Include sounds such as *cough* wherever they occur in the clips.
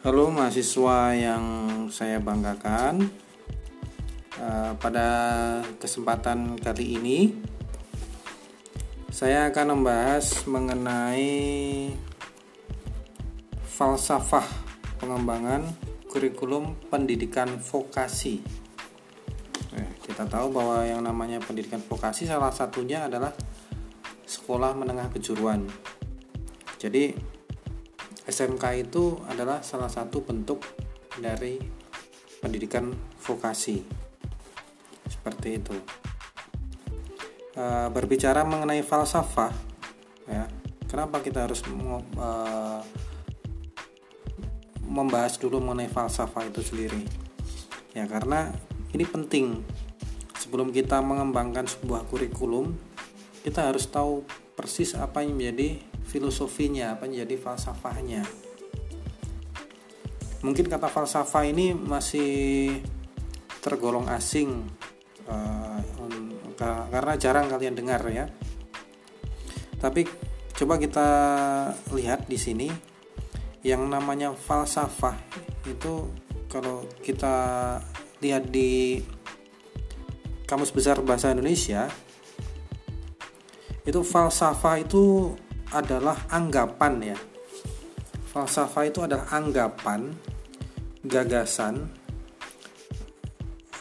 Halo mahasiswa yang saya banggakan. Uh, pada kesempatan kali ini, saya akan membahas mengenai falsafah pengembangan kurikulum pendidikan vokasi. Eh, kita tahu bahwa yang namanya pendidikan vokasi salah satunya adalah sekolah menengah kejuruan. Jadi SMK itu adalah salah satu bentuk dari pendidikan vokasi. Seperti itu. E, berbicara mengenai falsafah ya kenapa kita harus e, membahas dulu mengenai falsafah itu sendiri? Ya karena ini penting. Sebelum kita mengembangkan sebuah kurikulum kita harus tahu persis apa yang menjadi filosofinya, apa menjadi falsafahnya. Mungkin kata falsafah ini masih tergolong asing uh, karena jarang kalian dengar ya. Tapi coba kita lihat di sini yang namanya falsafah itu kalau kita lihat di Kamus Besar Bahasa Indonesia itu falsafah itu adalah anggapan ya falsafah itu adalah anggapan gagasan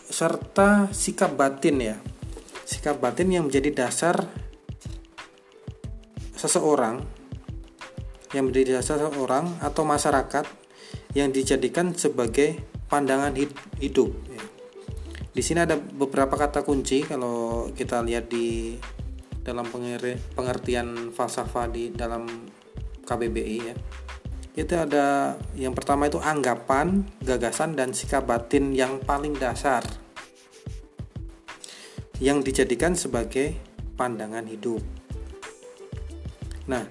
serta sikap batin ya sikap batin yang menjadi dasar seseorang yang menjadi dasar seseorang atau masyarakat yang dijadikan sebagai pandangan hidup ya. di sini ada beberapa kata kunci kalau kita lihat di dalam pengertian falsafah di dalam KBBI ya itu ada yang pertama itu anggapan, gagasan dan sikap batin yang paling dasar yang dijadikan sebagai pandangan hidup. Nah,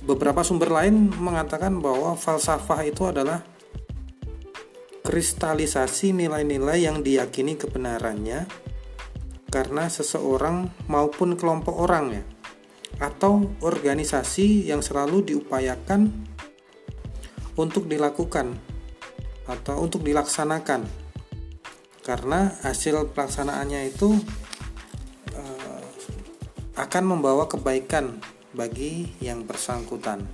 beberapa sumber lain mengatakan bahwa falsafah itu adalah kristalisasi nilai-nilai yang diyakini kebenarannya karena seseorang maupun kelompok orang ya atau organisasi yang selalu diupayakan untuk dilakukan atau untuk dilaksanakan karena hasil pelaksanaannya itu uh, akan membawa kebaikan bagi yang bersangkutan.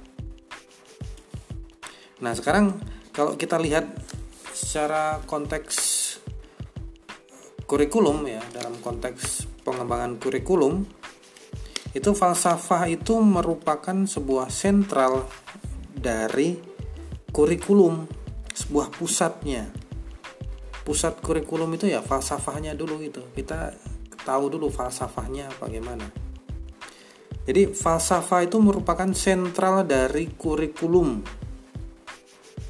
Nah, sekarang kalau kita lihat secara konteks kurikulum ya dalam konteks pengembangan kurikulum itu falsafah itu merupakan sebuah sentral dari kurikulum sebuah pusatnya. Pusat kurikulum itu ya falsafahnya dulu itu. Kita tahu dulu falsafahnya bagaimana jadi falsafah itu merupakan sentral dari kurikulum.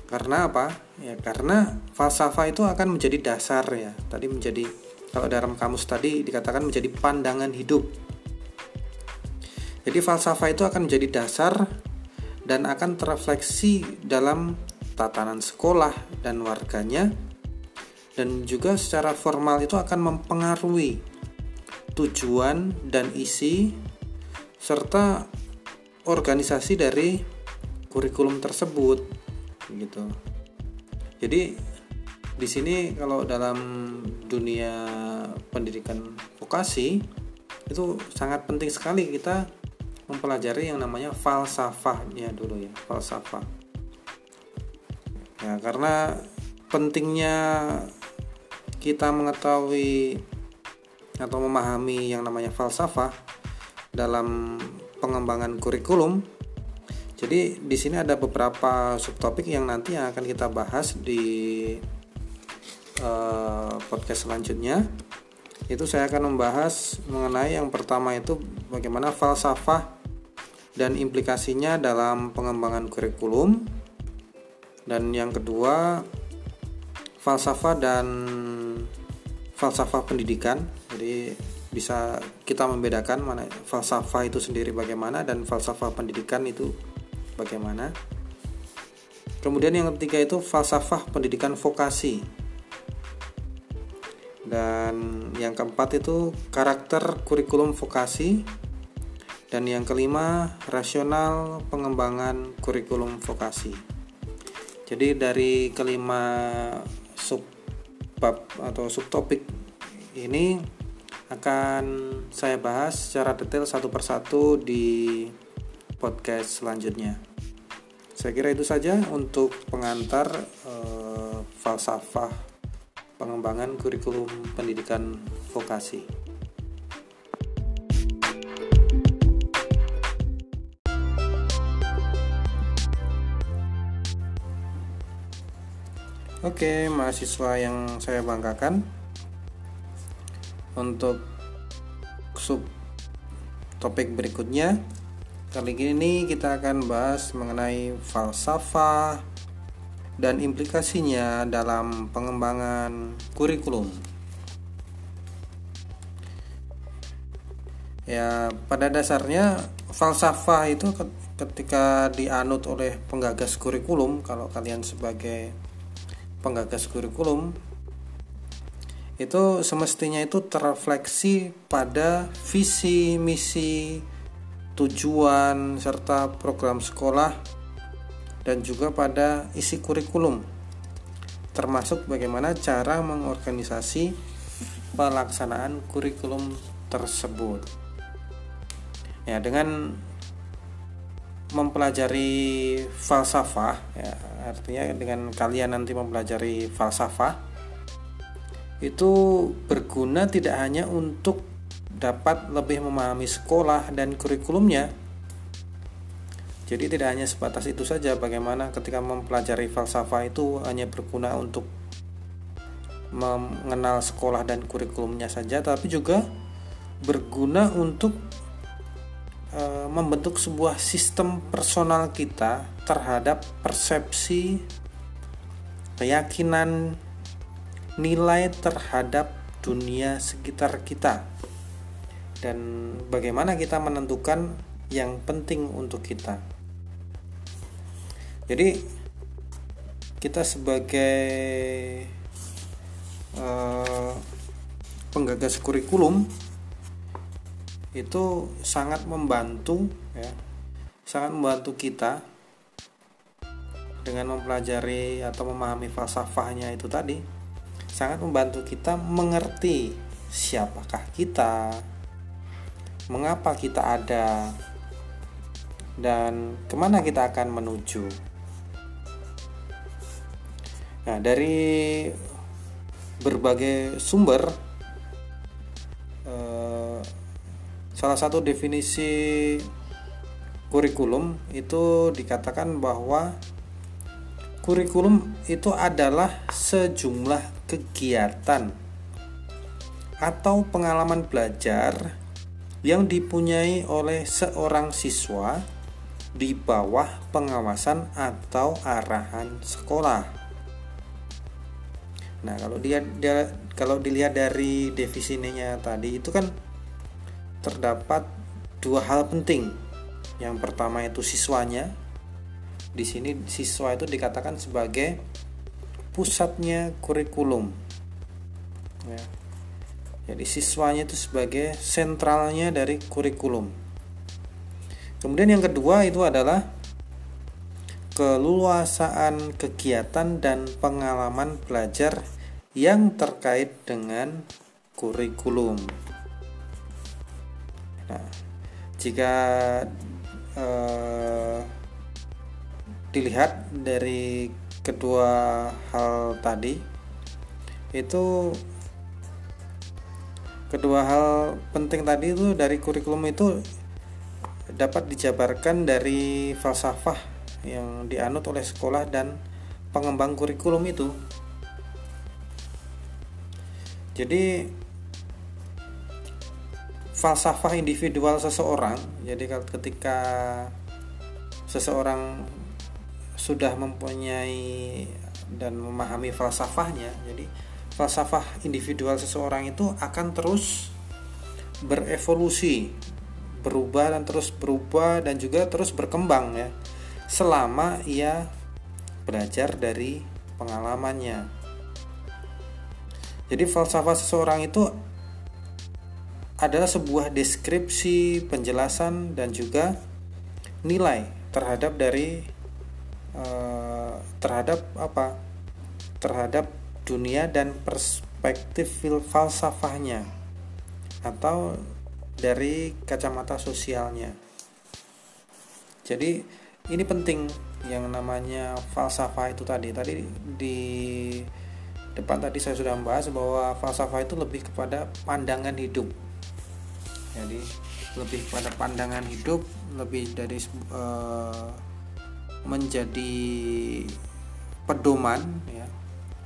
Karena apa? Ya karena falsafah itu akan menjadi dasar ya. Tadi menjadi kalau dalam kamus tadi dikatakan menjadi pandangan hidup. Jadi falsafah itu akan menjadi dasar dan akan terefleksi dalam tatanan sekolah dan warganya dan juga secara formal itu akan mempengaruhi tujuan dan isi serta organisasi dari kurikulum tersebut gitu. Jadi di sini kalau dalam dunia pendidikan vokasi itu sangat penting sekali kita mempelajari yang namanya falsafahnya dulu ya falsafah. Ya karena pentingnya kita mengetahui atau memahami yang namanya falsafah dalam pengembangan kurikulum. Jadi di sini ada beberapa subtopik yang nanti akan kita bahas di uh, podcast selanjutnya. Itu saya akan membahas mengenai yang pertama itu bagaimana falsafah dan implikasinya dalam pengembangan kurikulum. Dan yang kedua falsafah dan falsafah pendidikan. Jadi bisa kita membedakan mana falsafah itu sendiri bagaimana dan falsafah pendidikan itu bagaimana. Kemudian yang ketiga itu falsafah pendidikan vokasi dan yang keempat itu karakter kurikulum vokasi dan yang kelima rasional pengembangan kurikulum vokasi Jadi dari kelima sub bab atau subtopik ini akan saya bahas secara detail satu persatu di podcast selanjutnya. Saya kira itu saja untuk pengantar eh, falsafah pengembangan kurikulum pendidikan vokasi. Oke, mahasiswa yang saya banggakan untuk sub topik berikutnya kali ini kita akan bahas mengenai falsafah dan implikasinya dalam pengembangan kurikulum. Ya, pada dasarnya falsafah itu ketika dianut oleh penggagas kurikulum, kalau kalian sebagai penggagas kurikulum itu semestinya itu terrefleksi pada visi, misi, tujuan serta program sekolah dan juga pada isi kurikulum termasuk bagaimana cara mengorganisasi pelaksanaan kurikulum tersebut. Ya, dengan mempelajari falsafah ya artinya dengan kalian nanti mempelajari falsafah itu berguna tidak hanya untuk dapat lebih memahami sekolah dan kurikulumnya jadi tidak hanya sebatas itu saja bagaimana ketika mempelajari falsafah itu hanya berguna untuk mengenal sekolah dan kurikulumnya saja tapi juga berguna untuk e, membentuk sebuah sistem personal kita terhadap persepsi, keyakinan, nilai terhadap dunia sekitar kita, dan bagaimana kita menentukan yang penting untuk kita. Jadi, kita sebagai uh, penggagas kurikulum itu sangat membantu ya sangat membantu kita dengan mempelajari atau memahami falsafahnya itu tadi. Sangat membantu kita mengerti siapakah kita mengapa kita ada dan ke mana kita akan menuju nah dari berbagai sumber Salah satu definisi kurikulum itu dikatakan bahwa kurikulum itu adalah sejumlah kegiatan atau pengalaman belajar yang dipunyai oleh seorang siswa di bawah pengawasan atau arahan sekolah. Nah, kalau dia, dia kalau dilihat dari definisinya tadi itu kan terdapat dua hal penting. Yang pertama itu siswanya. Di sini siswa itu dikatakan sebagai pusatnya kurikulum. Ya. Jadi siswanya itu sebagai sentralnya dari kurikulum. Kemudian yang kedua itu adalah keluasaan kegiatan dan pengalaman belajar yang terkait dengan kurikulum. Nah, jika eh, dilihat dari kedua hal tadi, itu kedua hal penting tadi itu dari kurikulum itu dapat dijabarkan dari falsafah yang dianut oleh sekolah dan pengembang kurikulum itu. Jadi falsafah individual seseorang jadi ketika seseorang sudah mempunyai dan memahami falsafahnya jadi falsafah individual seseorang itu akan terus berevolusi berubah dan terus berubah dan juga terus berkembang ya selama ia belajar dari pengalamannya. Jadi falsafah seseorang itu adalah sebuah deskripsi, penjelasan dan juga nilai terhadap dari eh, terhadap apa? terhadap dunia dan perspektif falsafahnya atau dari kacamata sosialnya. Jadi ini penting yang namanya falsafah itu tadi. Tadi di depan tadi saya sudah membahas bahwa falsafah itu lebih kepada pandangan hidup. Jadi lebih pada pandangan hidup lebih dari uh, menjadi pedoman ya.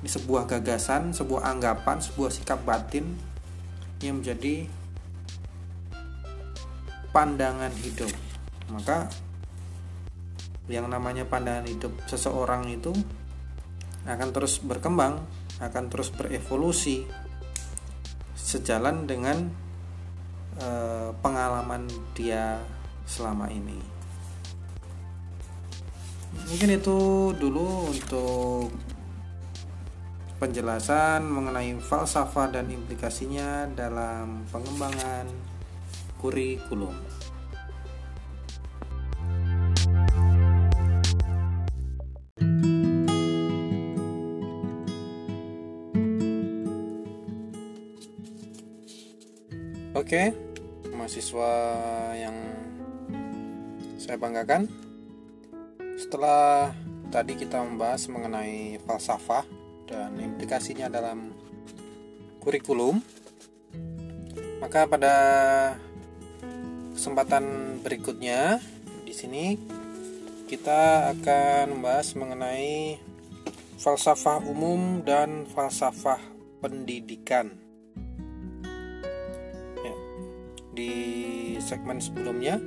Ini sebuah gagasan sebuah anggapan sebuah sikap batin yang menjadi pandangan hidup. Maka yang namanya pandangan hidup seseorang itu akan terus berkembang akan terus berevolusi sejalan dengan e, pengalaman dia selama ini. Mungkin itu dulu untuk penjelasan mengenai falsafah dan implikasinya dalam pengembangan kurikulum. Oke, mahasiswa yang saya banggakan. Setelah tadi kita membahas mengenai falsafah dan implikasinya dalam kurikulum, maka pada kesempatan berikutnya di sini kita akan membahas mengenai falsafah umum dan falsafah pendidikan. Di segmen sebelumnya.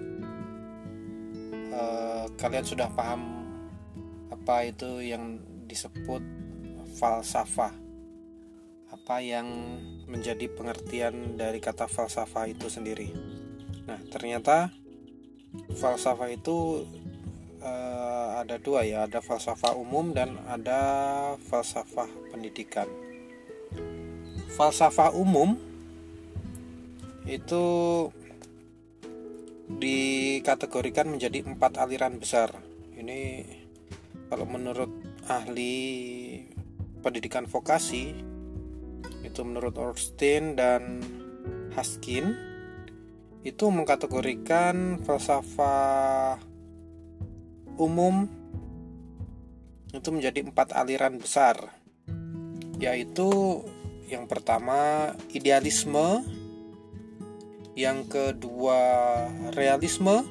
Uh, kalian sudah paham apa itu yang disebut falsafah? Apa yang menjadi pengertian dari kata falsafah itu sendiri? Nah ternyata falsafah itu uh, ada dua ya. Ada falsafah umum dan ada falsafah pendidikan. Falsafah umum itu dikategorikan menjadi empat aliran besar. Ini kalau menurut ahli pendidikan vokasi itu menurut Orstein dan Haskin itu mengkategorikan falsafah umum itu menjadi empat aliran besar yaitu yang pertama idealisme yang kedua realisme,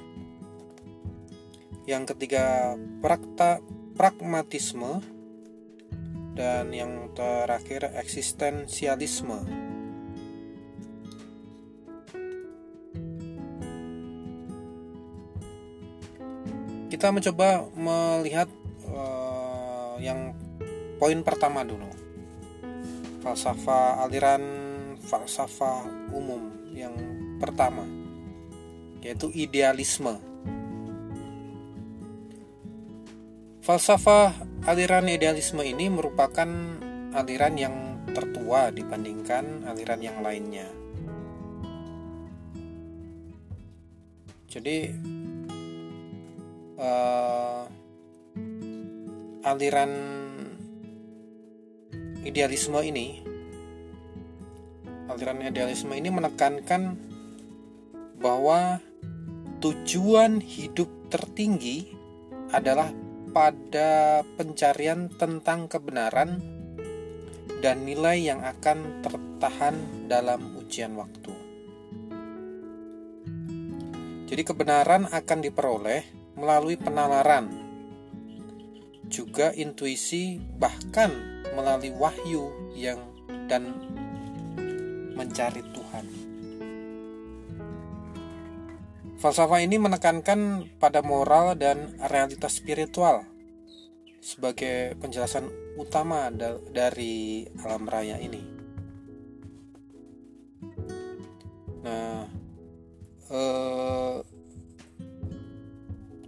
yang ketiga prakta, pragmatisme, dan yang terakhir eksistensialisme. Kita mencoba melihat uh, yang poin pertama dulu. Falsafah aliran falsafah umum yang pertama, yaitu idealisme. Falsafah aliran idealisme ini merupakan aliran yang tertua dibandingkan aliran yang lainnya. Jadi uh, aliran idealisme ini aliran idealisme ini menekankan bahwa tujuan hidup tertinggi adalah pada pencarian tentang kebenaran dan nilai yang akan tertahan dalam ujian waktu. Jadi kebenaran akan diperoleh melalui penalaran, juga intuisi bahkan melalui wahyu yang dan mencari Tuhan. Falsafah ini menekankan pada moral dan realitas spiritual sebagai penjelasan utama da dari alam raya ini. Nah, eh,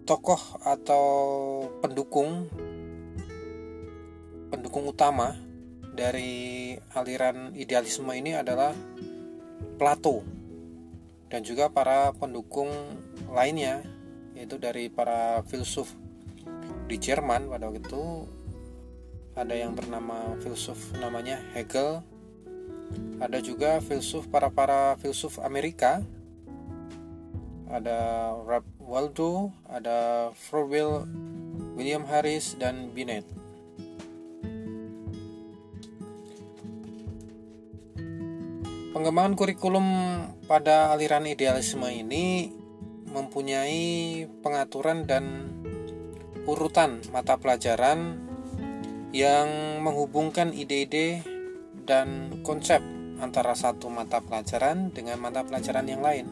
tokoh atau pendukung pendukung utama dari aliran idealisme ini adalah Plato dan juga para pendukung lainnya yaitu dari para filsuf di Jerman pada waktu itu. Ada yang bernama filsuf namanya Hegel. Ada juga filsuf para para filsuf Amerika. Ada Ralph Waldo ada Froebel William Harris dan Binet pengembangan kurikulum pada aliran idealisme ini mempunyai pengaturan dan urutan mata pelajaran yang menghubungkan ide-ide dan konsep antara satu mata pelajaran dengan mata pelajaran yang lain.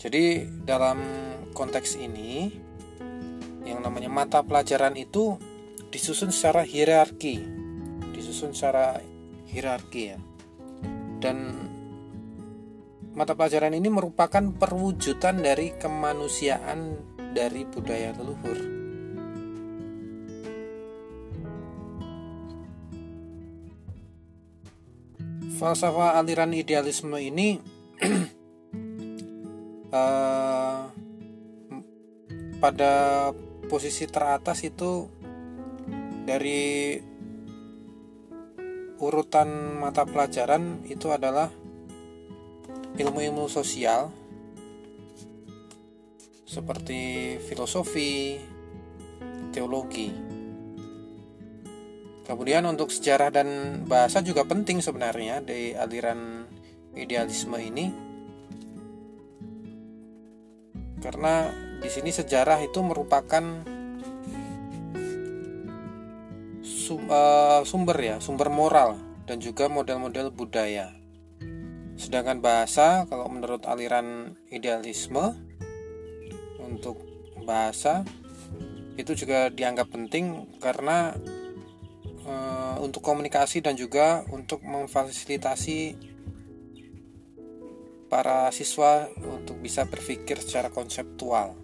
Jadi, dalam konteks ini, yang namanya mata pelajaran itu disusun secara hierarki, disusun secara hierarki ya. Dan mata pelajaran ini merupakan perwujudan dari kemanusiaan dari budaya leluhur. Falsafah aliran idealisme ini uh, *clears throat* pada posisi teratas itu dari urutan mata pelajaran itu adalah ilmu-ilmu sosial seperti filosofi, teologi. Kemudian untuk sejarah dan bahasa juga penting sebenarnya di aliran idealisme ini. Karena di sini sejarah itu merupakan sumber ya, sumber moral dan juga model-model budaya. Sedangkan bahasa kalau menurut aliran idealisme untuk bahasa itu juga dianggap penting karena e, untuk komunikasi dan juga untuk memfasilitasi para siswa untuk bisa berpikir secara konseptual.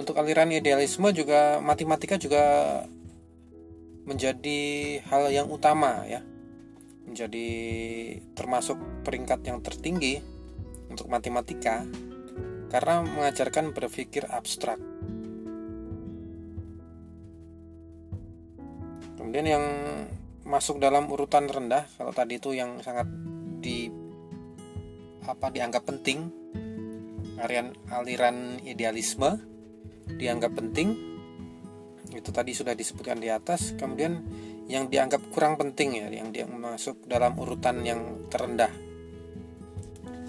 Untuk aliran idealisme juga matematika juga menjadi hal yang utama ya. Menjadi termasuk peringkat yang tertinggi untuk matematika karena mengajarkan berpikir abstrak. Kemudian yang masuk dalam urutan rendah, kalau tadi itu yang sangat di apa dianggap penting, aliran aliran idealisme dianggap penting, itu tadi sudah disebutkan di atas. Kemudian yang dianggap kurang penting ya, yang masuk dalam urutan yang terendah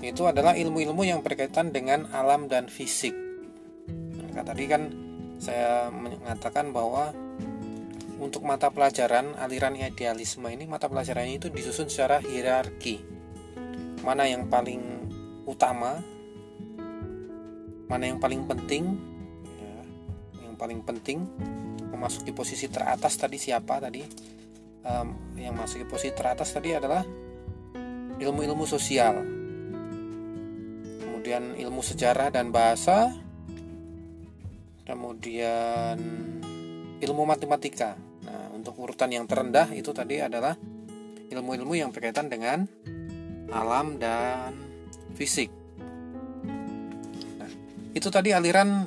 itu adalah ilmu-ilmu yang berkaitan dengan alam dan fisik. Nah, tadi kan saya mengatakan bahwa untuk mata pelajaran aliran idealisme ini mata pelajarannya itu disusun secara hierarki. Mana yang paling utama, mana yang paling penting, paling penting memasuki posisi teratas tadi siapa tadi? Um, yang masuk posisi teratas tadi adalah ilmu-ilmu sosial kemudian ilmu sejarah dan bahasa, kemudian ilmu matematika. Nah, untuk urutan yang terendah itu tadi adalah ilmu-ilmu yang berkaitan dengan alam dan fisik. Nah, itu tadi aliran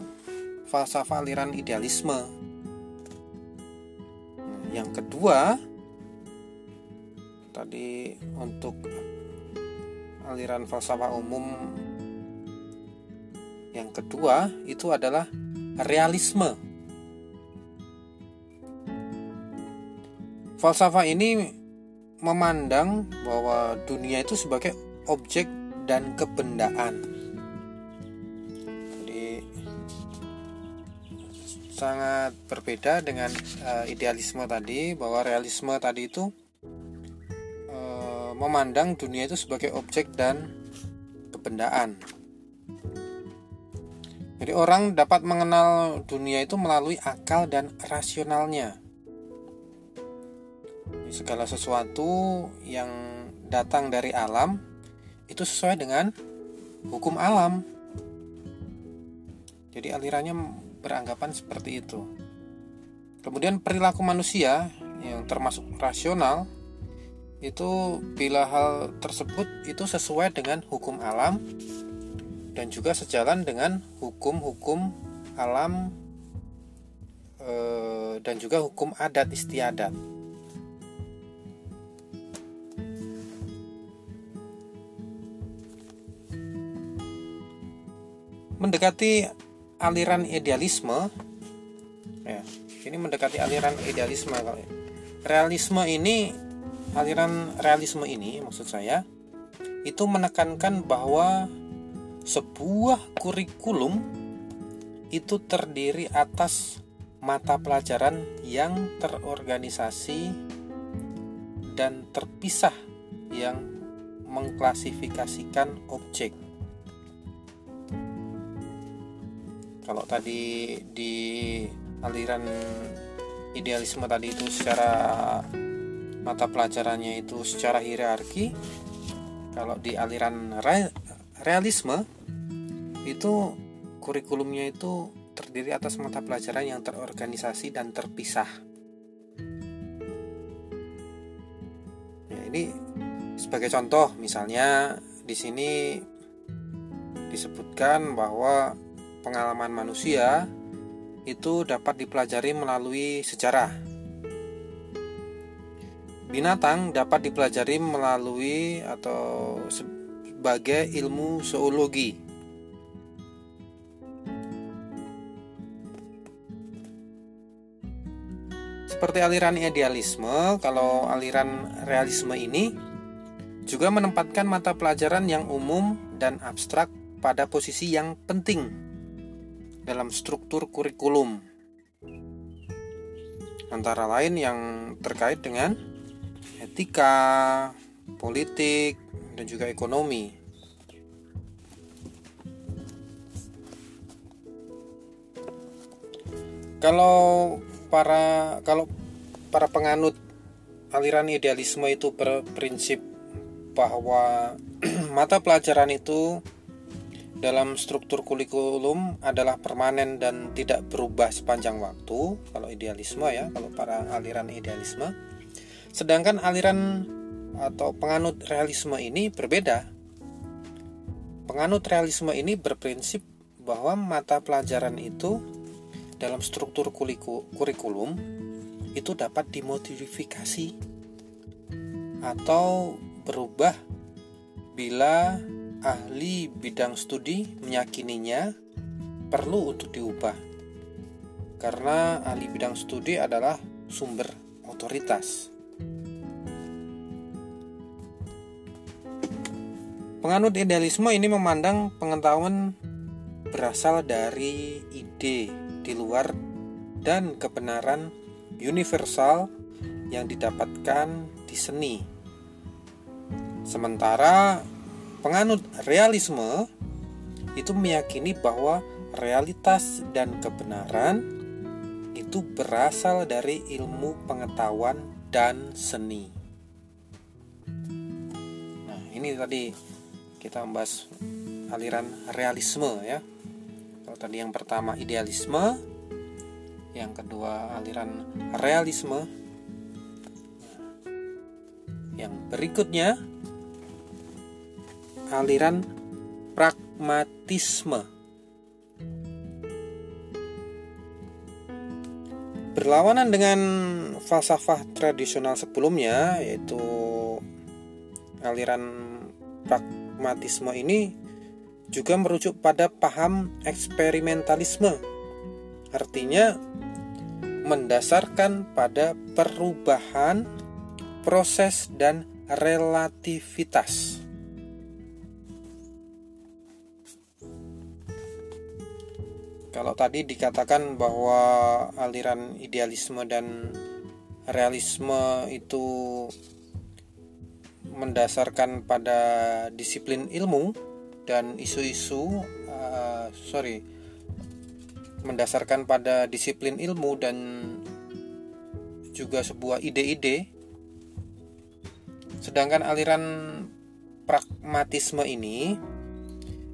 falsafah aliran idealisme. Yang kedua tadi untuk aliran falsafah umum yang kedua itu adalah realisme. Falsafah ini memandang bahwa dunia itu sebagai objek dan kebendaan. Sangat berbeda dengan uh, idealisme tadi bahwa realisme tadi itu uh, memandang dunia itu sebagai objek dan kebendaan. Jadi orang dapat mengenal dunia itu melalui akal dan rasionalnya. Segala sesuatu yang datang dari alam itu sesuai dengan hukum alam. Jadi alirannya beranggapan seperti itu. Kemudian perilaku manusia yang termasuk rasional itu bila hal tersebut itu sesuai dengan hukum alam dan juga sejalan dengan hukum-hukum alam eh, dan juga hukum adat istiadat. Mendekati aliran idealisme, ya, ini mendekati aliran idealisme. Realisme ini, aliran realisme ini maksud saya, itu menekankan bahwa sebuah kurikulum itu terdiri atas mata pelajaran yang terorganisasi dan terpisah yang mengklasifikasikan objek. Kalau tadi di aliran idealisme tadi itu secara mata pelajarannya itu secara hierarki, kalau di aliran realisme itu kurikulumnya itu terdiri atas mata pelajaran yang terorganisasi dan terpisah. Ya, ini sebagai contoh misalnya di sini disebutkan bahwa pengalaman manusia itu dapat dipelajari melalui sejarah. Binatang dapat dipelajari melalui atau sebagai ilmu zoologi. Seperti aliran idealisme, kalau aliran realisme ini juga menempatkan mata pelajaran yang umum dan abstrak pada posisi yang penting dalam struktur kurikulum. Antara lain yang terkait dengan etika, politik, dan juga ekonomi. Kalau para kalau para penganut aliran idealisme itu berprinsip bahwa *clears throat* mata pelajaran itu dalam struktur kurikulum adalah permanen dan tidak berubah sepanjang waktu kalau idealisme ya kalau para aliran idealisme sedangkan aliran atau penganut realisme ini berbeda. Penganut realisme ini berprinsip bahwa mata pelajaran itu dalam struktur kurikulum itu dapat dimodifikasi atau berubah bila ahli bidang studi meyakininya perlu untuk diubah. Karena ahli bidang studi adalah sumber otoritas. Penganut idealisme ini memandang pengetahuan berasal dari ide di luar dan kebenaran universal yang didapatkan di seni. Sementara penganut realisme itu meyakini bahwa realitas dan kebenaran itu berasal dari ilmu pengetahuan dan seni. Nah, ini tadi kita membahas aliran realisme ya. Kalau tadi yang pertama idealisme, yang kedua aliran realisme. Yang berikutnya aliran pragmatisme. Berlawanan dengan falsafah tradisional sebelumnya yaitu aliran pragmatisme ini juga merujuk pada paham eksperimentalisme. Artinya mendasarkan pada perubahan proses dan relativitas. Kalau tadi dikatakan bahwa aliran idealisme dan realisme itu mendasarkan pada disiplin ilmu dan isu-isu uh, sorry mendasarkan pada disiplin ilmu dan juga sebuah ide-ide. Sedangkan aliran pragmatisme ini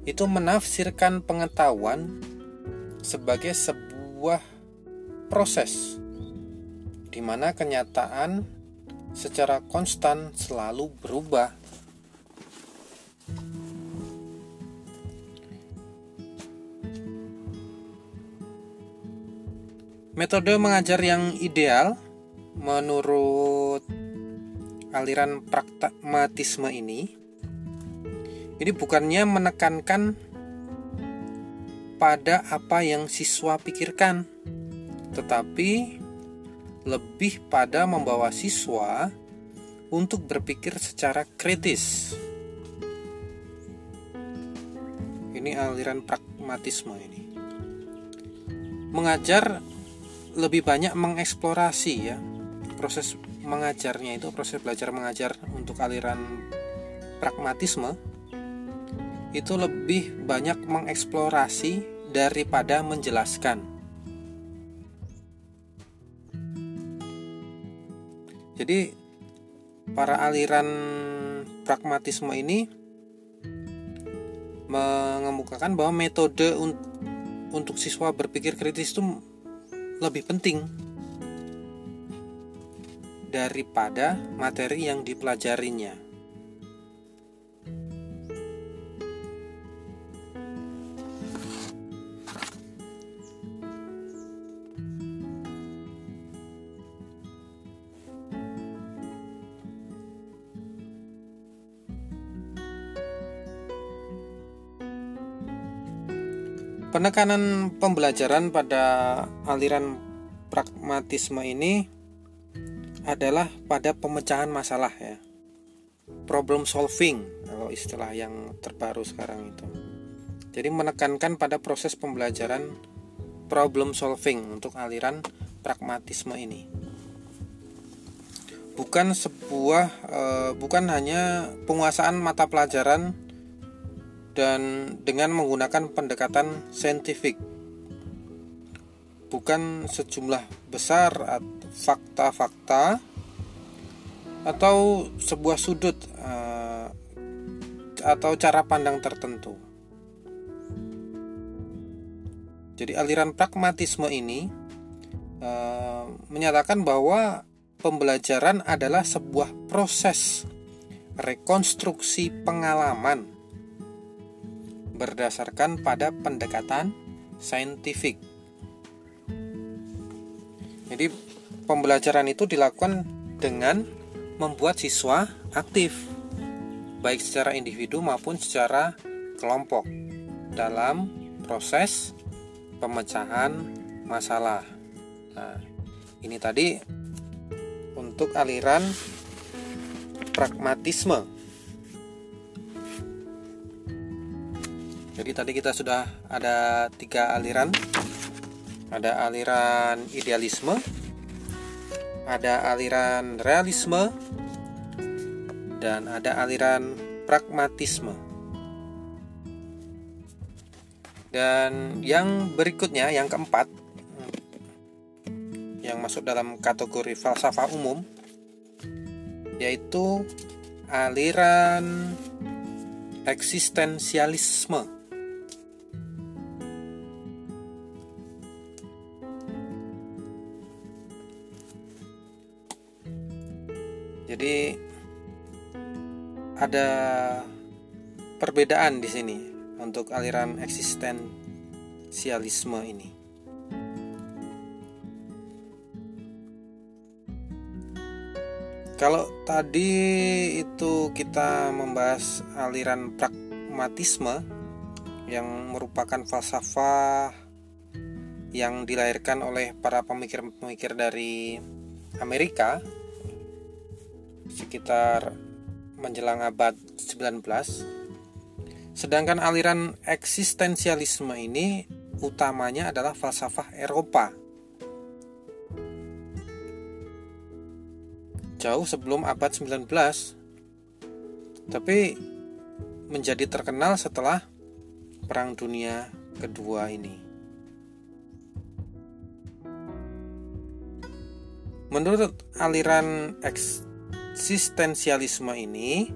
itu menafsirkan pengetahuan sebagai sebuah proses di mana kenyataan secara konstan selalu berubah. Metode mengajar yang ideal menurut aliran pragmatisme ini ini bukannya menekankan pada apa yang siswa pikirkan, tetapi lebih pada membawa siswa untuk berpikir secara kritis. Ini aliran pragmatisme ini. Mengajar lebih banyak mengeksplorasi ya. Proses mengajarnya itu proses belajar mengajar untuk aliran pragmatisme itu lebih banyak mengeksplorasi daripada menjelaskan. Jadi para aliran pragmatisme ini mengemukakan bahwa metode un untuk siswa berpikir kritis itu lebih penting daripada materi yang dipelajarinya. Penekanan pembelajaran pada aliran pragmatisme ini adalah pada pemecahan masalah ya. Problem solving kalau istilah yang terbaru sekarang itu. Jadi menekankan pada proses pembelajaran problem solving untuk aliran pragmatisme ini. Bukan sebuah eh, bukan hanya penguasaan mata pelajaran dan dengan menggunakan pendekatan saintifik bukan sejumlah besar fakta-fakta atau sebuah sudut uh, atau cara pandang tertentu. Jadi aliran pragmatisme ini uh, menyatakan bahwa pembelajaran adalah sebuah proses rekonstruksi pengalaman berdasarkan pada pendekatan saintifik. Jadi pembelajaran itu dilakukan dengan membuat siswa aktif baik secara individu maupun secara kelompok dalam proses pemecahan masalah. Nah, ini tadi untuk aliran pragmatisme. Jadi tadi kita sudah ada tiga aliran. Ada aliran idealisme, ada aliran realisme, dan ada aliran pragmatisme. Dan yang berikutnya, yang keempat, yang masuk dalam kategori falsafah umum, yaitu aliran eksistensialisme. Jadi ada perbedaan di sini untuk aliran eksistensialisme ini. Kalau tadi itu kita membahas aliran pragmatisme yang merupakan falsafah yang dilahirkan oleh para pemikir-pemikir dari Amerika sekitar menjelang abad 19. Sedangkan aliran eksistensialisme ini utamanya adalah falsafah Eropa. Jauh sebelum abad 19. Tapi menjadi terkenal setelah Perang Dunia Kedua ini. Menurut aliran eks eksistensialisme ini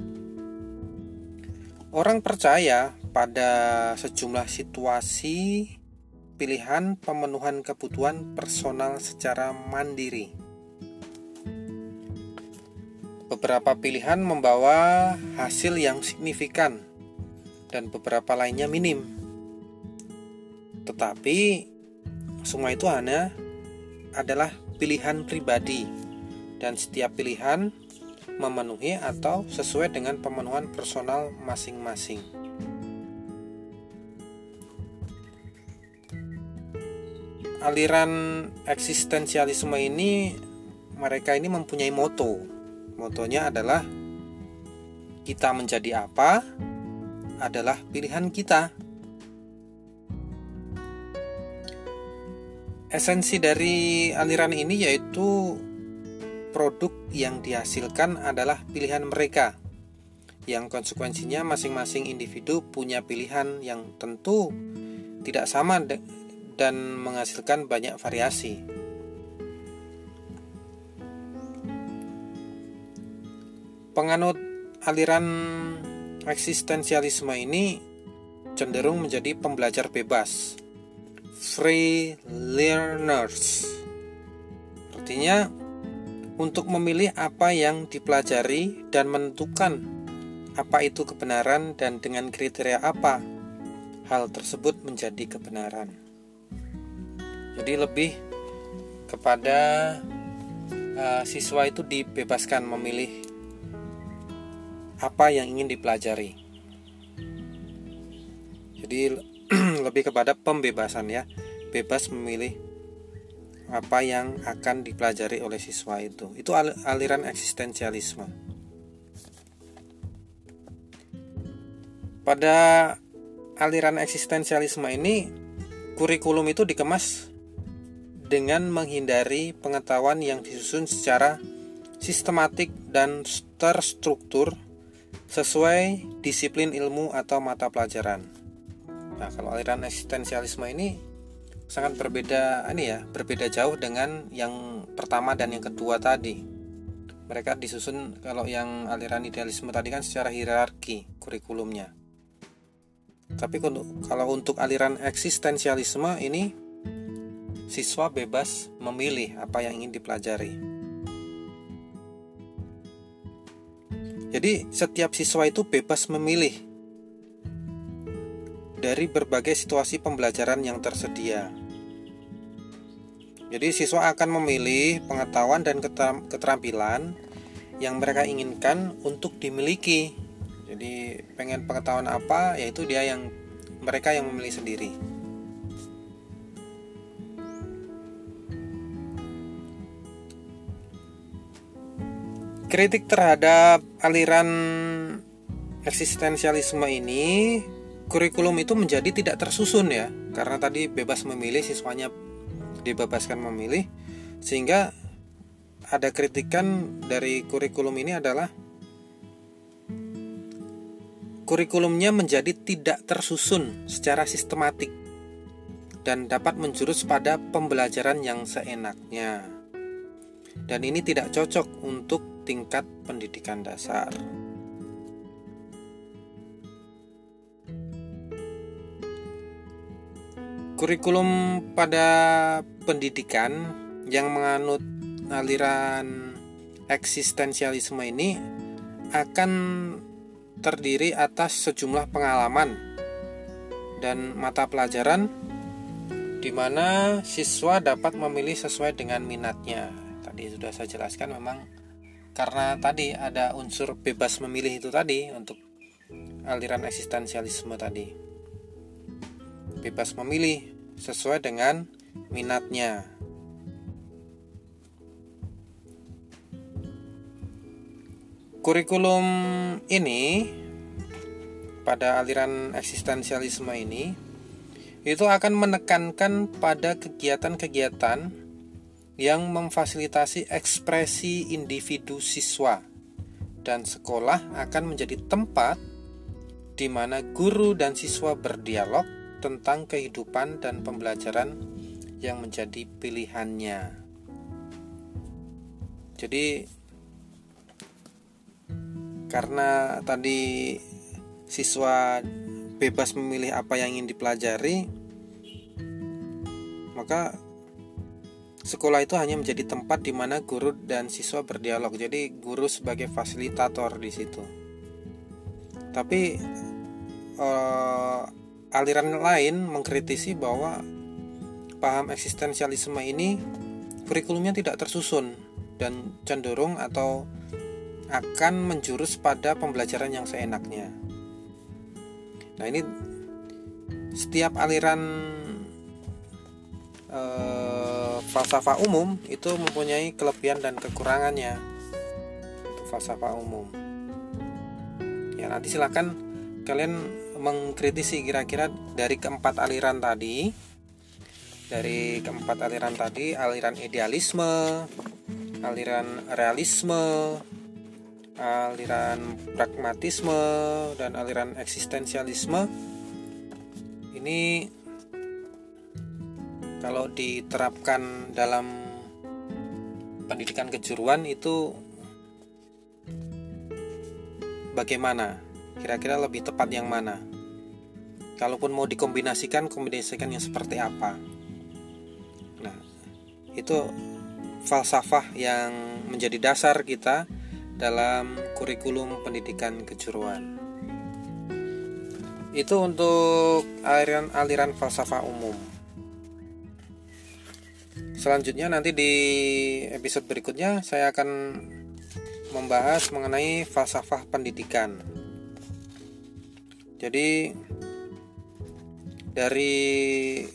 orang percaya pada sejumlah situasi pilihan pemenuhan kebutuhan personal secara mandiri. Beberapa pilihan membawa hasil yang signifikan dan beberapa lainnya minim. Tetapi semua itu hanya adalah pilihan pribadi dan setiap pilihan memenuhi atau sesuai dengan pemenuhan personal masing-masing. Aliran eksistensialisme ini mereka ini mempunyai moto. Motonya adalah kita menjadi apa adalah pilihan kita. Esensi dari aliran ini yaitu produk yang dihasilkan adalah pilihan mereka yang konsekuensinya masing-masing individu punya pilihan yang tentu tidak sama dan menghasilkan banyak variasi. Penganut aliran eksistensialisme ini cenderung menjadi pembelajar bebas, free learners. Artinya, untuk memilih apa yang dipelajari dan menentukan apa itu kebenaran dan dengan kriteria apa hal tersebut menjadi kebenaran. Jadi lebih kepada uh, siswa itu dibebaskan memilih apa yang ingin dipelajari. Jadi *clears throat* lebih kepada pembebasan ya, bebas memilih apa yang akan dipelajari oleh siswa itu. Itu aliran eksistensialisme. Pada aliran eksistensialisme ini, kurikulum itu dikemas dengan menghindari pengetahuan yang disusun secara sistematik dan terstruktur sesuai disiplin ilmu atau mata pelajaran. Nah, kalau aliran eksistensialisme ini sangat berbeda ini ya berbeda jauh dengan yang pertama dan yang kedua tadi. Mereka disusun kalau yang aliran idealisme tadi kan secara hierarki kurikulumnya. Tapi kalau untuk aliran eksistensialisme ini siswa bebas memilih apa yang ingin dipelajari. Jadi setiap siswa itu bebas memilih dari berbagai situasi pembelajaran yang tersedia. Jadi siswa akan memilih pengetahuan dan keterampilan yang mereka inginkan untuk dimiliki. Jadi pengen pengetahuan apa, yaitu dia yang mereka yang memilih sendiri. Kritik terhadap aliran eksistensialisme ini kurikulum itu menjadi tidak tersusun ya. Karena tadi bebas memilih siswanya dibebaskan memilih. Sehingga ada kritikan dari kurikulum ini adalah kurikulumnya menjadi tidak tersusun secara sistematik dan dapat menjurus pada pembelajaran yang seenaknya. Dan ini tidak cocok untuk tingkat pendidikan dasar. Kurikulum pada pendidikan yang menganut aliran eksistensialisme ini akan terdiri atas sejumlah pengalaman dan mata pelajaran di mana siswa dapat memilih sesuai dengan minatnya. Tadi sudah saya jelaskan memang karena tadi ada unsur bebas memilih itu tadi untuk aliran eksistensialisme tadi bebas memilih sesuai dengan minatnya. Kurikulum ini pada aliran eksistensialisme ini itu akan menekankan pada kegiatan-kegiatan yang memfasilitasi ekspresi individu siswa dan sekolah akan menjadi tempat di mana guru dan siswa berdialog tentang kehidupan dan pembelajaran yang menjadi pilihannya. Jadi karena tadi siswa bebas memilih apa yang ingin dipelajari, maka sekolah itu hanya menjadi tempat di mana guru dan siswa berdialog. Jadi guru sebagai fasilitator di situ. Tapi eh, aliran lain mengkritisi bahwa paham eksistensialisme ini kurikulumnya tidak tersusun dan cenderung atau akan menjurus pada pembelajaran yang seenaknya. Nah, ini setiap aliran eh, falsafah umum itu mempunyai kelebihan dan kekurangannya. Falsafah umum. Ya, nanti silakan kalian mengkritisi kira-kira dari keempat aliran tadi. Dari keempat aliran tadi aliran idealisme aliran realisme aliran pragmatisme dan aliran eksistensialisme. Ini kalau diterapkan dalam pendidikan kejuruan itu bagaimana? Kira-kira lebih tepat yang mana kalaupun mau dikombinasikan kombinasikan yang seperti apa itu falsafah yang menjadi dasar kita dalam kurikulum pendidikan kejuruan. Itu untuk aliran-aliran falsafah umum. Selanjutnya nanti di episode berikutnya saya akan membahas mengenai falsafah pendidikan. Jadi dari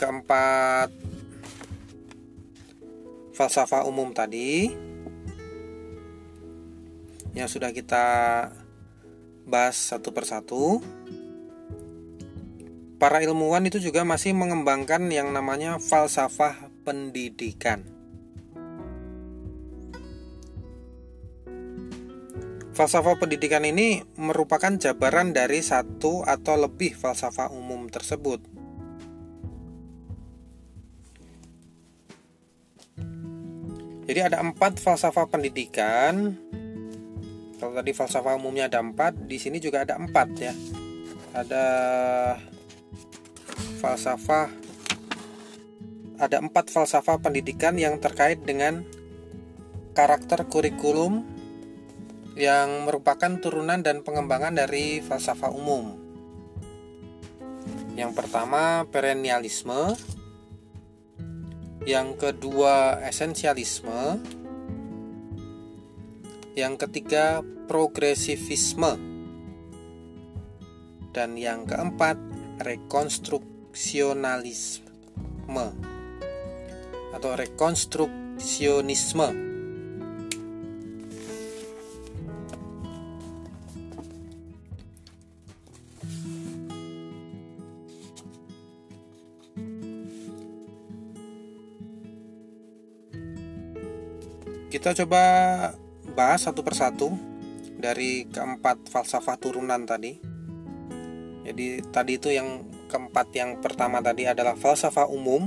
keempat falsafah umum tadi yang sudah kita bahas satu persatu. Para ilmuwan itu juga masih mengembangkan yang namanya falsafah pendidikan. Falsafah pendidikan ini merupakan jabaran dari satu atau lebih falsafah umum tersebut. Jadi ada empat falsafah pendidikan. Kalau tadi falsafah umumnya ada empat, di sini juga ada empat ya. Ada falsafah, ada empat falsafah pendidikan yang terkait dengan karakter kurikulum yang merupakan turunan dan pengembangan dari falsafah umum. Yang pertama perennialisme, yang kedua esensialisme, yang ketiga progresivisme, dan yang keempat rekonstruksionalisme atau rekonstruksionisme. Kita coba bahas satu persatu dari keempat falsafah turunan tadi. Jadi tadi itu yang keempat yang pertama tadi adalah falsafah umum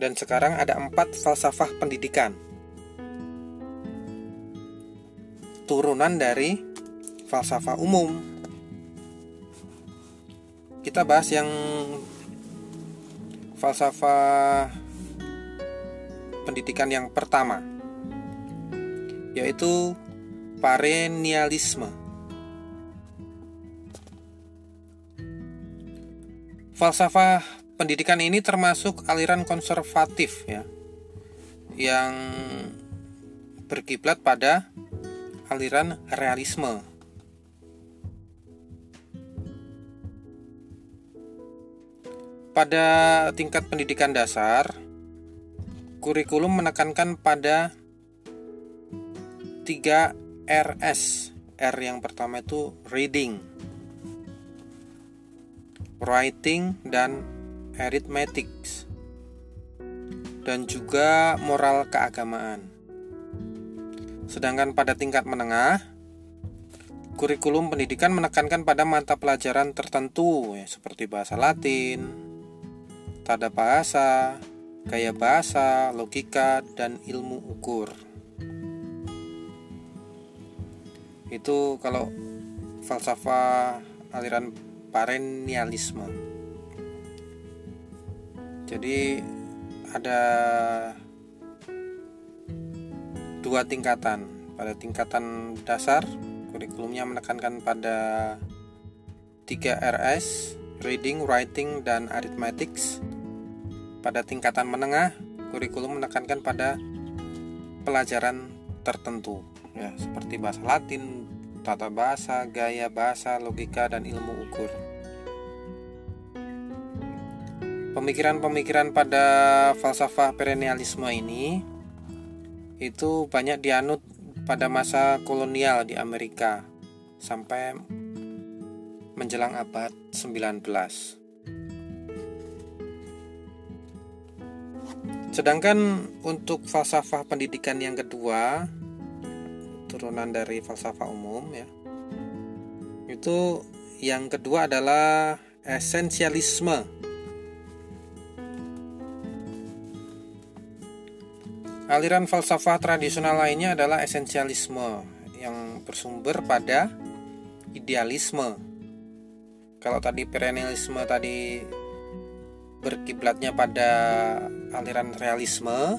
dan sekarang ada empat falsafah pendidikan. Turunan dari falsafah umum. Kita bahas yang falsafah pendidikan yang pertama, yaitu parenialisme. Falsafah pendidikan ini termasuk aliran konservatif ya, yang berkiblat pada aliran realisme. Pada tingkat pendidikan dasar, kurikulum menekankan pada 3 RS. R yang pertama itu reading, writing dan arithmetics. Dan juga moral keagamaan. Sedangkan pada tingkat menengah, kurikulum pendidikan menekankan pada mata pelajaran tertentu ya, seperti bahasa Latin, tanda bahasa, gaya bahasa, logika, dan ilmu ukur. Itu kalau falsafah aliran perennialisme. Jadi ada dua tingkatan. Pada tingkatan dasar, kurikulumnya menekankan pada 3 RS, reading, writing, dan arithmetics pada tingkatan menengah, kurikulum menekankan pada pelajaran tertentu ya seperti bahasa Latin, tata bahasa, gaya bahasa, logika dan ilmu ukur. Pemikiran-pemikiran pada falsafah perennialisme ini itu banyak dianut pada masa kolonial di Amerika sampai menjelang abad 19. Sedangkan untuk falsafah pendidikan yang kedua, turunan dari falsafah umum ya. Itu yang kedua adalah esensialisme. Aliran falsafah tradisional lainnya adalah esensialisme yang bersumber pada idealisme kalau tadi perennialisme tadi berkiblatnya pada aliran realisme.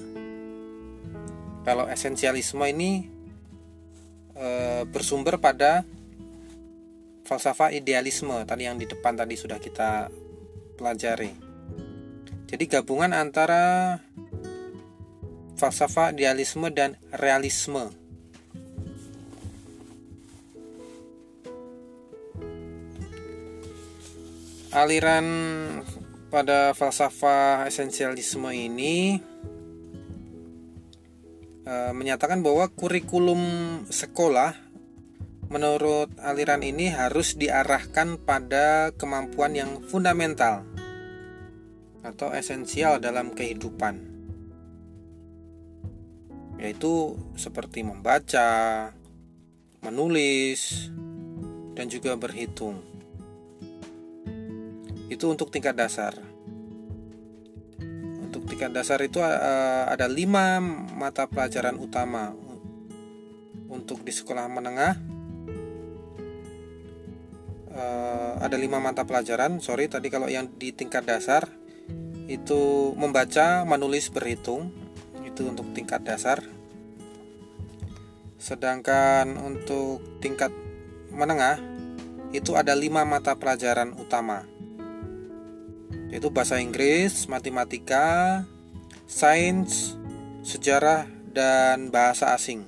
Kalau esensialisme ini e, bersumber pada falsafah idealisme tadi yang di depan tadi sudah kita pelajari. Jadi gabungan antara falsafah idealisme dan realisme. Aliran pada falsafah esensialisme ini e, menyatakan bahwa kurikulum sekolah menurut aliran ini harus diarahkan pada kemampuan yang fundamental atau esensial dalam kehidupan. Yaitu seperti membaca, menulis, dan juga berhitung itu untuk tingkat dasar. Untuk tingkat dasar itu uh, ada lima mata pelajaran utama untuk di sekolah menengah. Uh, ada lima mata pelajaran. Sorry tadi kalau yang di tingkat dasar itu membaca menulis berhitung. Itu untuk tingkat dasar. Sedangkan untuk tingkat menengah itu ada lima mata pelajaran utama yaitu bahasa Inggris, matematika, sains, sejarah, dan bahasa asing.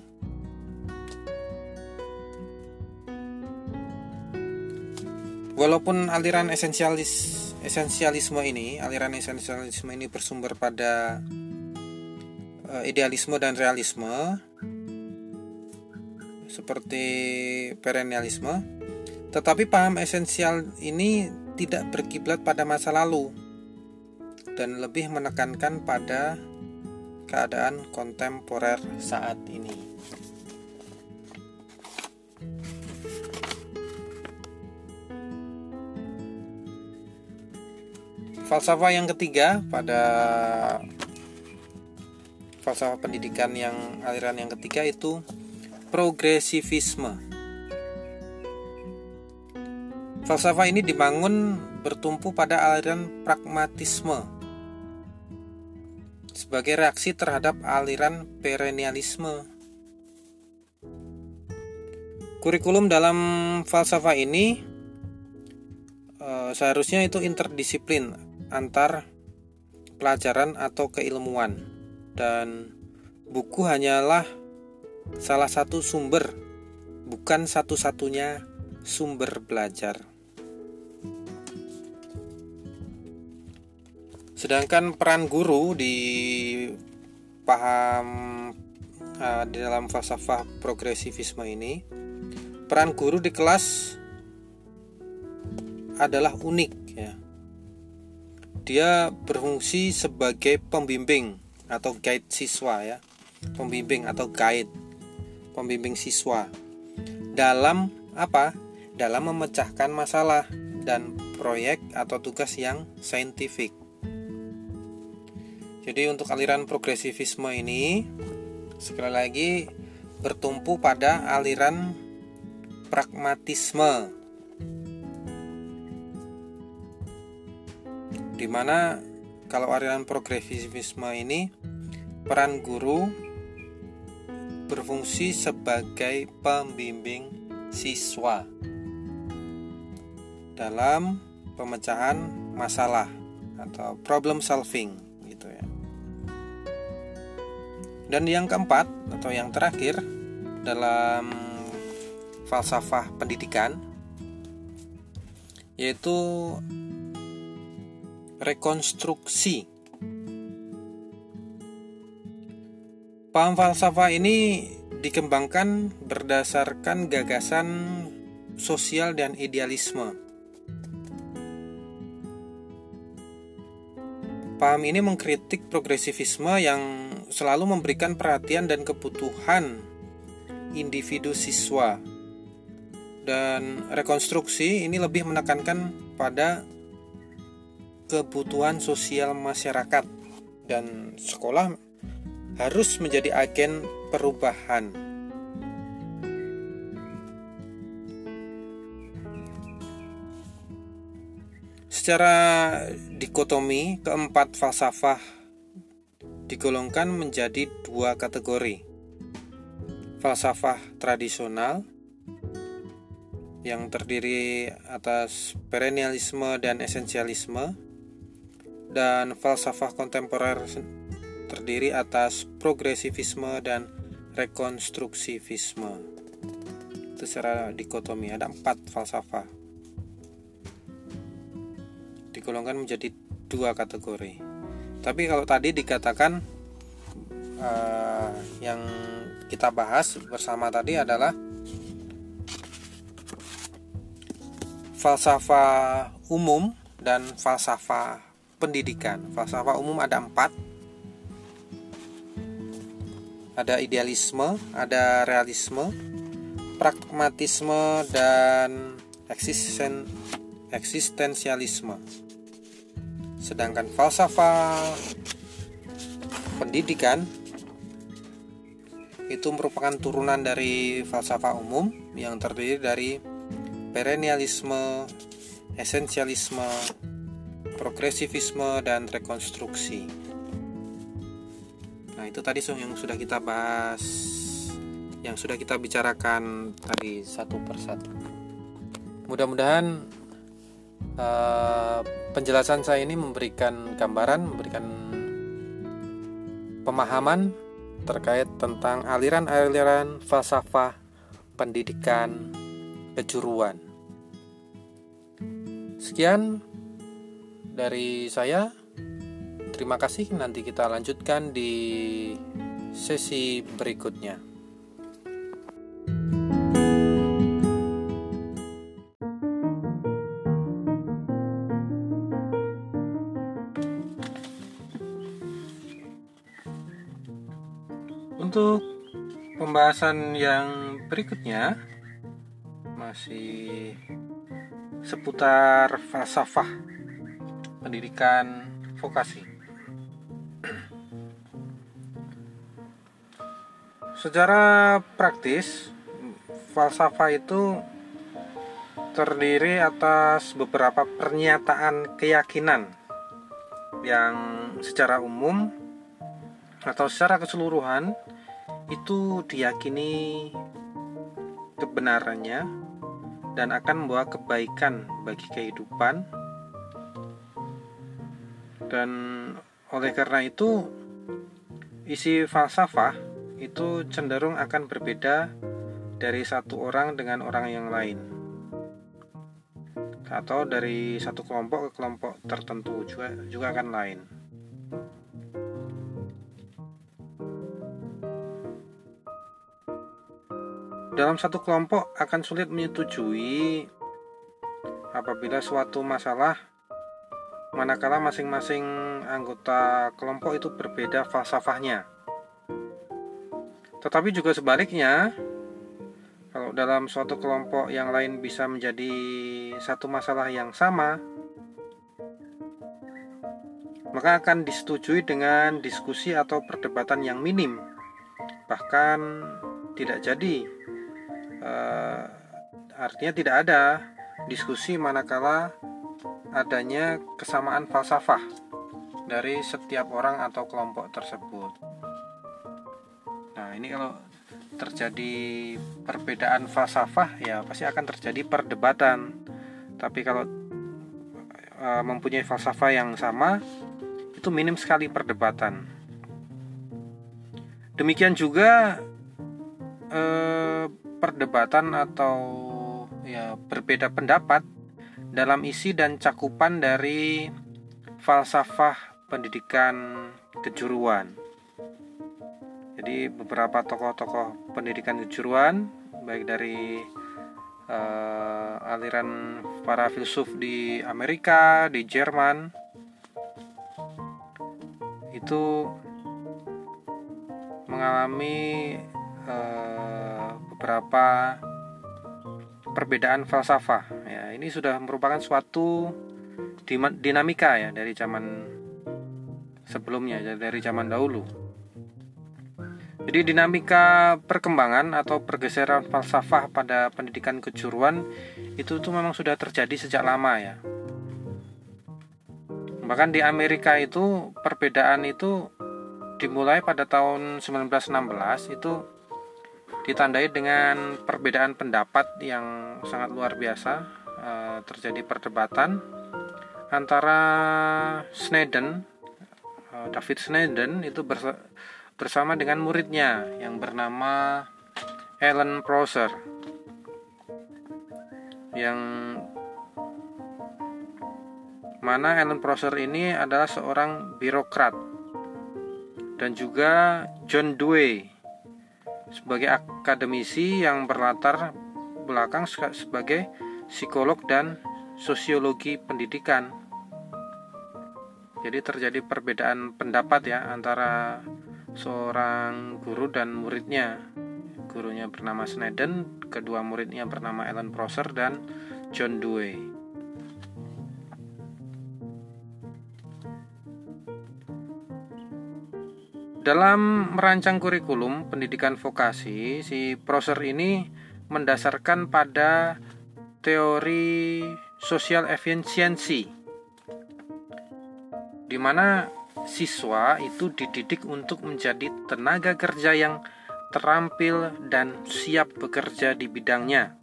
Walaupun aliran esensialis esensialisme ini, aliran esensialisme ini bersumber pada uh, idealisme dan realisme seperti perennialisme, tetapi paham esensial ini tidak berkiblat pada masa lalu dan lebih menekankan pada keadaan kontemporer saat ini. Falsafah yang ketiga pada falsafah pendidikan yang aliran yang ketiga itu progresivisme. Falsafah ini dibangun bertumpu pada aliran pragmatisme sebagai reaksi terhadap aliran perennialisme. Kurikulum dalam falsafah ini e, seharusnya itu interdisiplin antar pelajaran atau keilmuan dan buku hanyalah salah satu sumber bukan satu-satunya sumber belajar. Sedangkan peran guru di paham uh, di dalam falsafah progresivisme ini, peran guru di kelas adalah unik ya. Dia berfungsi sebagai pembimbing atau guide siswa ya. Pembimbing atau guide pembimbing siswa dalam apa? Dalam memecahkan masalah dan proyek atau tugas yang saintifik. Jadi untuk aliran progresivisme ini sekali lagi bertumpu pada aliran pragmatisme. Di mana kalau aliran progresivisme ini peran guru berfungsi sebagai pembimbing siswa dalam pemecahan masalah atau problem solving Dan yang keempat atau yang terakhir dalam falsafah pendidikan yaitu rekonstruksi. Paham falsafah ini dikembangkan berdasarkan gagasan sosial dan idealisme. Paham ini mengkritik progresivisme yang selalu memberikan perhatian dan kebutuhan individu siswa. Dan rekonstruksi ini lebih menekankan pada kebutuhan sosial masyarakat dan sekolah harus menjadi agen perubahan. Secara dikotomi, keempat falsafah digolongkan menjadi dua kategori. Falsafah tradisional yang terdiri atas perennialisme dan esensialisme dan falsafah kontemporer terdiri atas progresivisme dan rekonstruksivisme. Itu secara dikotomi ada empat falsafah. Digolongkan menjadi dua kategori. Tapi kalau tadi dikatakan uh, yang kita bahas bersama tadi adalah falsafah umum dan falsafah pendidikan. Falsafah umum ada empat, ada idealisme, ada realisme, pragmatisme, dan eksisten, eksistensialisme. Sedangkan falsafah pendidikan itu merupakan turunan dari falsafah umum yang terdiri dari perennialisme, esensialisme, progresivisme, dan rekonstruksi. Nah, itu tadi yang sudah kita bahas, yang sudah kita bicarakan tadi satu persatu. Mudah-mudahan uh, penjelasan saya ini memberikan gambaran, memberikan pemahaman terkait tentang aliran-aliran falsafah pendidikan kejuruan. Sekian dari saya. Terima kasih, nanti kita lanjutkan di sesi berikutnya. Pembahasan yang berikutnya masih seputar falsafah pendidikan vokasi. Secara praktis, falsafah itu terdiri atas beberapa pernyataan keyakinan yang secara umum atau secara keseluruhan itu diyakini kebenarannya dan akan membawa kebaikan bagi kehidupan dan oleh karena itu isi falsafah itu cenderung akan berbeda dari satu orang dengan orang yang lain atau dari satu kelompok ke kelompok tertentu juga juga akan lain. Dalam satu kelompok akan sulit menyetujui apabila suatu masalah manakala masing-masing anggota kelompok itu berbeda falsafahnya. Tetapi juga sebaliknya, kalau dalam suatu kelompok yang lain bisa menjadi satu masalah yang sama, maka akan disetujui dengan diskusi atau perdebatan yang minim, bahkan tidak jadi. Uh, artinya tidak ada diskusi manakala adanya kesamaan falsafah dari setiap orang atau kelompok tersebut. Nah, ini kalau terjadi perbedaan falsafah ya pasti akan terjadi perdebatan. Tapi kalau e, mempunyai falsafah yang sama itu minim sekali perdebatan. Demikian juga eh, perdebatan atau ya berbeda pendapat dalam isi dan cakupan dari falsafah pendidikan kejuruan. Jadi beberapa tokoh-tokoh pendidikan kejuruan baik dari uh, aliran para filsuf di Amerika, di Jerman itu mengalami uh, beberapa perbedaan falsafah. Ya, ini sudah merupakan suatu dinamika ya dari zaman sebelumnya, dari zaman dahulu. Jadi dinamika perkembangan atau pergeseran falsafah pada pendidikan kejuruan itu tuh memang sudah terjadi sejak lama ya. Bahkan di Amerika itu perbedaan itu dimulai pada tahun 1916 itu ditandai dengan perbedaan pendapat yang sangat luar biasa eh, terjadi perdebatan antara Sneden eh, David Sneden itu bersama dengan muridnya yang bernama Alan Prosser yang mana Alan Prosser ini adalah seorang birokrat dan juga John Dewey sebagai akademisi yang berlatar belakang sebagai psikolog dan sosiologi pendidikan. Jadi terjadi perbedaan pendapat ya antara seorang guru dan muridnya. Gurunya bernama Sneden, kedua muridnya bernama Ellen Prosser dan John Dewey. Dalam merancang kurikulum pendidikan vokasi, si Prosser ini mendasarkan pada teori social efficiency di mana siswa itu dididik untuk menjadi tenaga kerja yang terampil dan siap bekerja di bidangnya,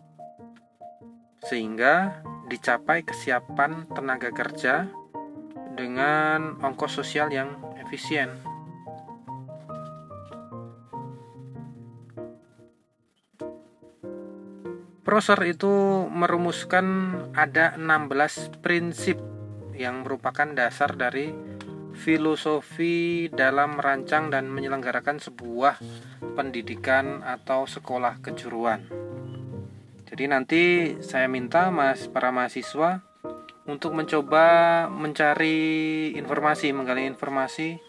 sehingga dicapai kesiapan tenaga kerja dengan ongkos sosial yang efisien. Prosser itu merumuskan ada 16 prinsip yang merupakan dasar dari filosofi dalam merancang dan menyelenggarakan sebuah pendidikan atau sekolah kejuruan. Jadi nanti saya minta Mas para mahasiswa untuk mencoba mencari informasi, menggali informasi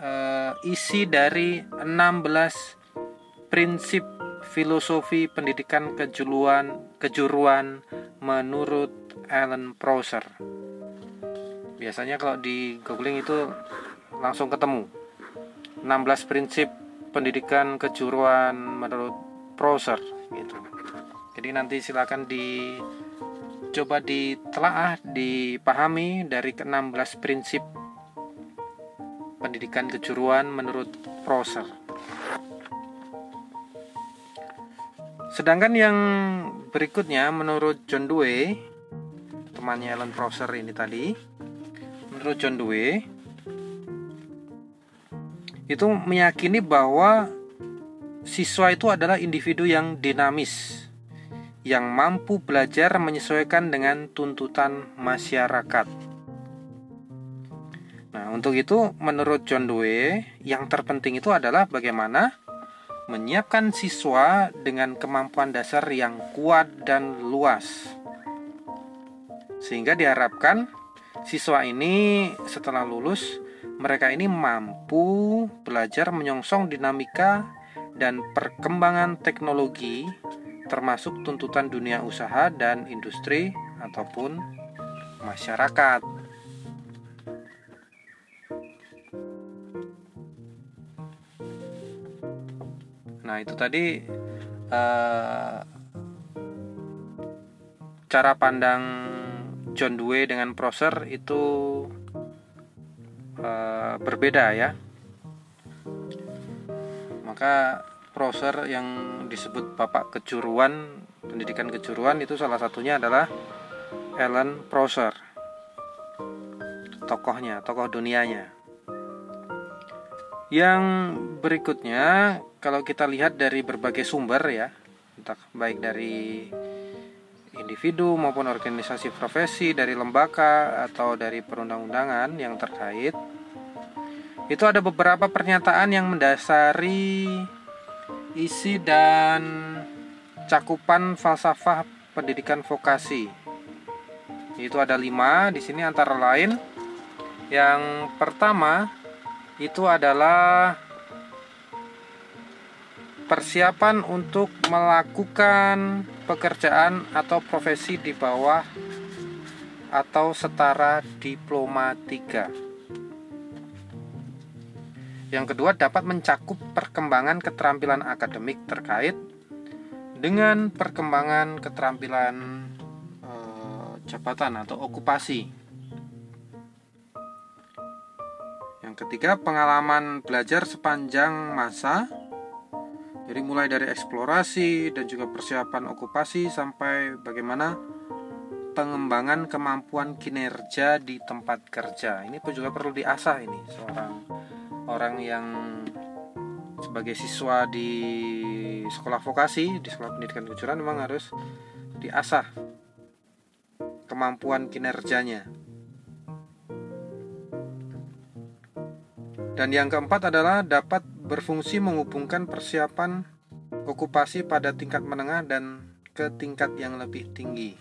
uh, isi dari 16 prinsip filosofi pendidikan kejuruan kejuruan menurut Alan Prosser. Biasanya kalau di googling itu langsung ketemu. 16 prinsip pendidikan kejuruan menurut Prosser gitu. Jadi nanti silakan di coba ditelaah dipahami dari ke-16 prinsip pendidikan kejuruan menurut Prosser sedangkan yang berikutnya menurut John Dewey temannya Alan Prosser ini tadi menurut John Dewey itu meyakini bahwa siswa itu adalah individu yang dinamis yang mampu belajar menyesuaikan dengan tuntutan masyarakat. Nah, untuk itu menurut John Dewey yang terpenting itu adalah bagaimana menyiapkan siswa dengan kemampuan dasar yang kuat dan luas. Sehingga diharapkan Siswa ini setelah lulus, mereka ini mampu belajar menyongsong dinamika dan perkembangan teknologi termasuk tuntutan dunia usaha dan industri ataupun masyarakat. Nah, itu tadi uh, cara pandang John Dewey dengan Prosser itu uh, berbeda ya. Maka Prosser yang disebut bapak kejuruan, pendidikan kejuruan itu salah satunya adalah Alan Prosser. Tokohnya, tokoh dunianya. Yang berikutnya, kalau kita lihat dari berbagai sumber ya, entah baik dari individu maupun organisasi profesi, dari lembaga atau dari perundang-undangan yang terkait, itu ada beberapa pernyataan yang mendasari isi dan cakupan falsafah pendidikan vokasi. Itu ada lima di sini antara lain. Yang pertama itu adalah persiapan untuk melakukan pekerjaan atau profesi di bawah atau setara diploma 3. Yang kedua dapat mencakup perkembangan keterampilan akademik terkait dengan perkembangan keterampilan e, jabatan atau okupasi ketiga, pengalaman belajar sepanjang masa. Jadi mulai dari eksplorasi dan juga persiapan okupasi sampai bagaimana pengembangan kemampuan kinerja di tempat kerja. Ini pun juga perlu diasah ini seorang orang yang sebagai siswa di sekolah vokasi, di sekolah pendidikan kejuruan memang harus diasah kemampuan kinerjanya. Dan yang keempat adalah dapat berfungsi menghubungkan persiapan okupasi pada tingkat menengah dan ke tingkat yang lebih tinggi.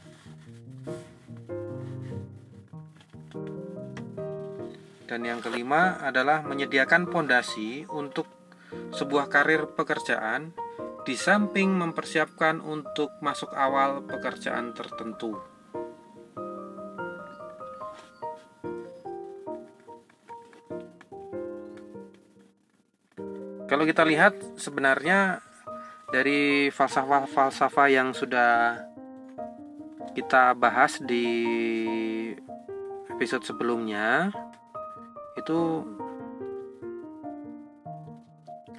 Dan yang kelima adalah menyediakan pondasi untuk sebuah karir pekerjaan di samping mempersiapkan untuk masuk awal pekerjaan tertentu. Kalau kita lihat sebenarnya dari falsafah-falsafah yang sudah kita bahas di episode sebelumnya itu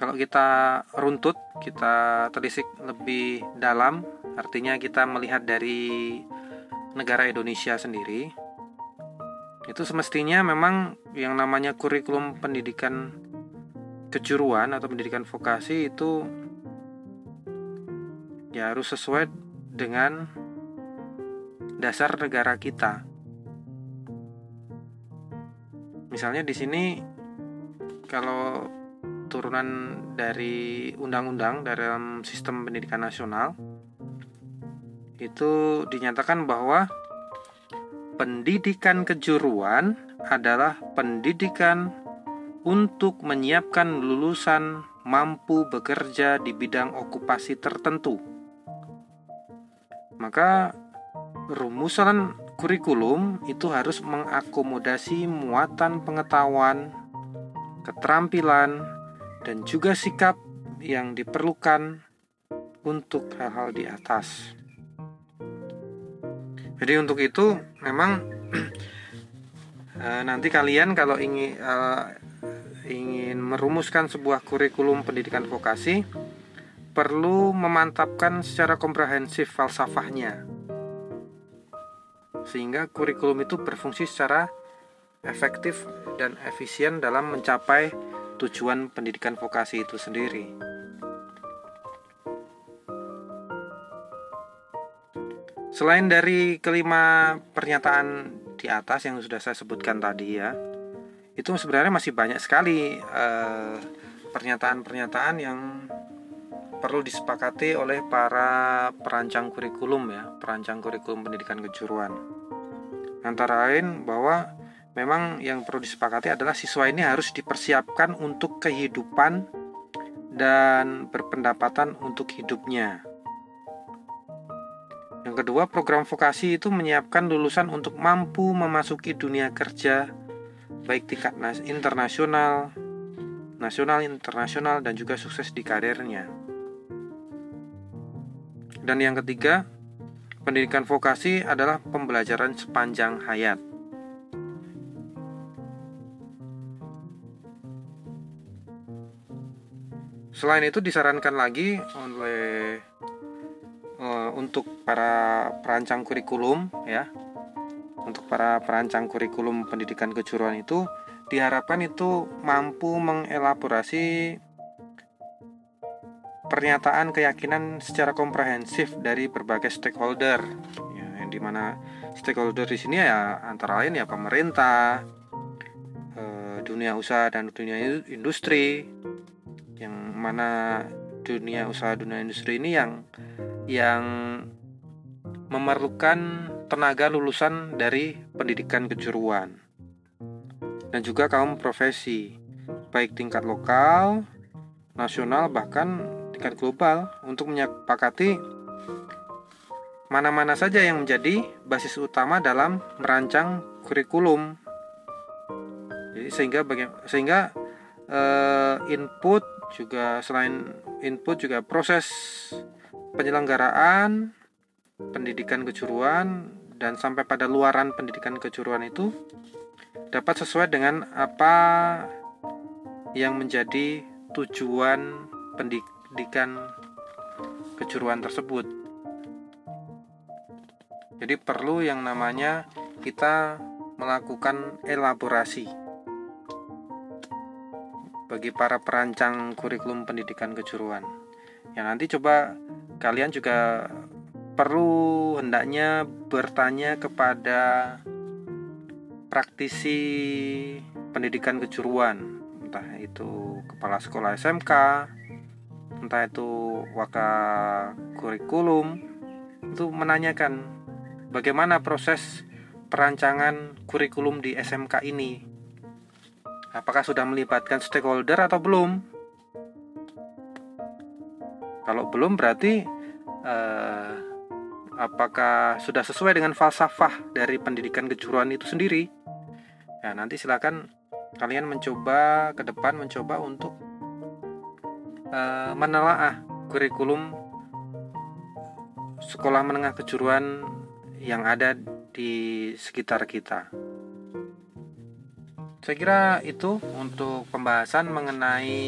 kalau kita runtut, kita telisik lebih dalam, artinya kita melihat dari negara Indonesia sendiri. Itu semestinya memang yang namanya kurikulum pendidikan kejuruan atau pendidikan vokasi itu ya harus sesuai dengan dasar negara kita. Misalnya di sini kalau turunan dari undang-undang dalam sistem pendidikan nasional itu dinyatakan bahwa pendidikan kejuruan adalah pendidikan untuk menyiapkan lulusan mampu bekerja di bidang okupasi tertentu. Maka rumusan kurikulum itu harus mengakomodasi muatan pengetahuan, keterampilan, dan juga sikap yang diperlukan untuk hal-hal di atas. Jadi untuk itu memang *clears throat* eh, nanti kalian kalau ingin eh, ingin merumuskan sebuah kurikulum pendidikan vokasi, perlu memantapkan secara komprehensif falsafahnya. Sehingga kurikulum itu berfungsi secara efektif dan efisien dalam mencapai tujuan pendidikan vokasi itu sendiri. Selain dari kelima pernyataan di atas yang sudah saya sebutkan tadi ya, itu sebenarnya masih banyak sekali eh, pernyataan-pernyataan yang perlu disepakati oleh para perancang kurikulum ya, perancang kurikulum pendidikan kejuruan. Antara lain bahwa memang yang perlu disepakati adalah siswa ini harus dipersiapkan untuk kehidupan dan berpendapatan untuk hidupnya. Yang kedua, program vokasi itu menyiapkan lulusan untuk mampu memasuki dunia kerja baik tingkat internasional, nasional, internasional, dan juga sukses di karirnya. Dan yang ketiga, pendidikan vokasi adalah pembelajaran sepanjang hayat. Selain itu disarankan lagi oleh uh, untuk para perancang kurikulum ya untuk para perancang kurikulum pendidikan kejuruan itu diharapkan itu mampu mengelaborasi pernyataan keyakinan secara komprehensif dari berbagai stakeholder. Ya, yang di mana stakeholder di sini ya antara lain ya pemerintah eh, dunia usaha dan dunia industri yang mana dunia usaha dunia industri ini yang yang memerlukan tenaga lulusan dari pendidikan kejuruan dan juga kaum profesi baik tingkat lokal, nasional bahkan tingkat global untuk menyepakati mana-mana saja yang menjadi basis utama dalam merancang kurikulum. Jadi sehingga baga- sehingga eh, input juga selain input juga proses penyelenggaraan pendidikan kejuruan dan sampai pada luaran pendidikan kejuruan itu dapat sesuai dengan apa yang menjadi tujuan pendidikan kejuruan tersebut. Jadi perlu yang namanya kita melakukan elaborasi bagi para perancang kurikulum pendidikan kejuruan. Yang nanti coba kalian juga perlu hendaknya bertanya kepada praktisi pendidikan kejuruan, entah itu kepala sekolah SMK, entah itu waka kurikulum itu menanyakan bagaimana proses perancangan kurikulum di SMK ini. Apakah sudah melibatkan stakeholder atau belum? Kalau belum berarti eh, apakah sudah sesuai dengan falsafah dari pendidikan kejuruan itu sendiri ya nanti silakan kalian mencoba ke depan mencoba untuk uh, menelaah kurikulum sekolah menengah kejuruan yang ada di sekitar kita. Saya kira itu untuk pembahasan mengenai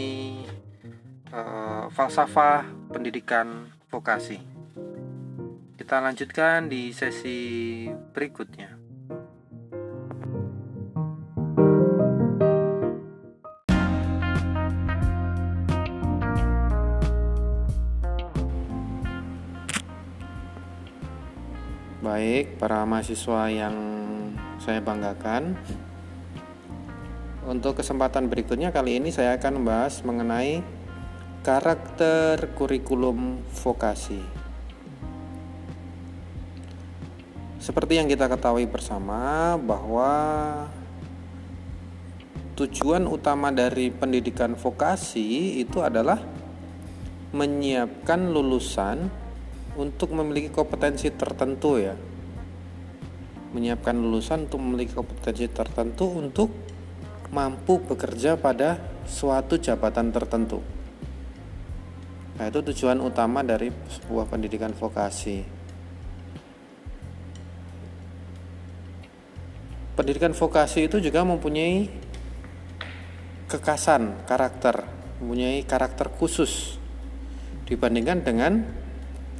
uh, falsafah pendidikan vokasi. Kita lanjutkan di sesi berikutnya. Baik, para mahasiswa yang saya banggakan. Untuk kesempatan berikutnya kali ini saya akan membahas mengenai karakter kurikulum vokasi. Seperti yang kita ketahui bersama bahwa tujuan utama dari pendidikan vokasi itu adalah menyiapkan lulusan untuk memiliki kompetensi tertentu ya menyiapkan lulusan untuk memiliki kompetensi tertentu untuk mampu bekerja pada suatu jabatan tertentu. Nah, itu tujuan utama dari sebuah pendidikan vokasi. Pendidikan vokasi itu juga mempunyai kekasan karakter, mempunyai karakter khusus dibandingkan dengan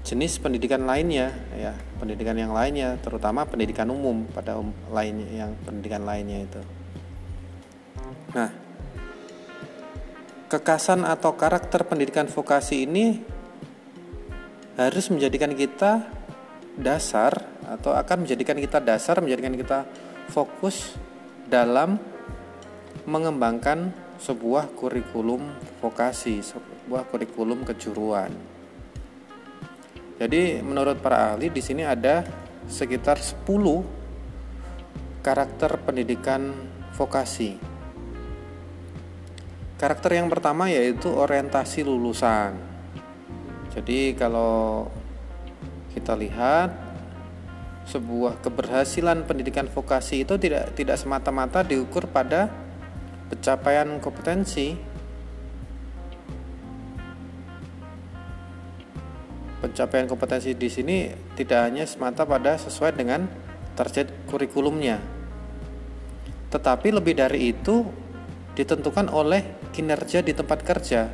jenis pendidikan lainnya ya pendidikan yang lainnya terutama pendidikan umum pada um, lainnya yang pendidikan lainnya itu. Nah kekasan atau karakter pendidikan vokasi ini harus menjadikan kita dasar atau akan menjadikan kita dasar menjadikan kita fokus dalam mengembangkan sebuah kurikulum vokasi sebuah kurikulum kejuruan jadi menurut para ahli di sini ada sekitar 10 karakter pendidikan vokasi. Karakter yang pertama yaitu orientasi lulusan. Jadi kalau kita lihat sebuah keberhasilan pendidikan vokasi itu tidak tidak semata-mata diukur pada pencapaian kompetensi pencapaian kompetensi di sini tidak hanya semata pada sesuai dengan target kurikulumnya. Tetapi lebih dari itu ditentukan oleh kinerja di tempat kerja.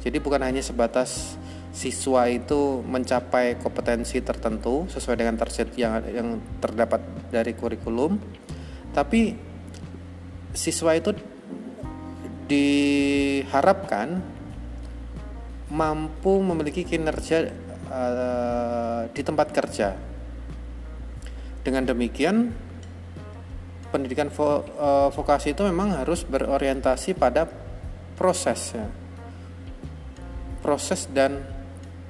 Jadi bukan hanya sebatas siswa itu mencapai kompetensi tertentu sesuai dengan target yang yang terdapat dari kurikulum, tapi siswa itu diharapkan mampu memiliki kinerja uh, di tempat kerja. Dengan demikian, pendidikan vo, uh, vokasi itu memang harus berorientasi pada proses, ya. proses dan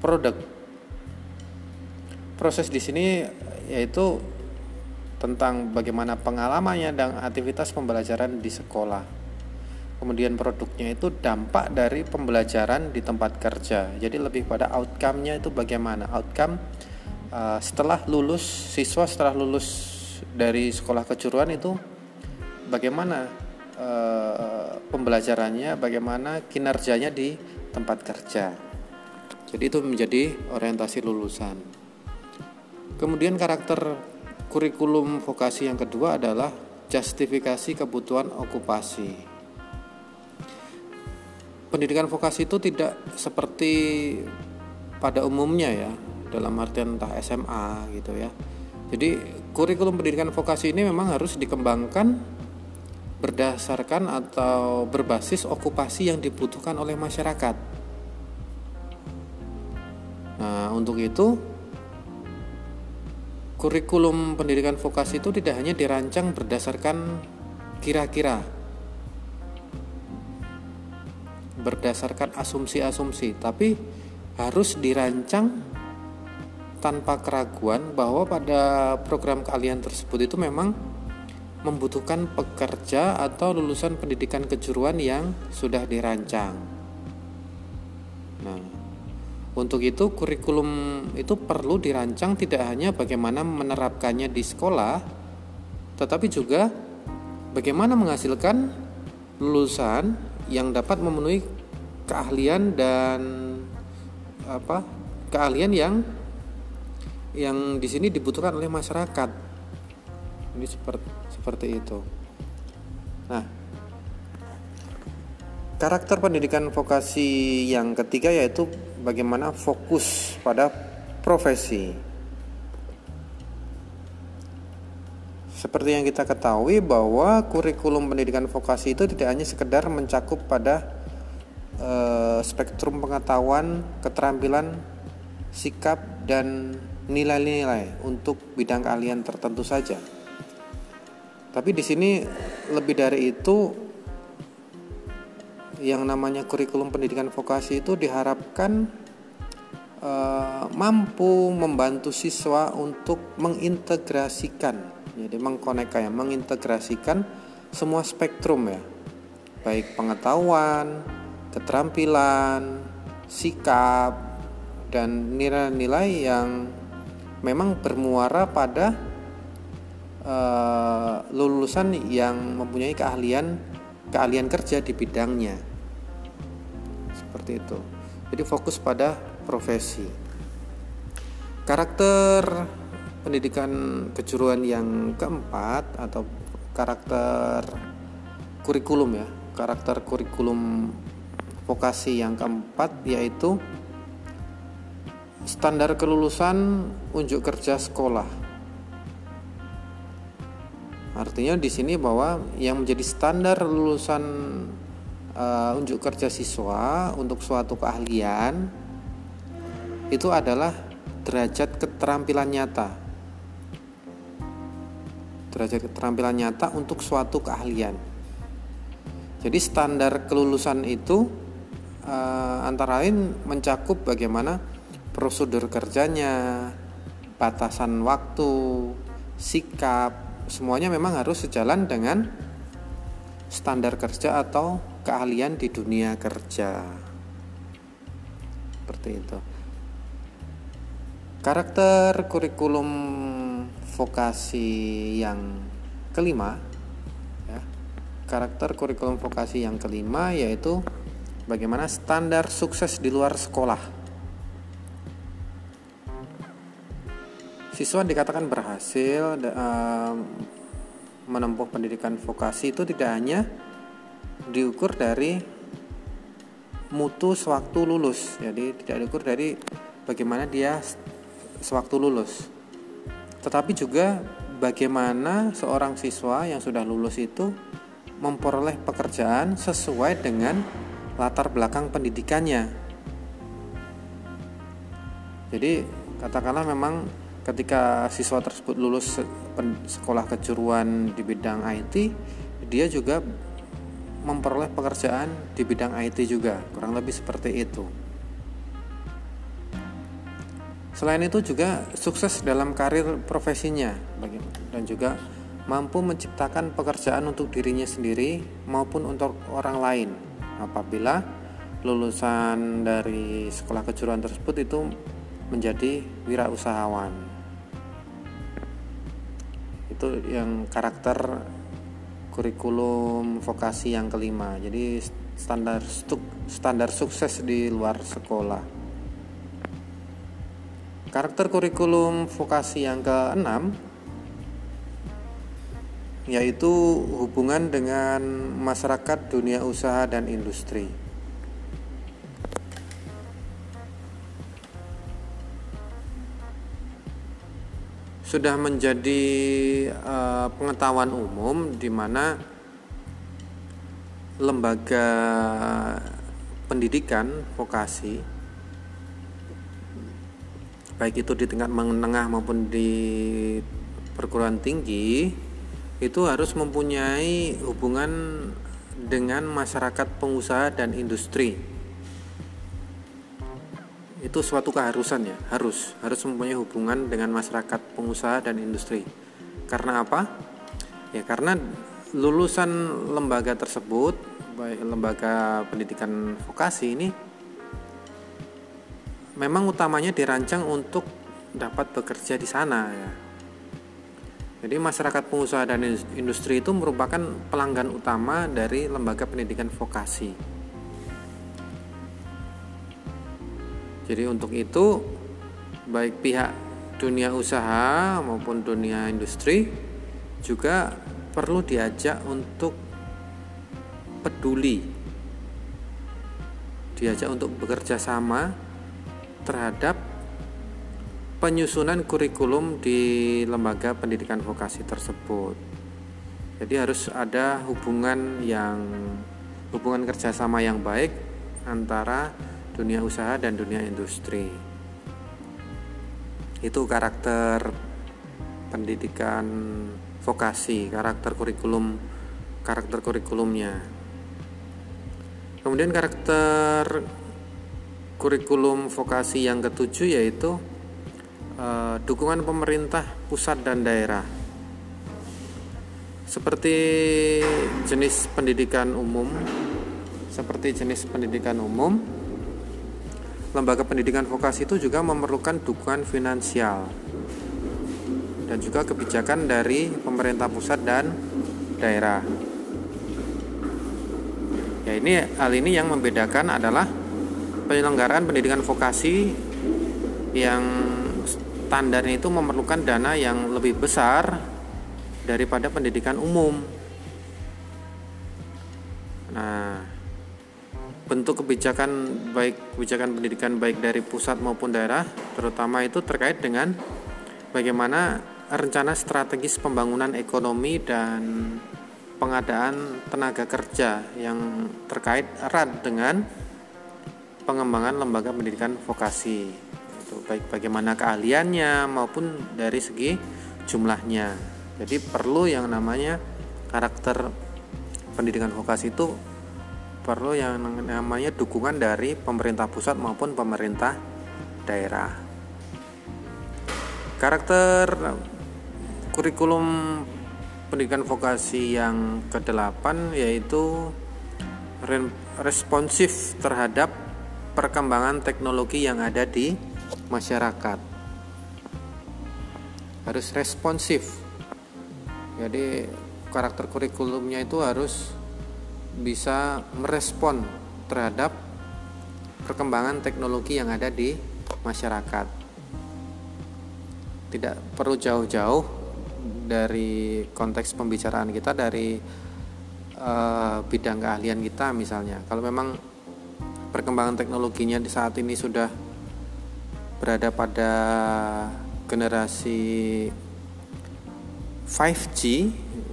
produk. Proses di sini yaitu tentang bagaimana pengalamannya dan aktivitas pembelajaran di sekolah. Kemudian produknya itu dampak dari pembelajaran di tempat kerja. Jadi lebih pada outcome-nya itu bagaimana? Outcome uh, setelah lulus siswa setelah lulus dari sekolah kejuruan itu bagaimana uh, pembelajarannya bagaimana kinerjanya di tempat kerja jadi itu menjadi orientasi lulusan kemudian karakter kurikulum vokasi yang kedua adalah justifikasi kebutuhan okupasi pendidikan vokasi itu tidak seperti pada umumnya ya dalam artian entah SMA gitu ya. Jadi kurikulum pendidikan vokasi ini memang harus dikembangkan berdasarkan atau berbasis okupasi yang dibutuhkan oleh masyarakat. Nah, untuk itu kurikulum pendidikan vokasi itu tidak hanya dirancang berdasarkan kira-kira berdasarkan asumsi-asumsi, tapi harus dirancang tanpa keraguan bahwa pada program keahlian tersebut itu memang membutuhkan pekerja atau lulusan pendidikan kejuruan yang sudah dirancang. Nah, untuk itu kurikulum itu perlu dirancang tidak hanya bagaimana menerapkannya di sekolah, tetapi juga bagaimana menghasilkan lulusan yang dapat memenuhi keahlian dan apa keahlian yang yang di sini dibutuhkan oleh masyarakat. Ini seperti seperti itu. Nah karakter pendidikan vokasi yang ketiga yaitu bagaimana fokus pada profesi Seperti yang kita ketahui bahwa kurikulum pendidikan vokasi itu tidak hanya sekedar mencakup pada e, spektrum pengetahuan, keterampilan, sikap dan nilai-nilai untuk bidang keahlian tertentu saja. Tapi di sini lebih dari itu yang namanya kurikulum pendidikan vokasi itu diharapkan e, mampu membantu siswa untuk mengintegrasikan jadi mengkonekkan ya mengintegrasikan semua spektrum ya. Baik pengetahuan keterampilan sikap dan nilai-nilai yang memang bermuara pada uh, lulusan yang mempunyai keahlian keahlian kerja di bidangnya seperti itu. Jadi fokus pada profesi. Karakter pendidikan kejuruan yang keempat atau karakter kurikulum ya karakter kurikulum vokasi yang keempat yaitu standar kelulusan unjuk kerja sekolah. Artinya di sini bahwa yang menjadi standar lulusan uh, unjuk kerja siswa untuk suatu keahlian itu adalah derajat keterampilan nyata derajat keterampilan nyata untuk suatu keahlian. Jadi standar kelulusan itu uh, antara lain mencakup bagaimana prosedur kerjanya, batasan waktu, sikap, semuanya memang harus sejalan dengan standar kerja atau keahlian di dunia kerja. Seperti itu. Karakter kurikulum vokasi yang kelima ya, karakter kurikulum vokasi yang kelima yaitu bagaimana standar sukses di luar sekolah siswa dikatakan berhasil uh, menempuh pendidikan vokasi itu tidak hanya diukur dari mutu sewaktu lulus jadi tidak diukur dari bagaimana dia sewaktu lulus tetapi juga bagaimana seorang siswa yang sudah lulus itu memperoleh pekerjaan sesuai dengan latar belakang pendidikannya. Jadi katakanlah memang ketika siswa tersebut lulus sekolah kejuruan di bidang IT, dia juga memperoleh pekerjaan di bidang IT juga, kurang lebih seperti itu. Selain itu juga sukses dalam karir profesinya dan juga mampu menciptakan pekerjaan untuk dirinya sendiri maupun untuk orang lain apabila lulusan dari sekolah kejuruan tersebut itu menjadi wirausahawan. Itu yang karakter kurikulum vokasi yang kelima. Jadi standar standar sukses di luar sekolah. Karakter kurikulum vokasi yang keenam yaitu hubungan dengan masyarakat dunia usaha dan industri. Sudah menjadi uh, pengetahuan umum di mana lembaga pendidikan vokasi baik itu di tingkat menengah maupun di perguruan tinggi itu harus mempunyai hubungan dengan masyarakat pengusaha dan industri itu suatu keharusan ya harus harus mempunyai hubungan dengan masyarakat pengusaha dan industri karena apa ya karena lulusan lembaga tersebut baik lembaga pendidikan vokasi ini memang utamanya dirancang untuk dapat bekerja di sana ya. Jadi masyarakat pengusaha dan industri itu merupakan pelanggan utama dari lembaga pendidikan vokasi. Jadi untuk itu baik pihak dunia usaha maupun dunia industri juga perlu diajak untuk peduli diajak untuk bekerja sama terhadap penyusunan kurikulum di lembaga pendidikan vokasi tersebut. Jadi harus ada hubungan yang hubungan kerjasama yang baik antara dunia usaha dan dunia industri. Itu karakter pendidikan vokasi, karakter kurikulum karakter kurikulumnya. Kemudian karakter kurikulum vokasi yang ketujuh yaitu uh, dukungan pemerintah pusat dan daerah. Seperti jenis pendidikan umum, seperti jenis pendidikan umum, lembaga pendidikan vokasi itu juga memerlukan dukungan finansial dan juga kebijakan dari pemerintah pusat dan daerah. Ya ini hal ini yang membedakan adalah penyelenggaraan pendidikan vokasi yang standarnya itu memerlukan dana yang lebih besar daripada pendidikan umum. Nah, bentuk kebijakan baik kebijakan pendidikan baik dari pusat maupun daerah terutama itu terkait dengan bagaimana rencana strategis pembangunan ekonomi dan pengadaan tenaga kerja yang terkait erat dengan pengembangan lembaga pendidikan vokasi. Itu baik bagaimana keahliannya maupun dari segi jumlahnya. Jadi perlu yang namanya karakter pendidikan vokasi itu perlu yang namanya dukungan dari pemerintah pusat maupun pemerintah daerah karakter kurikulum pendidikan vokasi yang kedelapan yaitu responsif terhadap perkembangan teknologi yang ada di masyarakat. Harus responsif. Jadi karakter kurikulumnya itu harus bisa merespon terhadap perkembangan teknologi yang ada di masyarakat. Tidak perlu jauh-jauh dari konteks pembicaraan kita dari uh, bidang keahlian kita misalnya. Kalau memang perkembangan teknologinya di saat ini sudah berada pada generasi 5G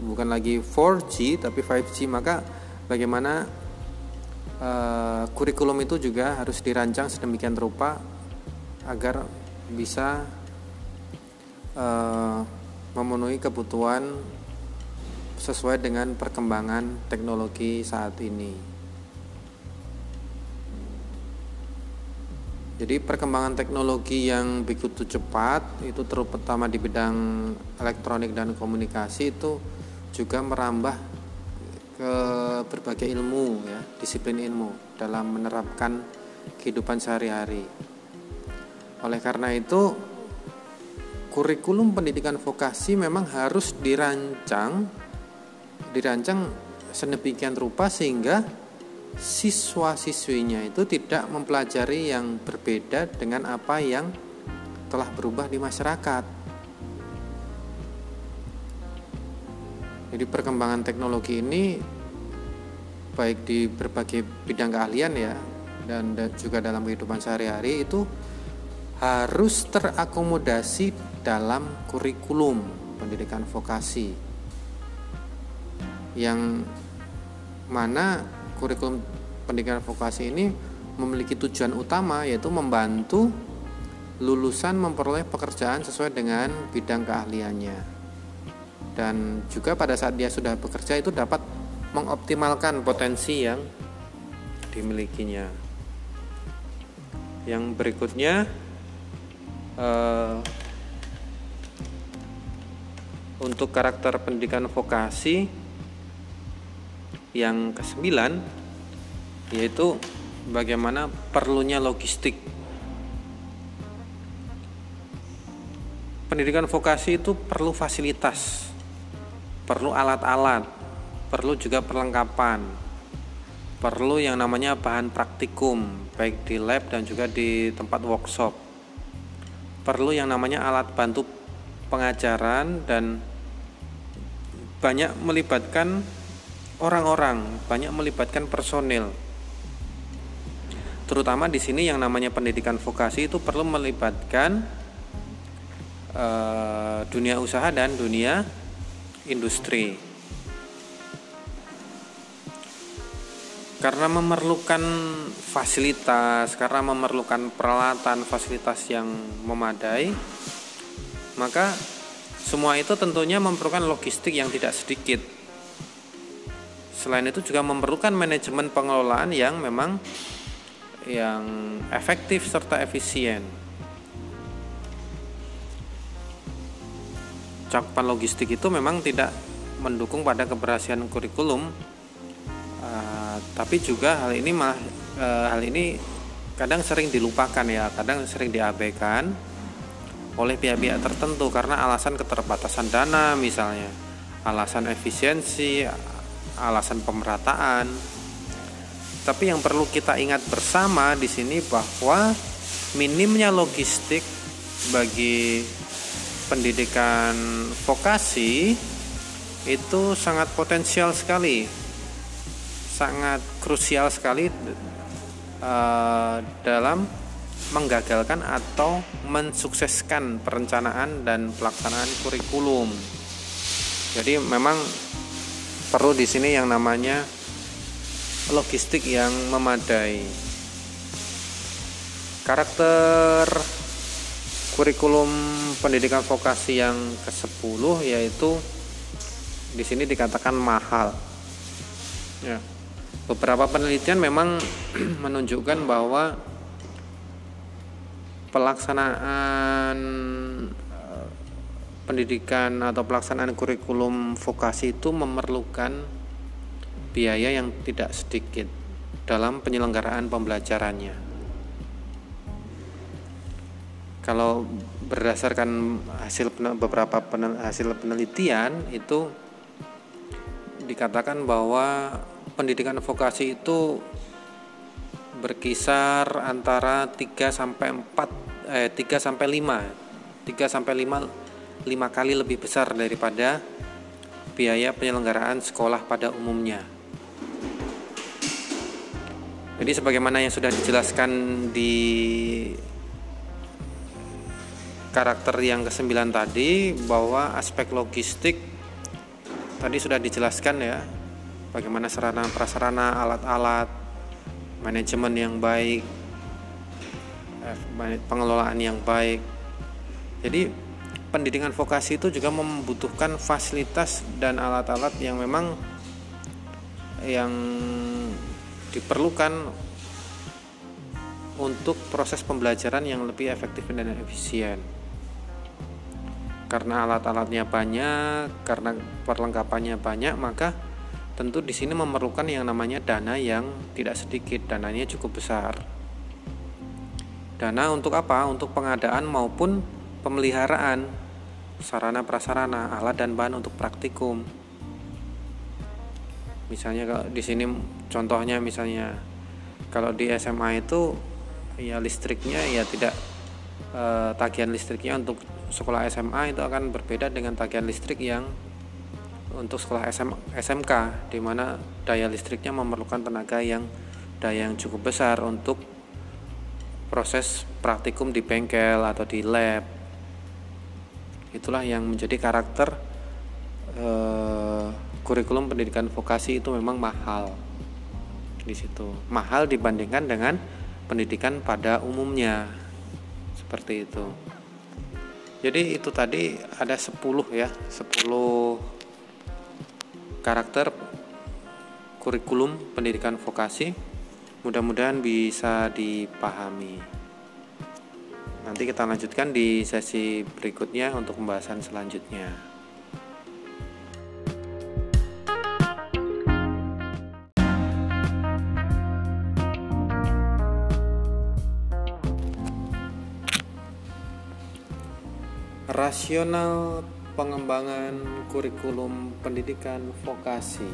bukan lagi 4G tapi 5G maka bagaimana uh, kurikulum itu juga harus dirancang sedemikian rupa agar bisa uh, memenuhi kebutuhan sesuai dengan perkembangan teknologi saat ini. Jadi perkembangan teknologi yang begitu cepat itu terutama di bidang elektronik dan komunikasi itu juga merambah ke berbagai ilmu ya, disiplin ilmu dalam menerapkan kehidupan sehari-hari. Oleh karena itu kurikulum pendidikan vokasi memang harus dirancang dirancang sedemikian rupa sehingga siswa-siswinya itu tidak mempelajari yang berbeda dengan apa yang telah berubah di masyarakat. Jadi perkembangan teknologi ini baik di berbagai bidang keahlian ya dan juga dalam kehidupan sehari-hari itu harus terakomodasi dalam kurikulum pendidikan vokasi yang mana kurikulum pendidikan vokasi ini memiliki tujuan utama yaitu membantu lulusan memperoleh pekerjaan sesuai dengan bidang keahliannya. Dan juga pada saat dia sudah bekerja itu dapat mengoptimalkan potensi yang dimilikinya. Yang berikutnya uh, untuk karakter pendidikan vokasi yang kesembilan yaitu bagaimana perlunya logistik. Pendidikan vokasi itu perlu fasilitas, perlu alat-alat, perlu juga perlengkapan, perlu yang namanya bahan praktikum, baik di lab dan juga di tempat workshop. Perlu yang namanya alat bantu pengajaran dan banyak melibatkan orang-orang, banyak melibatkan personil. Terutama di sini yang namanya pendidikan vokasi itu perlu melibatkan uh, dunia usaha dan dunia industri. Karena memerlukan fasilitas, karena memerlukan peralatan, fasilitas yang memadai, maka semua itu tentunya memerlukan logistik yang tidak sedikit Selain itu juga memerlukan manajemen pengelolaan yang memang yang efektif serta efisien. Cakupan logistik itu memang tidak mendukung pada keberhasilan kurikulum, uh, tapi juga hal ini mah uh, hal ini kadang sering dilupakan ya, kadang sering diabaikan oleh pihak-pihak tertentu karena alasan keterbatasan dana misalnya, alasan efisiensi, alasan pemerataan. Tapi yang perlu kita ingat bersama di sini bahwa minimnya logistik bagi pendidikan vokasi itu sangat potensial sekali, sangat krusial sekali uh, dalam menggagalkan atau mensukseskan perencanaan dan pelaksanaan kurikulum. Jadi memang perlu di sini yang namanya logistik yang memadai. Karakter kurikulum pendidikan vokasi yang ke-10 yaitu di sini dikatakan mahal. Ya. Beberapa penelitian memang *clears throat* menunjukkan bahwa pelaksanaan pendidikan atau pelaksanaan kurikulum vokasi itu memerlukan biaya yang tidak sedikit dalam penyelenggaraan pembelajarannya. Kalau berdasarkan hasil beberapa hasil penelitian itu dikatakan bahwa pendidikan vokasi itu berkisar antara 3 sampai 4 eh 3 sampai 5 3 sampai 5 lima kali lebih besar daripada biaya penyelenggaraan sekolah pada umumnya. Jadi sebagaimana yang sudah dijelaskan di karakter yang kesembilan tadi bahwa aspek logistik tadi sudah dijelaskan ya bagaimana sarana prasarana alat-alat manajemen yang baik eh, pengelolaan yang baik jadi pendidikan vokasi itu juga membutuhkan fasilitas dan alat-alat yang memang yang diperlukan untuk proses pembelajaran yang lebih efektif dan efisien. Karena alat-alatnya banyak, karena perlengkapannya banyak, maka tentu di sini memerlukan yang namanya dana yang tidak sedikit, dananya cukup besar. Dana untuk apa? Untuk pengadaan maupun pemeliharaan sarana prasarana, alat dan bahan untuk praktikum. Misalnya kalau di sini contohnya misalnya kalau di SMA itu ya listriknya ya tidak eh, tagihan listriknya untuk sekolah SMA itu akan berbeda dengan tagihan listrik yang untuk sekolah SM, SMK di mana daya listriknya memerlukan tenaga yang daya yang cukup besar untuk proses praktikum di bengkel atau di lab. Itulah yang menjadi karakter eh, kurikulum pendidikan vokasi itu memang mahal di situ. Mahal dibandingkan dengan pendidikan pada umumnya. Seperti itu jadi itu tadi ada 10 ya 10 karakter kurikulum pendidikan vokasi. Mudah-mudahan bisa dipahami. Nanti kita lanjutkan di sesi berikutnya untuk pembahasan selanjutnya rasional pengembangan kurikulum pendidikan vokasi.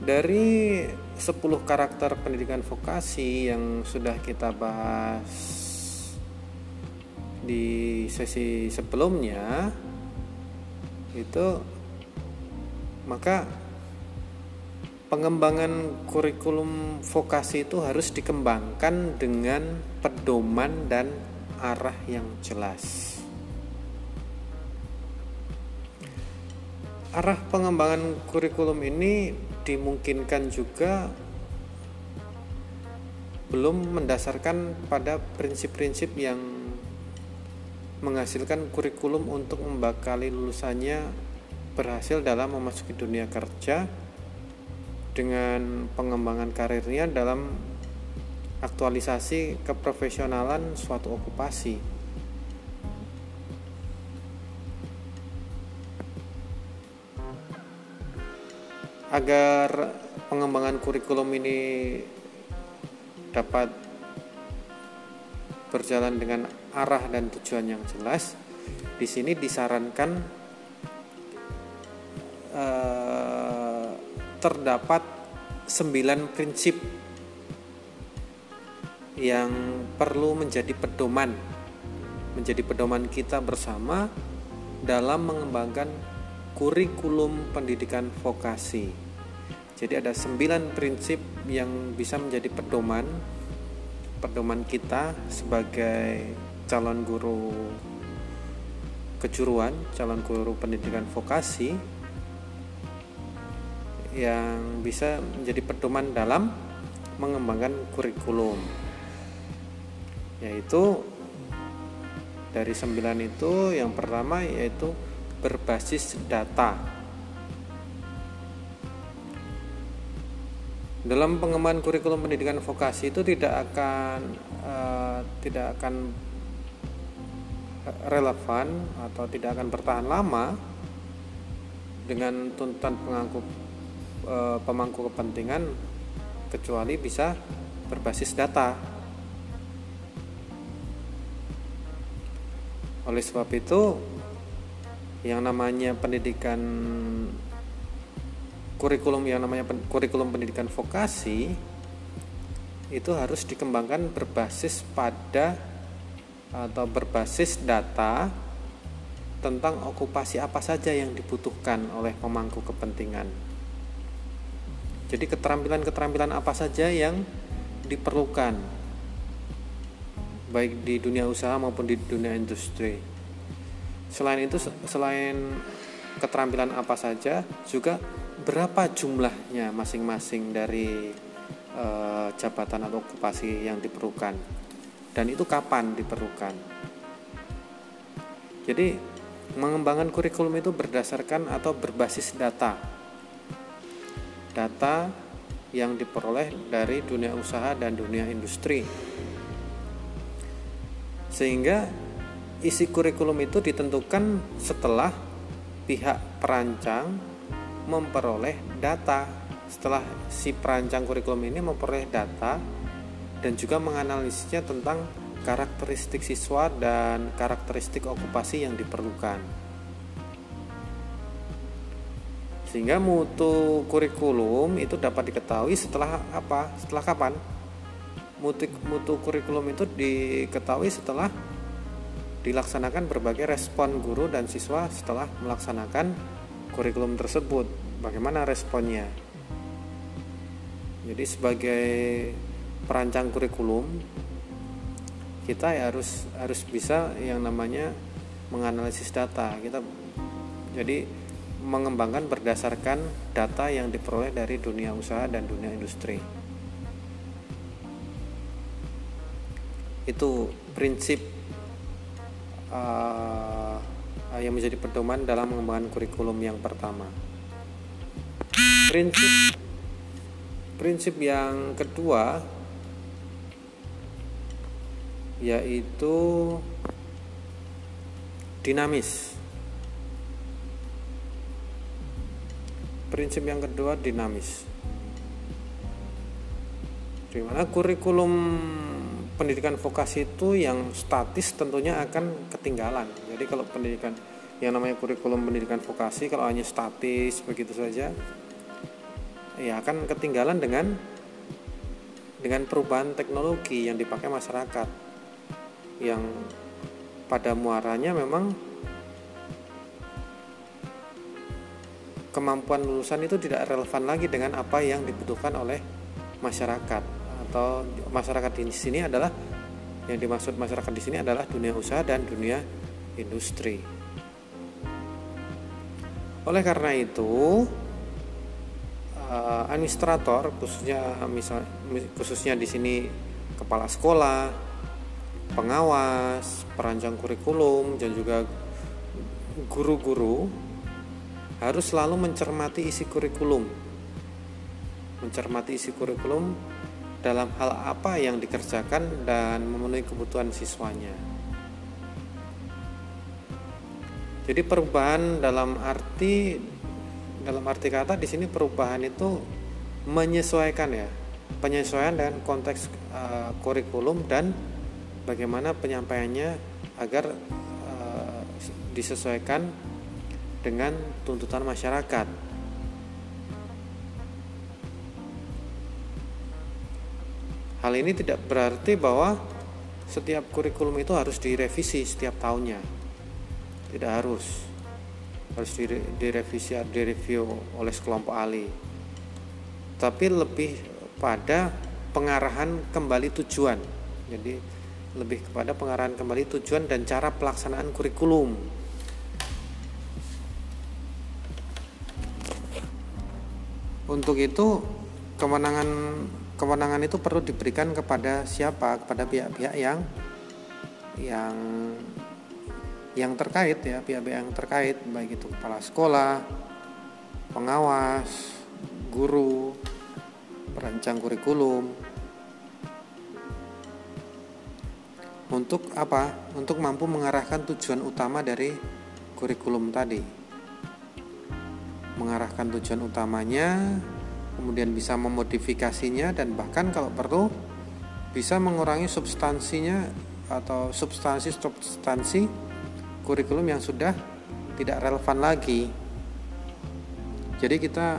Dari 10 karakter pendidikan vokasi yang sudah kita bahas di sesi sebelumnya itu maka pengembangan kurikulum vokasi itu harus dikembangkan dengan pedoman dan arah yang jelas. Arah pengembangan kurikulum ini dimungkinkan juga belum mendasarkan pada prinsip-prinsip yang menghasilkan kurikulum untuk membekali lulusannya berhasil dalam memasuki dunia kerja dengan pengembangan karirnya dalam aktualisasi keprofesionalan suatu okupasi. Agar pengembangan kurikulum ini dapat berjalan dengan arah dan tujuan yang jelas, di sini disarankan eh, terdapat sembilan prinsip yang perlu menjadi pedoman menjadi pedoman kita bersama dalam mengembangkan kurikulum pendidikan vokasi. Jadi ada sembilan prinsip yang bisa menjadi pedoman pedoman kita sebagai calon guru kejuruan, calon guru pendidikan vokasi yang bisa menjadi pedoman dalam mengembangkan kurikulum yaitu dari sembilan itu yang pertama yaitu berbasis data. Dalam pengembangan kurikulum pendidikan vokasi itu tidak akan uh, tidak akan relevan atau tidak akan bertahan lama dengan tuntutan pengangku uh, pemangku kepentingan kecuali bisa berbasis data Oleh sebab itu, yang namanya pendidikan kurikulum yang namanya kurikulum pendidikan vokasi itu harus dikembangkan berbasis pada atau berbasis data tentang okupasi apa saja yang dibutuhkan oleh pemangku kepentingan. Jadi keterampilan-keterampilan apa saja yang diperlukan baik di dunia usaha maupun di dunia industri. Selain itu selain keterampilan apa saja juga berapa jumlahnya masing-masing dari uh, jabatan atau okupasi yang diperlukan? Dan itu kapan diperlukan? Jadi mengembangkan kurikulum itu berdasarkan atau berbasis data. Data yang diperoleh dari dunia usaha dan dunia industri sehingga isi kurikulum itu ditentukan setelah pihak perancang memperoleh data setelah si perancang kurikulum ini memperoleh data dan juga menganalisisnya tentang karakteristik siswa dan karakteristik okupasi yang diperlukan. Sehingga mutu kurikulum itu dapat diketahui setelah apa? Setelah kapan? Mutu, mutu kurikulum itu diketahui setelah dilaksanakan berbagai respon guru dan siswa setelah melaksanakan kurikulum tersebut. Bagaimana responnya? Jadi sebagai perancang kurikulum kita ya harus harus bisa yang namanya menganalisis data. Kita jadi mengembangkan berdasarkan data yang diperoleh dari dunia usaha dan dunia industri itu prinsip uh, yang menjadi pedoman dalam mengembangkan kurikulum yang pertama. Prinsip prinsip yang kedua yaitu dinamis. Prinsip yang kedua dinamis. Di mana kurikulum pendidikan vokasi itu yang statis tentunya akan ketinggalan. Jadi kalau pendidikan yang namanya kurikulum pendidikan vokasi kalau hanya statis begitu saja ya akan ketinggalan dengan dengan perubahan teknologi yang dipakai masyarakat yang pada muaranya memang kemampuan lulusan itu tidak relevan lagi dengan apa yang dibutuhkan oleh masyarakat atau masyarakat di sini adalah yang dimaksud masyarakat di sini adalah dunia usaha dan dunia industri. Oleh karena itu, eh, administrator khususnya misal khususnya di sini kepala sekolah, pengawas, perancang kurikulum dan juga guru-guru harus selalu mencermati isi kurikulum. Mencermati isi kurikulum dalam hal apa yang dikerjakan dan memenuhi kebutuhan siswanya. Jadi perubahan dalam arti dalam arti kata di sini perubahan itu menyesuaikan ya, penyesuaian dengan konteks uh, kurikulum dan bagaimana penyampaiannya agar uh, disesuaikan dengan tuntutan masyarakat. Hal ini tidak berarti bahwa setiap kurikulum itu harus direvisi setiap tahunnya. Tidak harus. Harus direvisi, direview oleh sekelompok ahli. Tapi lebih pada pengarahan kembali tujuan. Jadi lebih kepada pengarahan kembali tujuan dan cara pelaksanaan kurikulum. Untuk itu kemenangan kewenangan itu perlu diberikan kepada siapa? Kepada pihak-pihak yang yang yang terkait ya pihak-pihak yang terkait baik itu kepala sekolah pengawas guru perancang kurikulum. Untuk apa? Untuk mampu mengarahkan tujuan utama dari kurikulum tadi. Mengarahkan tujuan utamanya kemudian bisa memodifikasinya dan bahkan kalau perlu bisa mengurangi substansinya atau substansi-substansi kurikulum yang sudah tidak relevan lagi. Jadi kita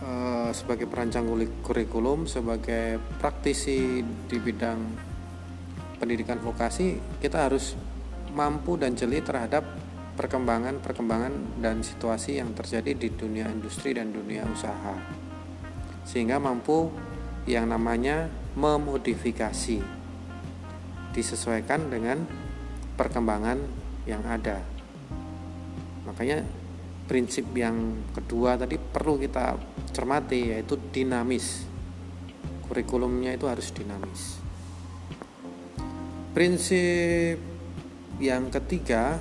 e, sebagai perancang kurikulum, sebagai praktisi di bidang pendidikan vokasi, kita harus mampu dan jeli terhadap perkembangan-perkembangan dan situasi yang terjadi di dunia industri dan dunia usaha sehingga mampu yang namanya memodifikasi disesuaikan dengan perkembangan yang ada. Makanya prinsip yang kedua tadi perlu kita cermati yaitu dinamis. Kurikulumnya itu harus dinamis. Prinsip yang ketiga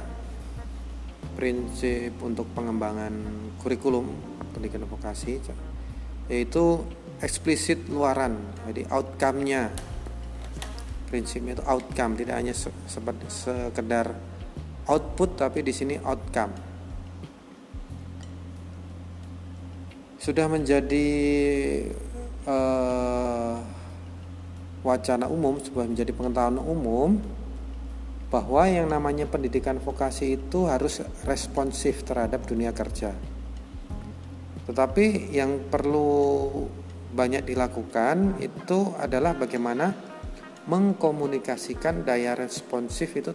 prinsip untuk pengembangan kurikulum pendidikan vokasi yaitu eksplisit luaran jadi outcome-nya prinsipnya itu outcome tidak hanya sekedar output tapi di sini outcome sudah menjadi uh, wacana umum sebuah menjadi pengetahuan umum bahwa yang namanya pendidikan vokasi itu harus responsif terhadap dunia kerja. Tetapi yang perlu banyak dilakukan itu adalah bagaimana mengkomunikasikan daya responsif itu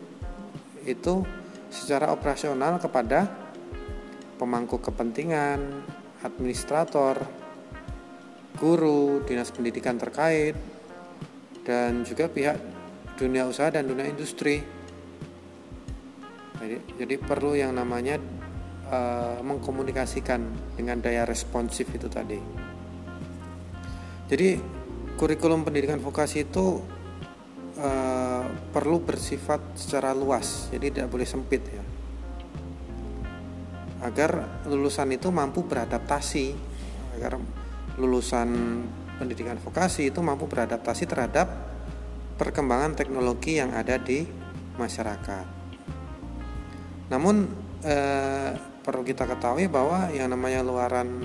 itu secara operasional kepada pemangku kepentingan, administrator, guru, dinas pendidikan terkait, dan juga pihak dunia usaha dan dunia industri. Jadi, jadi perlu yang namanya uh, mengkomunikasikan dengan daya responsif itu tadi. Jadi kurikulum pendidikan vokasi itu uh, perlu bersifat secara luas, jadi tidak boleh sempit ya. Agar lulusan itu mampu beradaptasi, agar lulusan pendidikan vokasi itu mampu beradaptasi terhadap perkembangan teknologi yang ada di masyarakat. Namun eh, perlu kita ketahui bahwa yang namanya luaran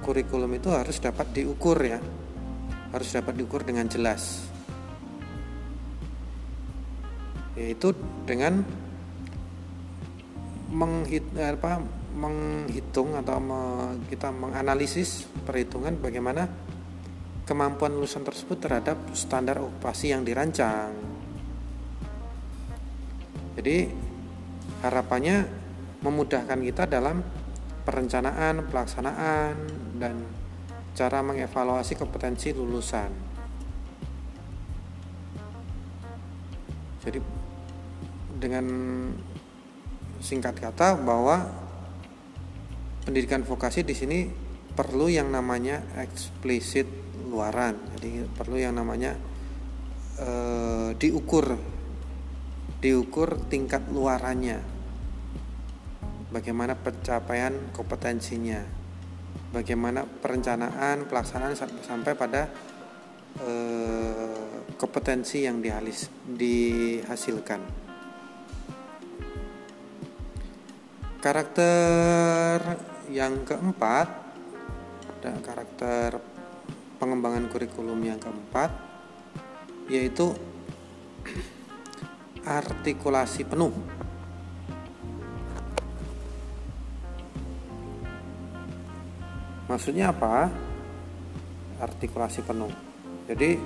kurikulum itu harus dapat diukur ya, harus dapat diukur dengan jelas, yaitu dengan menghitung atau kita menganalisis perhitungan bagaimana kemampuan lulusan tersebut terhadap standar okupasi yang dirancang. Jadi harapannya memudahkan kita dalam perencanaan, pelaksanaan, dan cara mengevaluasi kompetensi lulusan. Jadi dengan singkat kata bahwa pendidikan vokasi di sini perlu yang namanya eksplisit luaran. Jadi perlu yang namanya e, diukur diukur tingkat luarannya bagaimana pencapaian kompetensinya, bagaimana perencanaan pelaksanaan sampai pada eh, kompetensi yang dihalis, dihasilkan. Karakter yang keempat dan karakter pengembangan kurikulum yang keempat yaitu *clears throat* artikulasi penuh Maksudnya apa? Artikulasi penuh. Jadi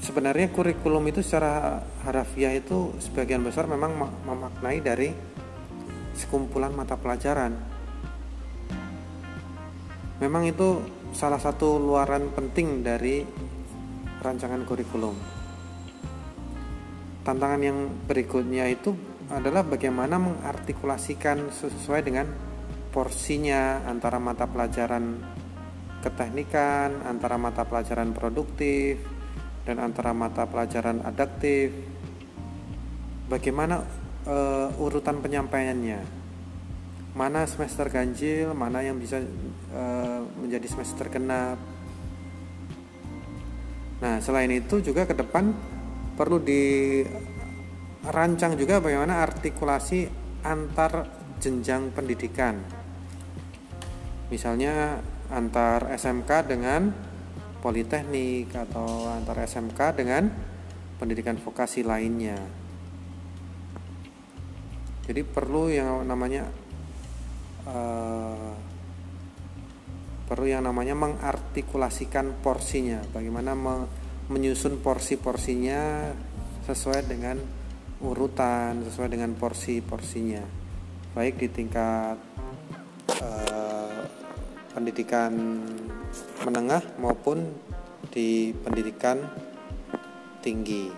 sebenarnya kurikulum itu secara harafiah itu sebagian besar memang memaknai dari sekumpulan mata pelajaran. Memang itu salah satu luaran penting dari rancangan kurikulum. Tantangan yang berikutnya itu adalah bagaimana mengartikulasikan sesuai dengan porsinya antara mata pelajaran keteknikan, antara mata pelajaran produktif, dan antara mata pelajaran adaptif. Bagaimana uh, urutan penyampaiannya? Mana semester ganjil, mana yang bisa uh, menjadi semester genap? Nah, selain itu juga ke depan perlu dirancang juga bagaimana artikulasi antar jenjang pendidikan misalnya antar SMK dengan politeknik atau antar SMK dengan pendidikan vokasi lainnya. Jadi perlu yang namanya uh, perlu yang namanya mengartikulasikan porsinya, bagaimana me menyusun porsi-porsinya sesuai dengan urutan, sesuai dengan porsi-porsinya, baik di tingkat uh, pendidikan menengah maupun di pendidikan tinggi.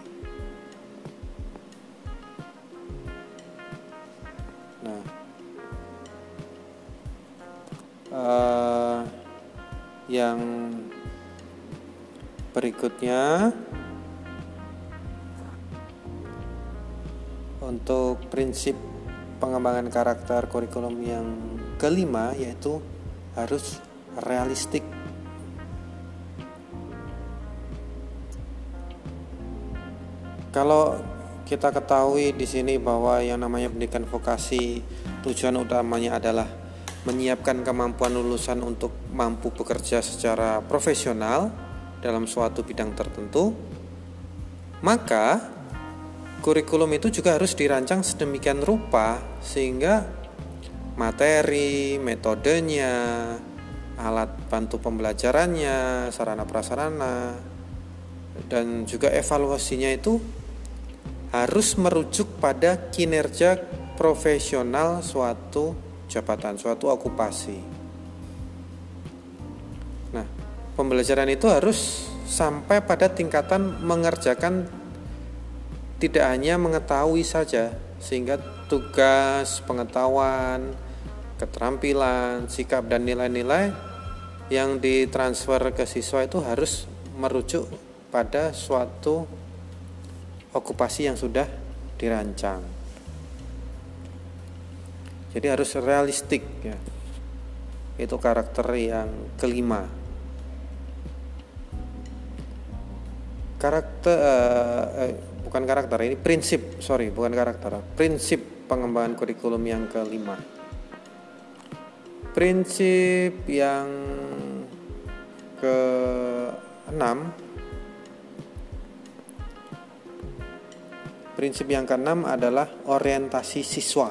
Nah, uh, yang berikutnya untuk prinsip pengembangan karakter kurikulum yang kelima yaitu harus realistik. Kalau kita ketahui di sini bahwa yang namanya pendidikan vokasi tujuan utamanya adalah menyiapkan kemampuan lulusan untuk mampu bekerja secara profesional dalam suatu bidang tertentu, maka kurikulum itu juga harus dirancang sedemikian rupa sehingga materi, metodenya, alat bantu pembelajarannya, sarana prasarana, dan juga evaluasinya itu harus merujuk pada kinerja profesional suatu jabatan, suatu okupasi. Nah, pembelajaran itu harus sampai pada tingkatan mengerjakan tidak hanya mengetahui saja, sehingga tugas, pengetahuan, keterampilan, sikap dan nilai-nilai yang ditransfer ke siswa itu harus merujuk pada suatu okupasi yang sudah dirancang. Jadi harus realistik ya. Itu karakter yang kelima. Karakter uh, eh, bukan karakter ini prinsip, sorry, bukan karakter. Prinsip pengembangan kurikulum yang kelima. Prinsip yang keenam Prinsip yang keenam adalah orientasi siswa.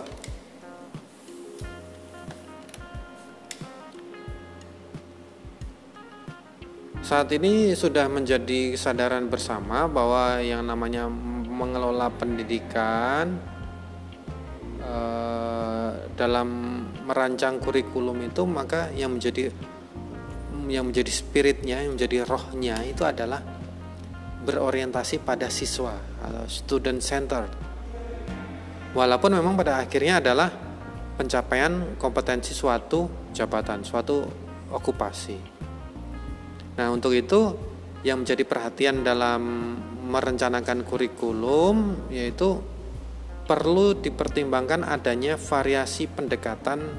Saat ini sudah menjadi kesadaran bersama bahwa yang namanya mengelola pendidikan dalam merancang kurikulum itu maka yang menjadi yang menjadi spiritnya, yang menjadi rohnya itu adalah berorientasi pada siswa atau student center. Walaupun memang pada akhirnya adalah pencapaian kompetensi suatu jabatan, suatu okupasi. Nah, untuk itu yang menjadi perhatian dalam merencanakan kurikulum yaitu perlu dipertimbangkan adanya variasi pendekatan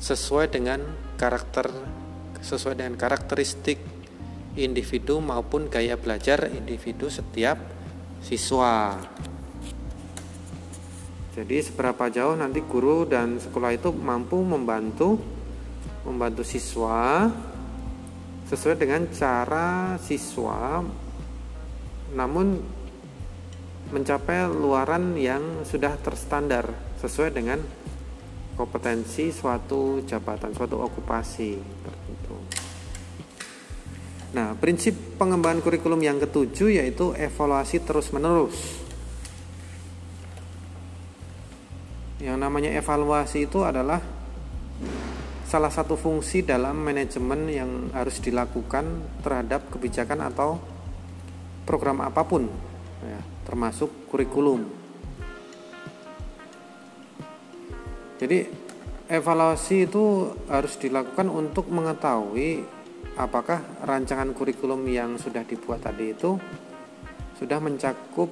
sesuai dengan karakter sesuai dengan karakteristik individu maupun gaya belajar individu setiap siswa. Jadi seberapa jauh nanti guru dan sekolah itu mampu membantu membantu siswa sesuai dengan cara siswa namun mencapai luaran yang sudah terstandar sesuai dengan kompetensi suatu jabatan, suatu okupasi tertentu. Nah, prinsip pengembangan kurikulum yang ketujuh yaitu evaluasi terus-menerus. Yang namanya evaluasi itu adalah salah satu fungsi dalam manajemen yang harus dilakukan terhadap kebijakan atau program apa pun, termasuk kurikulum. Jadi evaluasi itu harus dilakukan untuk mengetahui apakah rancangan kurikulum yang sudah dibuat tadi itu sudah mencakup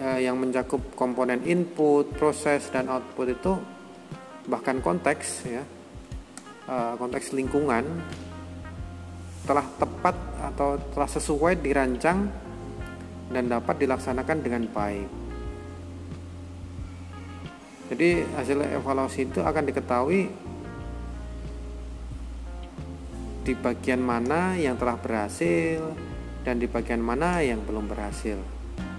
eh, yang mencakup komponen input, proses dan output itu bahkan konteks ya Eh, konteks lingkungan telah tepat atau telah sesuai dirancang dan dapat dilaksanakan dengan baik. Jadi hasil evaluasi itu akan diketahui di bagian mana yang telah berhasil dan di bagian mana yang belum berhasil.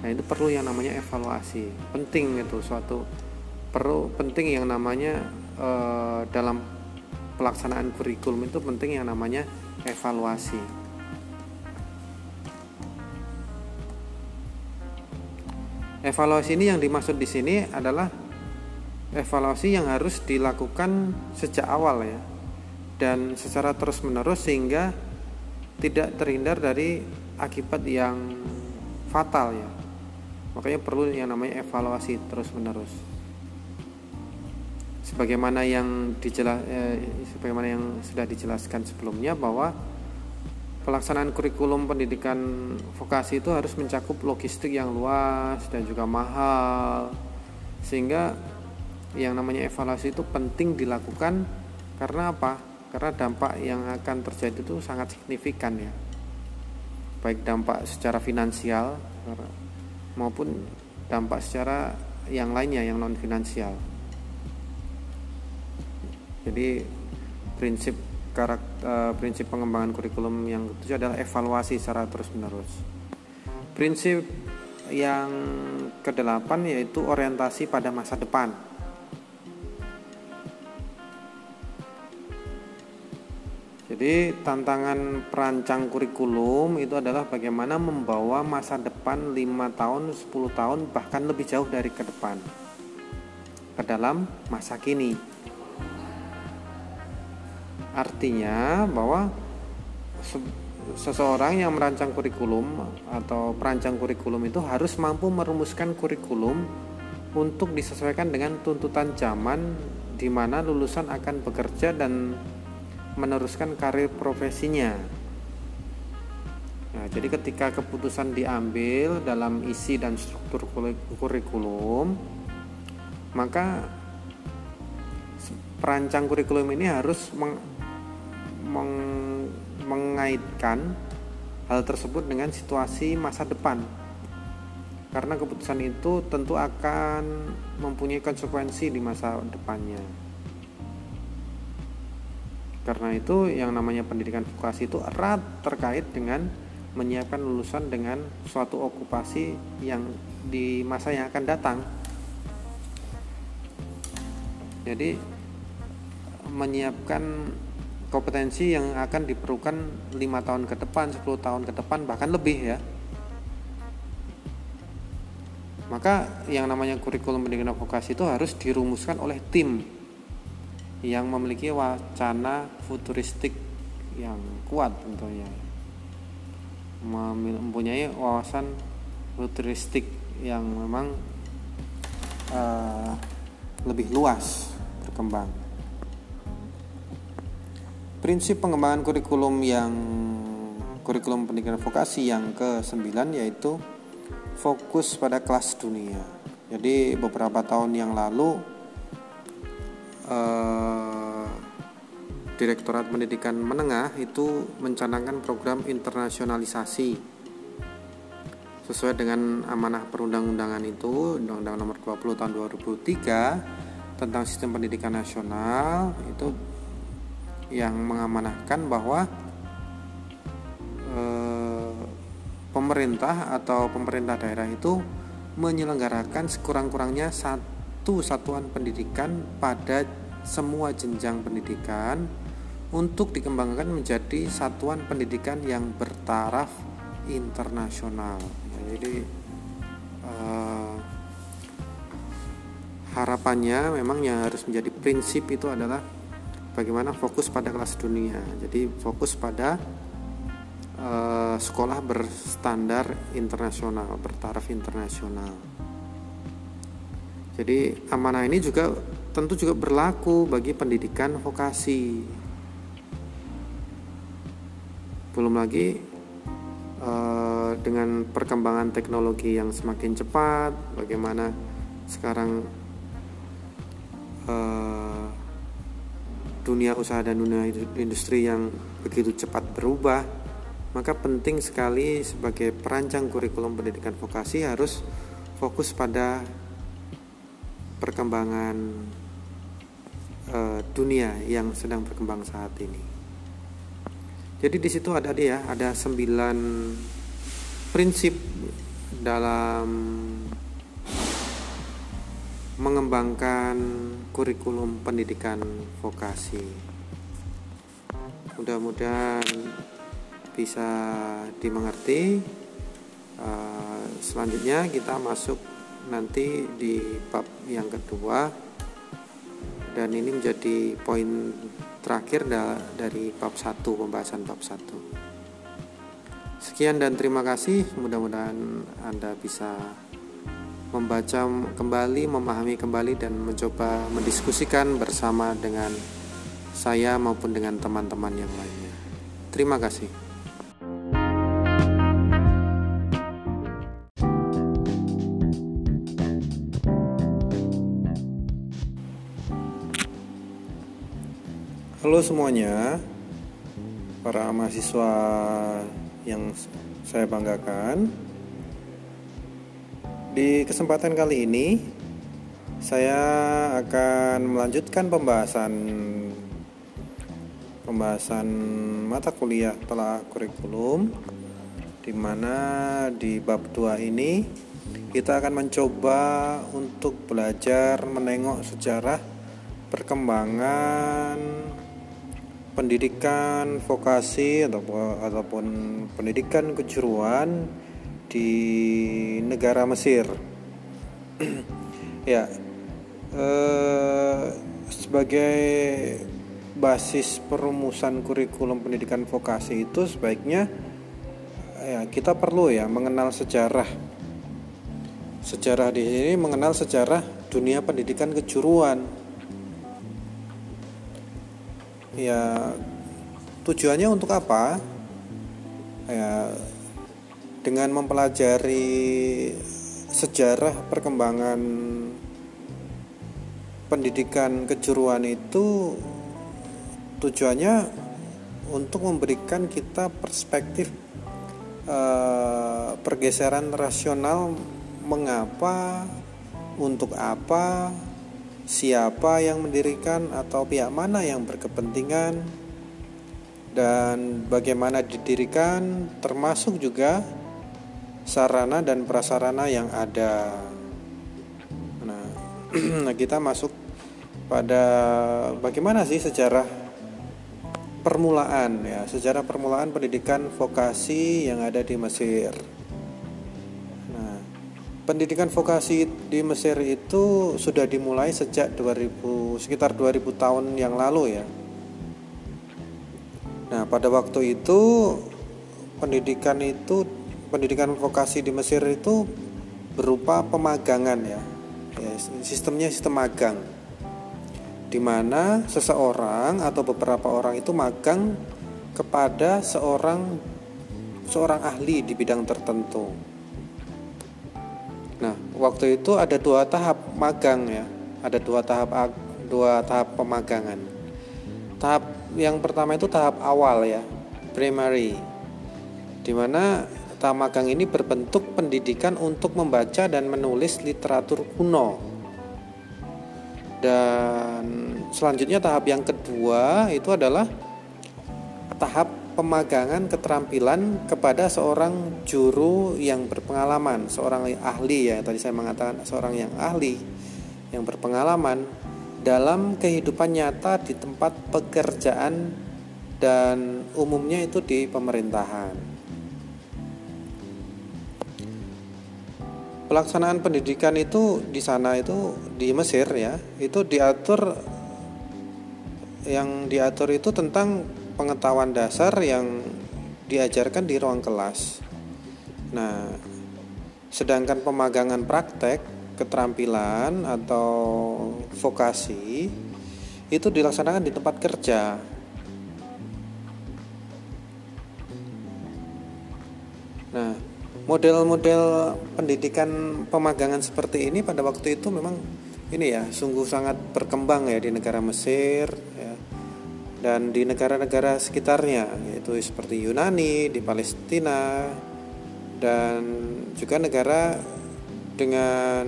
Nah itu perlu yang namanya evaluasi. Penting itu suatu perlu penting yang namanya uh, dalam pelaksanaan kurikulum itu penting yang namanya evaluasi. Evaluasi ini yang dimaksud di sini adalah evaluasi yang harus dilakukan sejak awal ya dan secara terus-menerus sehingga tidak terhindar dari akibat yang fatal ya. Makanya perlu yang namanya evaluasi terus-menerus. sebagaimana yang dijelas eh, sebagaimana yang sudah dijelaskan sebelumnya bahwa pelaksanaan kurikulum pendidikan vokasi itu harus mencakup logistik yang luas dan juga mahal sehingga yang namanya evaluasi itu penting dilakukan karena apa? Karena dampak yang akan terjadi itu sangat signifikan ya. Baik dampak secara finansial maupun dampak secara yang lainnya yang non finansial. Jadi prinsip karakter uh, prinsip pengembangan kurikulum yang ketujuh adalah evaluasi secara terus menerus. Prinsip yang kedelapan yaitu orientasi pada masa depan. Jadi tantangan perancang kurikulum itu adalah bagaimana membawa masa depan 5 tahun, 10 tahun, bahkan lebih jauh dari ke depan ke dalam masa kini. Artinya bahwa seseorang yang merancang kurikulum atau perancang kurikulum itu harus mampu merumuskan kurikulum untuk disesuaikan dengan tuntutan zaman di mana lulusan akan bekerja dan meneruskan karir profesinya. Nah, jadi ketika keputusan diambil dalam isi dan struktur kurikulum, maka perancang kurikulum ini harus meng, meng, mengaitkan hal tersebut dengan situasi masa depan. Karena keputusan itu tentu akan mempunyai konsekuensi di masa depannya. Karena itu yang namanya pendidikan vokasi itu erat terkait dengan menyiapkan lulusan dengan suatu okupasi yang di masa yang akan datang. Jadi menyiapkan kompetensi yang akan diperlukan lima tahun ke depan, 10 tahun ke depan bahkan lebih ya. Maka yang namanya kurikulum pendidikan vokasi itu harus dirumuskan oleh tim yang memiliki wacana futuristik yang kuat tentunya mempunyai wawasan futuristik yang memang uh, lebih luas berkembang prinsip pengembangan kurikulum yang kurikulum pendidikan vokasi yang ke-9 yaitu fokus pada kelas dunia. Jadi beberapa tahun yang lalu eh, Direktorat Pendidikan Menengah itu mencanangkan program internasionalisasi sesuai dengan amanah perundang-undangan itu Undang-Undang Nomor 20 Tahun 2003 tentang sistem pendidikan nasional itu yang mengamanahkan bahwa eh, pemerintah atau pemerintah daerah itu menyelenggarakan sekurang-kurangnya satu satuan pendidikan pada semua jenjang pendidikan untuk dikembangkan menjadi satuan pendidikan yang bertaraf internasional. Jadi uh, harapannya memang yang harus menjadi prinsip itu adalah bagaimana fokus pada kelas dunia. Jadi fokus pada uh, sekolah berstandar internasional, bertaraf internasional. Jadi amanah ini juga tentu juga berlaku bagi pendidikan vokasi. Belum lagi eh, dengan perkembangan teknologi yang semakin cepat, bagaimana sekarang eh, dunia usaha dan dunia industri yang begitu cepat berubah, maka penting sekali sebagai perancang kurikulum pendidikan vokasi harus fokus pada perkembangan uh, dunia yang sedang berkembang saat ini. Jadi di situ ada dia, ada sembilan prinsip dalam mengembangkan kurikulum pendidikan vokasi. Mudah-mudahan bisa dimengerti. Uh, selanjutnya kita masuk nanti di bab yang kedua dan ini menjadi poin terakhir da dari bab 1 pembahasan bab 1 sekian dan terima kasih mudah-mudahan Anda bisa membaca kembali, memahami kembali dan mencoba mendiskusikan bersama dengan saya maupun dengan teman-teman yang lainnya. Terima kasih. Halo semuanya, para mahasiswa yang saya banggakan. Di kesempatan kali ini, saya akan melanjutkan pembahasan pembahasan mata kuliah telah kurikulum di mana di bab 2 ini kita akan mencoba untuk belajar menengok sejarah perkembangan pendidikan vokasi ataupun, ataupun pendidikan kejuruan di negara Mesir. ya, eh, sebagai basis perumusan kurikulum pendidikan vokasi itu sebaiknya ya kita perlu ya mengenal sejarah. Sejarah di sini mengenal sejarah dunia pendidikan kejuruan ya tujuannya untuk apa ya dengan mempelajari sejarah perkembangan pendidikan kejuruan itu tujuannya untuk memberikan kita perspektif eh, pergeseran rasional mengapa untuk apa siapa yang mendirikan atau pihak mana yang berkepentingan dan bagaimana didirikan termasuk juga sarana dan prasarana yang ada. Nah, *clears throat* nah kita masuk pada bagaimana sih sejarah permulaan ya, sejarah permulaan pendidikan vokasi yang ada di Mesir pendidikan vokasi di Mesir itu sudah dimulai sejak 2000 sekitar 2000 tahun yang lalu ya. Nah, pada waktu itu pendidikan itu pendidikan vokasi di Mesir itu berupa pemagangan ya. ya sistemnya sistem magang. Di mana seseorang atau beberapa orang itu magang kepada seorang seorang ahli di bidang tertentu. Nah, waktu itu ada dua tahap magang ya, ada dua tahap dua tahap pemagangan. Tahap yang pertama itu tahap awal ya, primary, di mana tahap magang ini berbentuk pendidikan untuk membaca dan menulis literatur kuno. Dan selanjutnya tahap yang kedua itu adalah tahap pemagangan keterampilan kepada seorang juru yang berpengalaman, seorang ahli ya tadi saya mengatakan seorang yang ahli yang berpengalaman dalam kehidupan nyata di tempat pekerjaan dan umumnya itu di pemerintahan. Pelaksanaan pendidikan itu di sana itu di Mesir ya, itu diatur yang diatur itu tentang pengetahuan dasar yang diajarkan di ruang kelas. Nah, sedangkan pemagangan praktek, keterampilan atau vokasi itu dilaksanakan di tempat kerja. Nah, model-model pendidikan pemagangan seperti ini pada waktu itu memang ini ya sungguh sangat berkembang ya di negara Mesir ya dan di negara-negara sekitarnya yaitu seperti Yunani, di Palestina dan juga negara dengan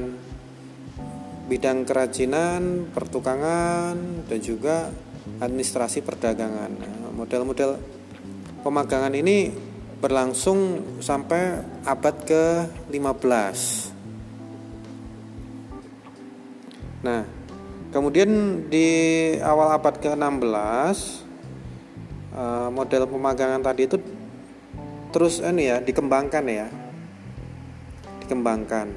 bidang kerajinan, pertukangan dan juga administrasi perdagangan. Model-model pemagangan ini berlangsung sampai abad ke-15. Nah, Kemudian di awal abad ke-16 eh, model pemagangan tadi itu terus ini ya dikembangkan ya. Dikembangkan.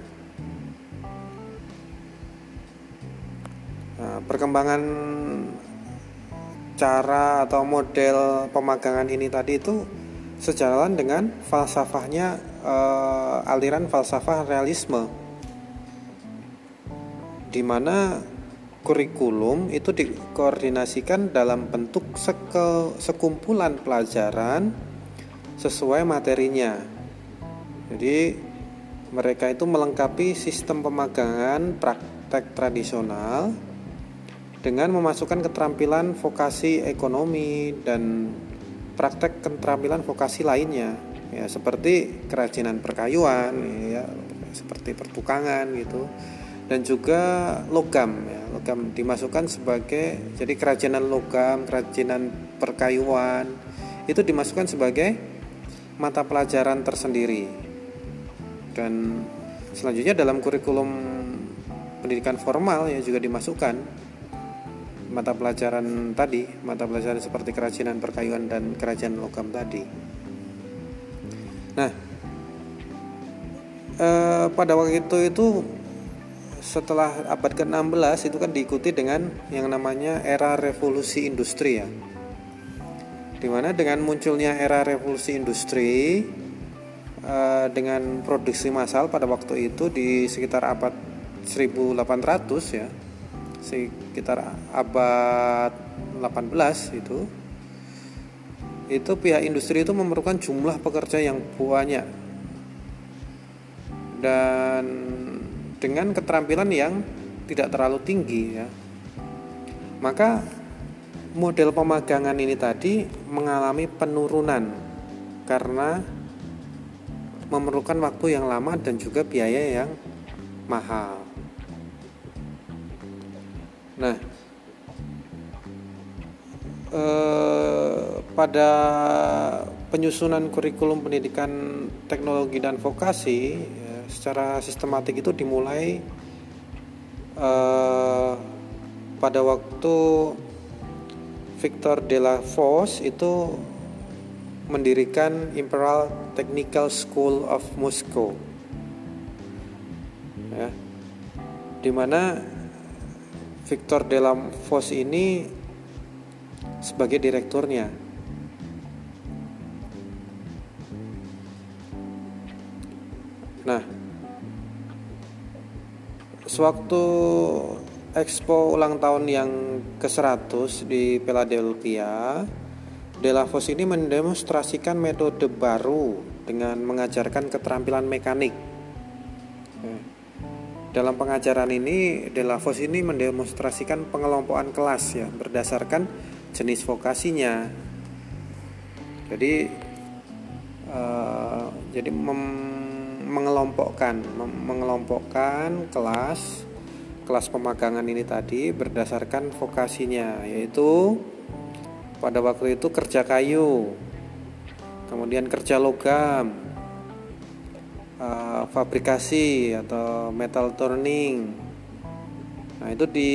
Nah, perkembangan cara atau model pemagangan ini tadi itu sejalan dengan falsafahnya uh, aliran falsafah realisme di mana kurikulum itu dikoordinasikan dalam bentuk seke, sekumpulan pelajaran sesuai materinya. Jadi mereka itu melengkapi sistem pemagangan praktek tradisional dengan memasukkan keterampilan vokasi ekonomi dan praktek keterampilan vokasi lainnya. Ya seperti kerajinan perkayuan ya seperti pertukangan gitu. Dan juga logam ya logam dimasukkan sebagai jadi kerajinan logam kerajinan perkayuan itu dimasukkan sebagai mata pelajaran tersendiri. Dan selanjutnya dalam kurikulum pendidikan formal ya juga dimasukkan mata pelajaran tadi mata pelajaran seperti kerajinan perkayuan dan kerajinan logam tadi nah eh, pada waktu itu itu setelah abad ke-16 itu kan diikuti dengan yang namanya era revolusi industri ya. Di mana dengan munculnya era revolusi industri eh, dengan produksi massal pada waktu itu di sekitar abad 1800 ya. Sekitar abad 18 itu itu pihak industri itu memerlukan jumlah pekerja yang banyak dan dengan keterampilan yang tidak terlalu tinggi ya. Maka model pemagangan ini tadi mengalami penurunan karena memerlukan waktu yang lama dan juga biaya yang mahal. Nah, eh, pada penyusunan kurikulum pendidikan teknologi dan vokasi secara sistematik itu dimulai uh, pada waktu Victor de la Fosse itu mendirikan Imperial Technical School of Moscow. Ya di mana Victor de la Fosse ini sebagai direkturnya nah Sewaktu Expo ulang tahun yang ke-100 di Philadelphia, De La Fosse ini mendemonstrasikan metode baru dengan mengajarkan keterampilan mekanik. Dalam pengajaran ini, De La Fosse ini mendemonstrasikan pengelompokan kelas ya berdasarkan jenis vokasinya. Jadi, uh, jadi mengelompokkan mengelompokkan kelas kelas pemagangan ini tadi berdasarkan vokasinya yaitu pada waktu itu kerja kayu kemudian kerja logam uh, fabrikasi atau metal turning. Nah itu di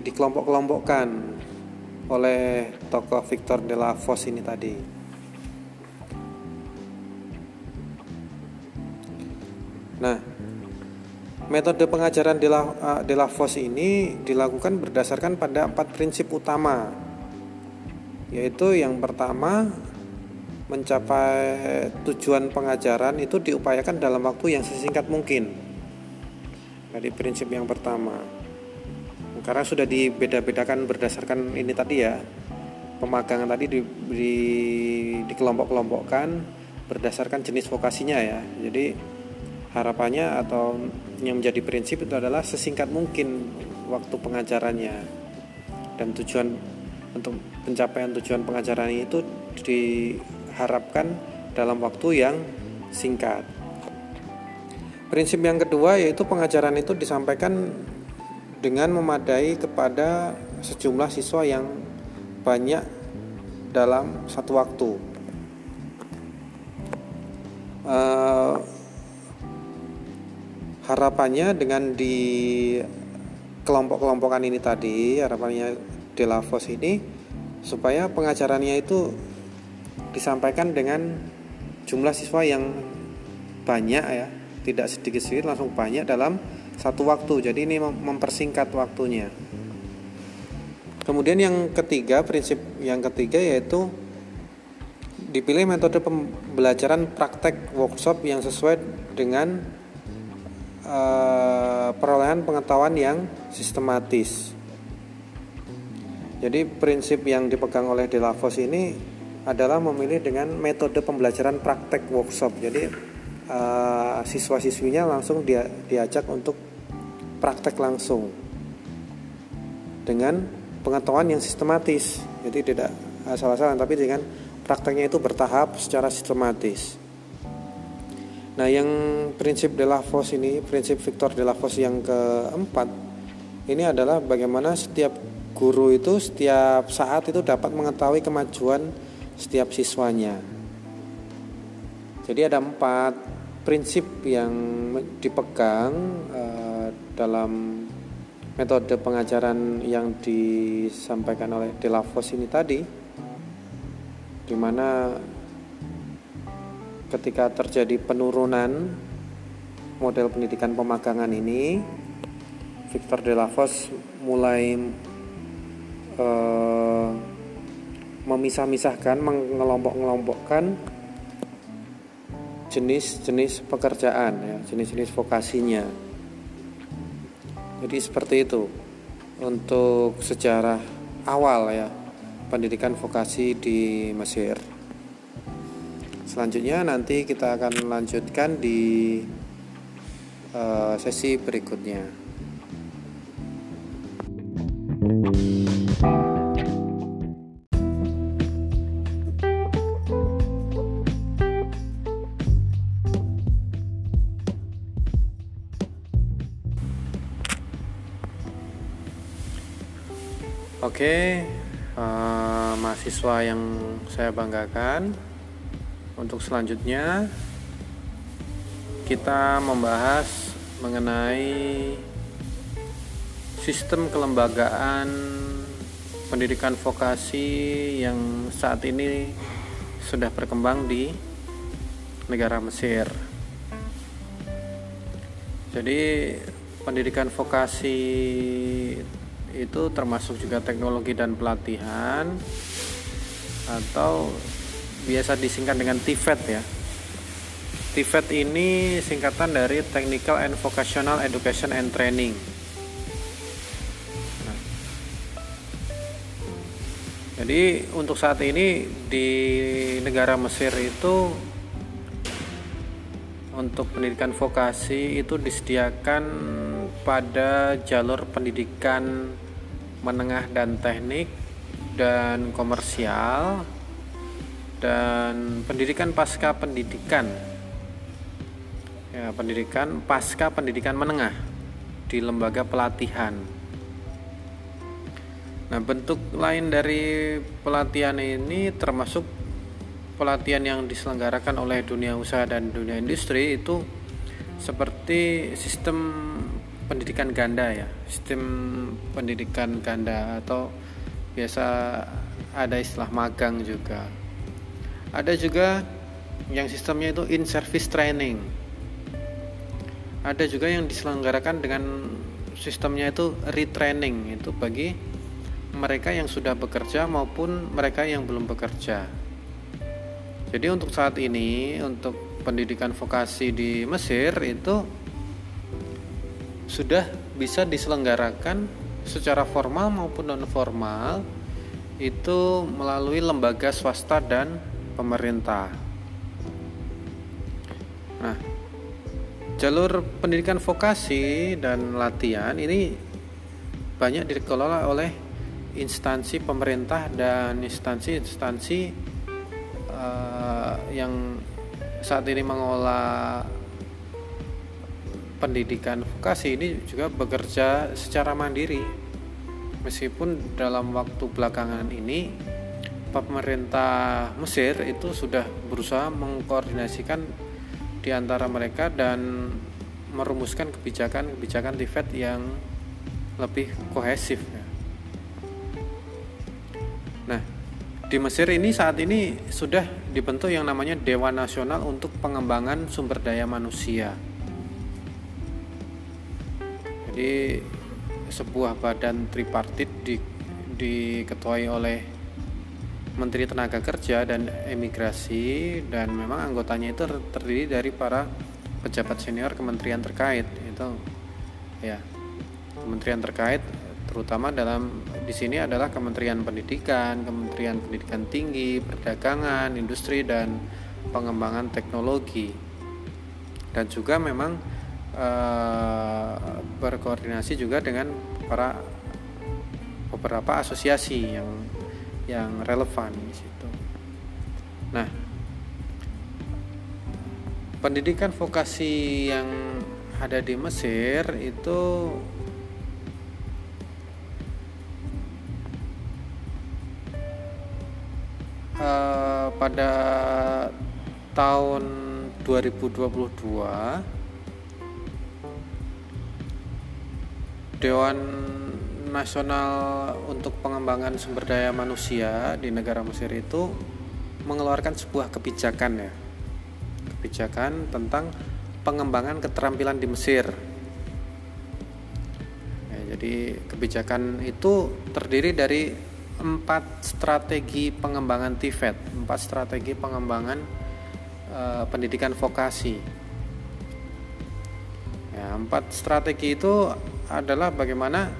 dikelompok-kelompokkan oleh tokoh Victor de la ini tadi. Nah, metode pengajaran de la, uh, de la ini dilakukan berdasarkan pada empat prinsip utama, yaitu yang pertama mencapai tujuan pengajaran itu diupayakan dalam waktu yang sesingkat mungkin. Dari prinsip yang pertama, karena sudah dibeda-bedakan berdasarkan ini tadi ya, pemagangan tadi di, di, dikelompok-kelompokkan berdasarkan jenis vokasinya ya. Jadi harapannya atau yang menjadi prinsip itu adalah sesingkat mungkin waktu pengajarannya dan tujuan untuk pencapaian tujuan pengajaran itu diharapkan dalam waktu yang singkat. Prinsip yang kedua yaitu pengajaran itu disampaikan dengan memadai kepada sejumlah siswa yang banyak dalam satu waktu. Uh, harapannya dengan di kelompok-kelompokan ini tadi harapannya De La Fosse ini supaya pengajarannya itu disampaikan dengan jumlah siswa yang banyak ya tidak sedikit-sedikit langsung banyak dalam satu waktu jadi ini mempersingkat waktunya kemudian yang ketiga prinsip yang ketiga yaitu dipilih metode pembelajaran praktek workshop yang sesuai dengan uh, perolehan pengetahuan yang sistematis. Jadi prinsip yang dipegang oleh Delavos ini adalah memilih dengan metode pembelajaran praktek workshop. Jadi uh, siswa-siswinya langsung dia diajak untuk praktek langsung dengan pengetahuan yang sistematis. Jadi tidak asal-asalan tapi dengan prakteknya itu bertahap secara sistematis. Nah, yang prinsip Delavos ini, prinsip Victor Delavos yang keempat, ini adalah bagaimana setiap guru itu setiap saat itu dapat mengetahui kemajuan setiap siswanya. Jadi ada empat prinsip yang dipegang uh, dalam metode pengajaran yang disampaikan oleh Delavos ini tadi, di mana ketika terjadi penurunan model pendidikan pemagangan ini, Victor Delavos mulai eh, memisah-misahkan, mengelompok-ngelompokkan jenis-jenis pekerjaan ya, jenis-jenis vokasinya. Jadi seperti itu untuk sejarah awal ya pendidikan vokasi di Mesir. Selanjutnya nanti kita akan lanjutkan di uh, sesi berikutnya. Oke, uh, mahasiswa yang saya banggakan, untuk selanjutnya kita membahas mengenai sistem kelembagaan pendidikan vokasi yang saat ini sudah berkembang di negara Mesir. Jadi pendidikan vokasi itu termasuk juga teknologi dan pelatihan atau biasa disingkat dengan TVET ya. TVET ini singkatan dari Technical and Vocational Education and Training. Nah, jadi untuk saat ini di negara Mesir itu untuk pendidikan vokasi itu disediakan pada jalur pendidikan menengah dan teknik dan komersial dan pendidikan pasca pendidikan. Ya pendidikan pasca pendidikan menengah di lembaga pelatihan. Nah bentuk lain dari pelatihan ini termasuk pelatihan yang diselenggarakan oleh dunia usaha dan dunia industri itu seperti sistem pendidikan ganda ya sistem pendidikan ganda atau biasa ada istilah magang juga. Ada juga yang sistemnya itu in service training. Ada juga yang diselenggarakan dengan sistemnya itu retraining itu bagi mereka yang sudah bekerja maupun mereka yang belum bekerja. Jadi untuk saat ini untuk pendidikan vokasi di Mesir itu sudah bisa diselenggarakan secara formal maupun non formal itu melalui lembaga swasta dan pemerintah. Nah, jalur pendidikan vokasi dan latihan ini banyak dikelola oleh instansi pemerintah dan instansi-instansi uh, yang saat ini mengolah pendidikan vokasi ini juga bekerja secara mandiri meskipun dalam waktu belakangan ini pemerintah Mesir itu sudah berusaha mengkoordinasikan di antara mereka dan merumuskan kebijakan-kebijakan TIFED yang lebih kohesif. Nah, di Mesir ini saat ini sudah dibentuk yang namanya Dewan Nasional untuk Pengembangan Sumber Daya Manusia jadi sebuah badan tripartit di, diketuai oleh Menteri Tenaga Kerja dan Imigrasi dan memang anggotanya itu terdiri dari para pejabat senior kementerian terkait itu ya kementerian terkait terutama dalam di sini adalah Kementerian Pendidikan, Kementerian Pendidikan Tinggi, Perdagangan, Industri dan Pengembangan Teknologi. Dan juga memang e, berkoordinasi juga dengan para beberapa asosiasi yang yang relevan di situ. Nah, pendidikan vokasi yang ada di Mesir itu uh, pada tahun 2022 Dewan Nasional untuk Pengembangan Sumber Daya Manusia di negara Mesir itu mengeluarkan sebuah kebijakan ya kebijakan tentang pengembangan keterampilan di Mesir ya, jadi kebijakan itu terdiri dari empat strategi pengembangan TVET, empat strategi pengembangan e, pendidikan vokasi. Ya, empat strategi itu adalah bagaimana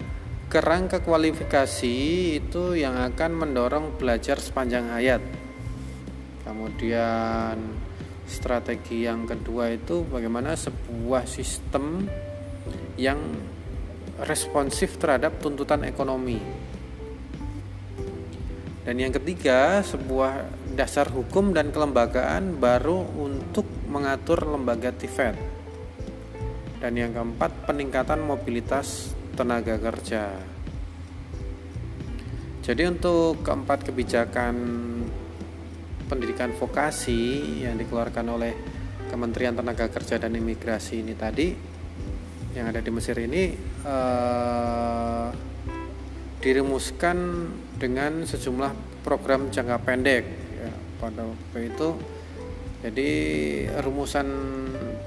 kerangka kualifikasi itu yang akan mendorong belajar sepanjang hayat. Kemudian strategi yang kedua itu bagaimana sebuah sistem yang responsif terhadap tuntutan ekonomi dan yang ketiga, sebuah dasar hukum dan kelembagaan baru untuk mengatur lembaga TIFET. Dan yang keempat, peningkatan mobilitas tenaga kerja. Jadi untuk keempat kebijakan pendidikan vokasi yang dikeluarkan oleh Kementerian Tenaga Kerja dan Imigrasi ini tadi yang ada di Mesir ini eh, dirumuskan dengan sejumlah program jangka pendek ya, pada waktu itu jadi rumusan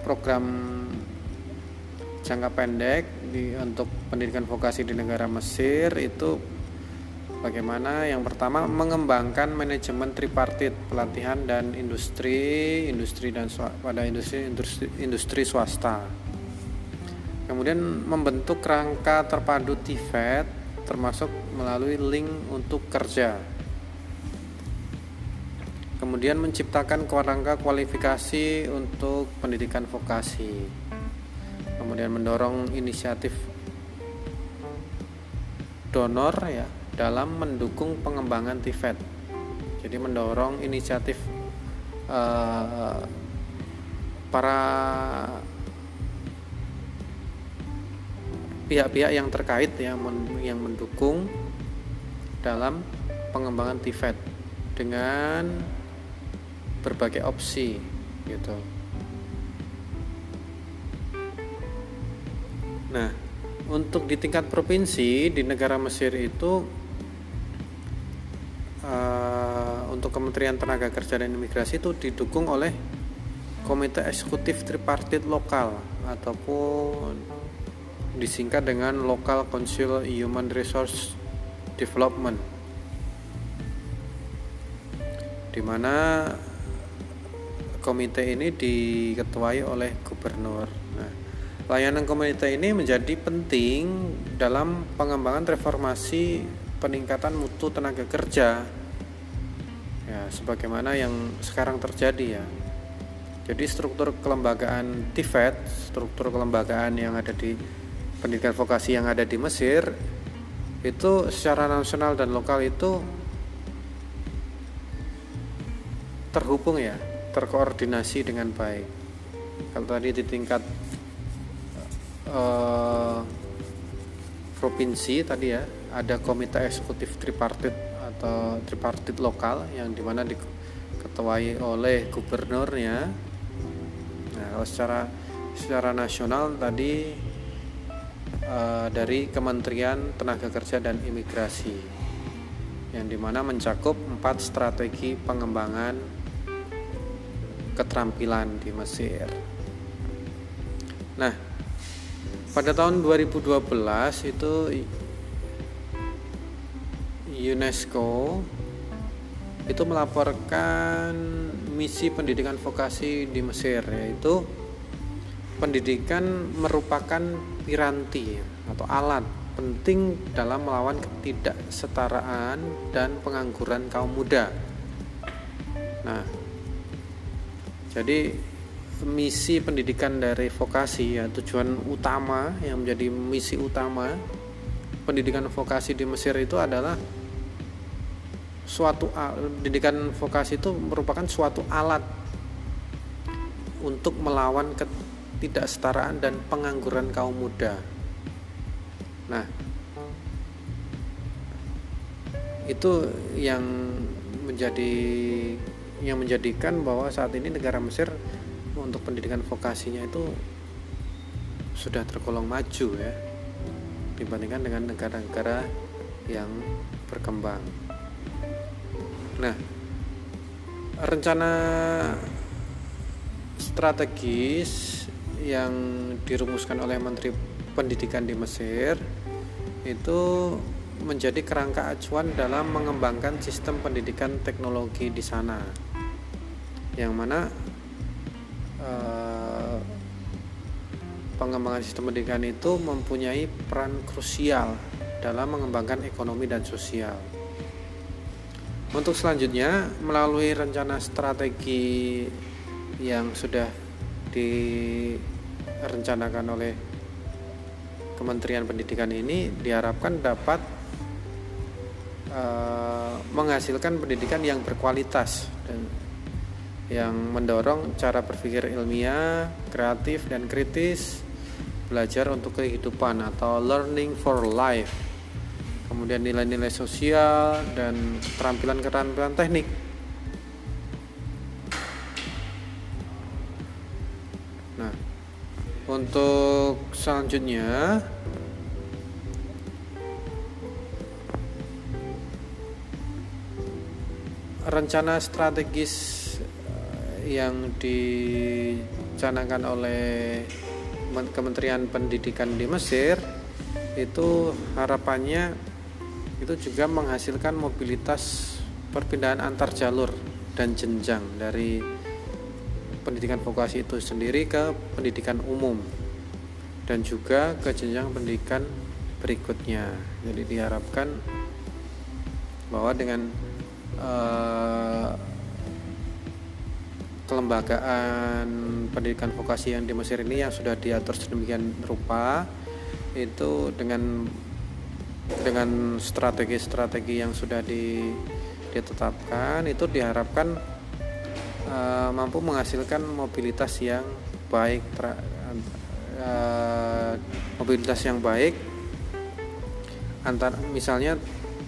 program jangka pendek di untuk pendidikan vokasi di negara Mesir itu bagaimana yang pertama mengembangkan manajemen tripartit pelatihan dan industri industri dan pada industri industri, industri swasta kemudian membentuk rangka terpadu TIFET termasuk melalui link untuk kerja. Kemudian menciptakan kerangka kualifikasi untuk pendidikan vokasi. Kemudian mendorong inisiatif donor ya dalam mendukung pengembangan TIFET. Jadi mendorong inisiatif uh, para pihak-pihak yang terkait ya yang mendukung dalam pengembangan TIFET dengan berbagai opsi gitu. Nah, untuk di tingkat provinsi di negara Mesir itu uh, untuk Kementerian Tenaga Kerja dan Imigrasi itu didukung oleh Komite Eksekutif Tripartit Lokal ataupun disingkat dengan Local Council Human Resource Development di mana komite ini diketuai oleh gubernur. Layanan komite ini menjadi penting dalam pengembangan reformasi peningkatan mutu tenaga kerja. Ya, sebagaimana yang sekarang terjadi ya. Jadi struktur kelembagaan TIFET, struktur kelembagaan yang ada di pendidikan vokasi yang ada di Mesir itu secara nasional dan lokal itu terhubung ya, terkoordinasi dengan baik. Kalau tadi di tingkat uh, provinsi tadi ya, ada komite eksekutif tripartit atau tripartit lokal yang di mana diketuai oleh gubernurnya. Nah, kalau secara secara nasional tadi uh, dari Kementerian Tenaga Kerja dan Imigrasi yang di mana mencakup empat strategi pengembangan keterampilan di Mesir. Nah, pada tahun 2012 itu UNESCO itu melaporkan misi pendidikan vokasi di Mesir yaitu pendidikan merupakan piranti atau alat penting dalam melawan ketidaksetaraan dan pengangguran kaum muda. Nah, jadi misi pendidikan dari vokasi ya tujuan utama yang menjadi misi utama pendidikan vokasi di Mesir itu adalah suatu pendidikan vokasi itu merupakan suatu alat untuk melawan ketidaksetaraan dan pengangguran kaum muda. Nah, itu yang menjadi yang menjadikan bahwa saat ini negara Mesir untuk pendidikan vokasinya itu sudah tergolong maju ya dibandingkan dengan negara-negara yang berkembang. Nah, rencana strategis yang dirumuskan oleh Menteri Pendidikan di Mesir itu menjadi kerangka acuan dalam mengembangkan sistem pendidikan teknologi di sana. Yang mana eh, pengembangan sistem pendidikan itu mempunyai peran krusial dalam mengembangkan ekonomi dan sosial. Untuk selanjutnya, melalui rencana strategi yang sudah direncanakan oleh Kementerian Pendidikan ini diharapkan dapat uh, menghasilkan pendidikan yang berkualitas dan yang mendorong cara berpikir ilmiah, kreatif dan kritis, belajar untuk kehidupan atau learning for life. Kemudian nilai-nilai sosial dan keterampilan-keterampilan teknik untuk selanjutnya rencana strategis yang dicanangkan oleh Kementerian Pendidikan di Mesir itu harapannya itu juga menghasilkan mobilitas perpindahan antar jalur dan jenjang dari pendidikan vokasi itu sendiri ke pendidikan umum dan juga ke jenjang pendidikan berikutnya. Jadi diharapkan bahwa dengan uh, kelembagaan pendidikan vokasi yang di Mesir ini yang sudah diatur sedemikian rupa itu dengan dengan strategi-strategi yang sudah di, ditetapkan itu diharapkan uh, mampu menghasilkan mobilitas yang baik tra, uh, mobilitas yang baik antar misalnya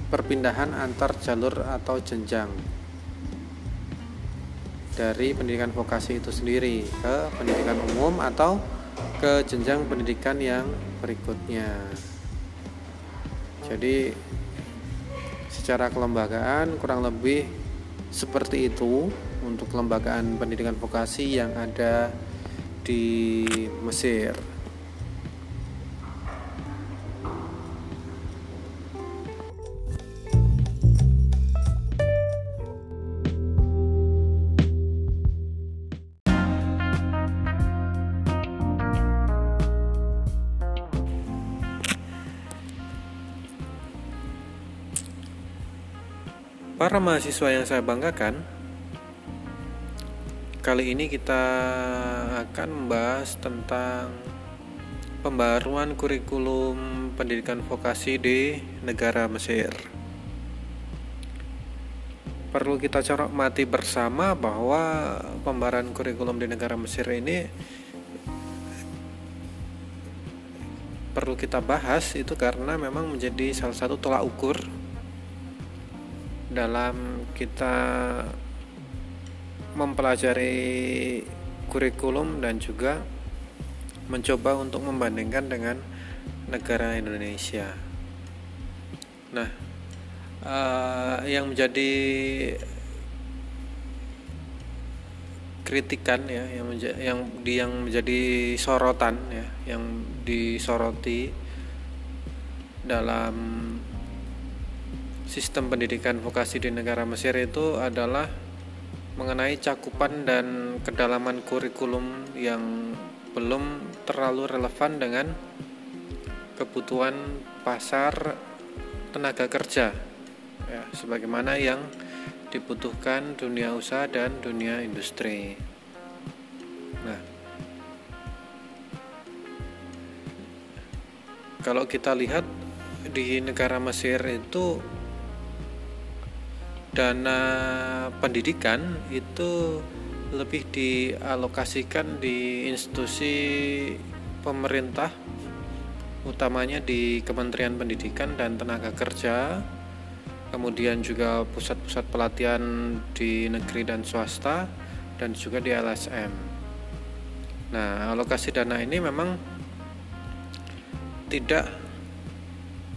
perpindahan antar jalur atau jenjang dari pendidikan vokasi itu sendiri ke pendidikan umum atau ke jenjang pendidikan yang berikutnya. Jadi secara kelembagaan kurang lebih seperti itu untuk kelembagaan pendidikan vokasi yang ada di Mesir. Para mahasiswa yang saya banggakan, Kali ini kita akan membahas tentang pembaruan kurikulum pendidikan vokasi di negara Mesir. Perlu kita mati bersama bahwa pembaruan kurikulum di negara Mesir ini perlu kita bahas itu karena memang menjadi salah satu tolak ukur dalam kita mempelajari kurikulum dan juga mencoba untuk membandingkan dengan negara Indonesia. Nah, uh, yang menjadi kritikan ya, yang menja yang di yang menjadi sorotan ya, yang disoroti dalam sistem pendidikan vokasi di negara Mesir itu adalah mengenai cakupan dan kedalaman kurikulum yang belum terlalu relevan dengan kebutuhan pasar tenaga kerja ya sebagaimana yang dibutuhkan dunia usaha dan dunia industri. Nah, kalau kita lihat di negara Mesir itu dana pendidikan itu lebih dialokasikan di institusi pemerintah utamanya di Kementerian Pendidikan dan Tenaga Kerja kemudian juga pusat-pusat pelatihan di negeri dan swasta dan juga di LSM. Nah, alokasi dana ini memang tidak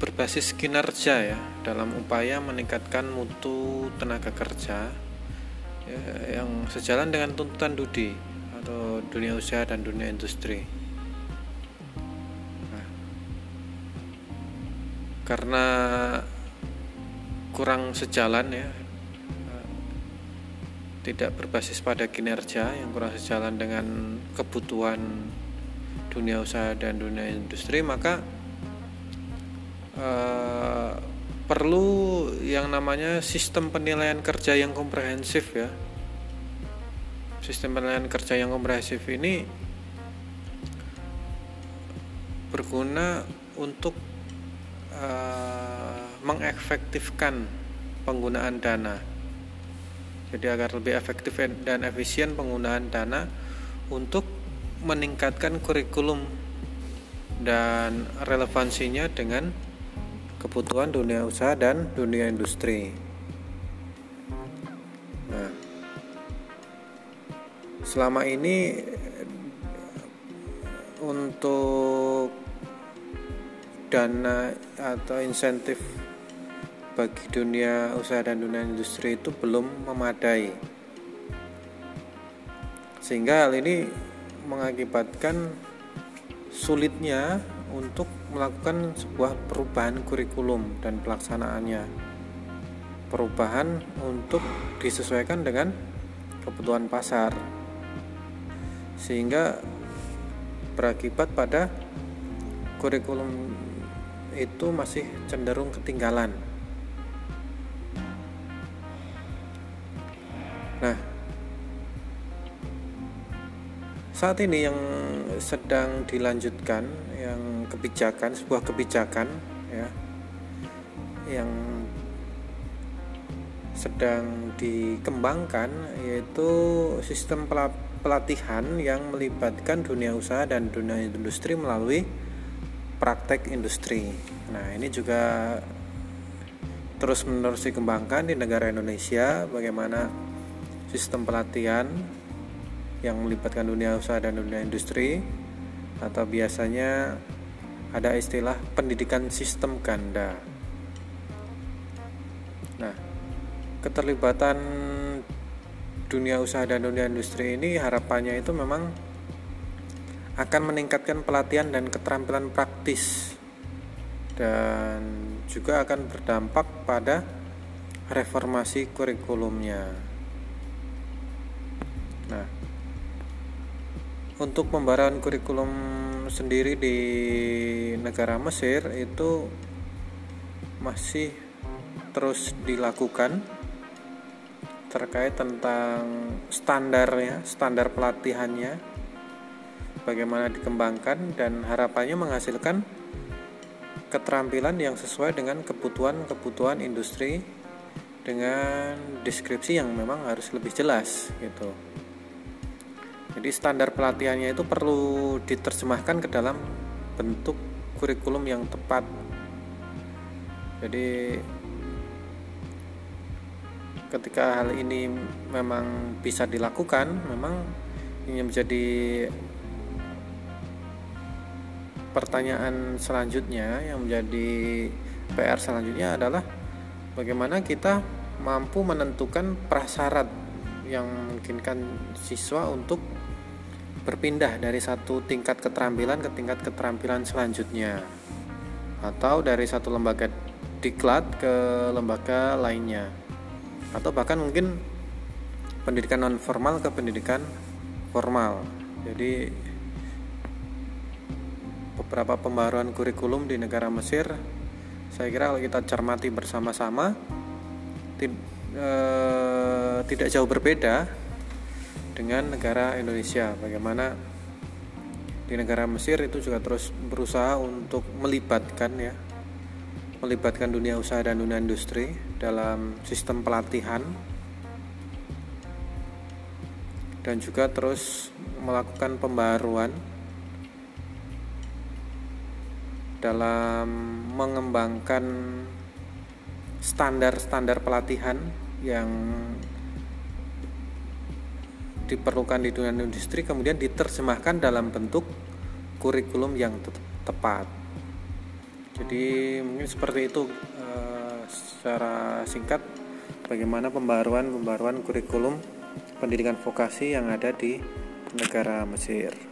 berbasis kinerja ya dalam upaya meningkatkan mutu tenaga kerja ya, yang sejalan dengan tuntutan Dudi atau dunia usaha dan dunia industri. Nah, karena kurang sejalan ya tidak berbasis pada kinerja yang kurang sejalan dengan kebutuhan dunia usaha dan dunia industri maka uh, perlu yang namanya sistem penilaian kerja yang komprehensif ya sistem penilaian kerja yang komprehensif ini berguna untuk uh, mengefektifkan penggunaan dana. Jadi agar lebih efektif dan efisien penggunaan dana untuk meningkatkan kurikulum dan relevansinya dengan kebutuhan dunia usaha dan dunia industri. Nah, selama ini untuk dana atau insentif bagi dunia usaha dan dunia industri itu belum memadai sehingga hal ini mengakibatkan sulitnya untuk melakukan sebuah perubahan kurikulum dan pelaksanaannya. Perubahan untuk disesuaikan dengan kebutuhan pasar sehingga berakibat pada kurikulum itu masih cenderung ketinggalan. Nah, saat ini yang sedang dilanjutkan yang kebijakan sebuah kebijakan ya yang sedang dikembangkan yaitu sistem pelatihan yang melibatkan dunia usaha dan dunia industri melalui praktek industri. Nah, ini juga terus menerus dikembangkan di negara Indonesia bagaimana sistem pelatihan yang melibatkan dunia usaha dan dunia industri atau biasanya ada istilah pendidikan sistem ganda. Nah, keterlibatan dunia usaha dan dunia industri ini harapannya itu memang akan meningkatkan pelatihan dan keterampilan praktis dan juga akan berdampak pada reformasi kurikulumnya. Nah, untuk pembaharan kurikulum sendiri di negara Mesir itu masih terus dilakukan terkait tentang standarnya, standar pelatihannya, bagaimana dikembangkan dan harapannya menghasilkan keterampilan yang sesuai dengan kebutuhan-kebutuhan industri dengan deskripsi yang memang harus lebih jelas gitu. Jadi standar pelatihannya itu perlu diterjemahkan ke dalam bentuk kurikulum yang tepat. Jadi ketika hal ini memang bisa dilakukan, memang ini menjadi pertanyaan selanjutnya yang menjadi PR selanjutnya adalah bagaimana kita mampu menentukan prasyarat yang memungkinkan siswa untuk berpindah dari satu tingkat keterampilan ke tingkat keterampilan selanjutnya. Atau dari satu lembaga diklat ke lembaga lainnya. Atau bahkan mungkin pendidikan non formal ke pendidikan formal. Jadi beberapa pembaruan kurikulum di negara Mesir saya kira kalau kita cermati bersama-sama eh, tidak jauh berbeda dengan negara Indonesia. Bagaimana di negara Mesir itu juga terus berusaha untuk melibatkan ya melibatkan dunia usaha dan dunia industri dalam sistem pelatihan. Dan juga terus melakukan pembaruan dalam mengembangkan standar-standar pelatihan yang diperlukan di dunia industri kemudian diterjemahkan dalam bentuk kurikulum yang tepat. Jadi mungkin seperti itu uh, secara singkat bagaimana pembaruan-pembaruan kurikulum pendidikan vokasi yang ada di negara Mesir.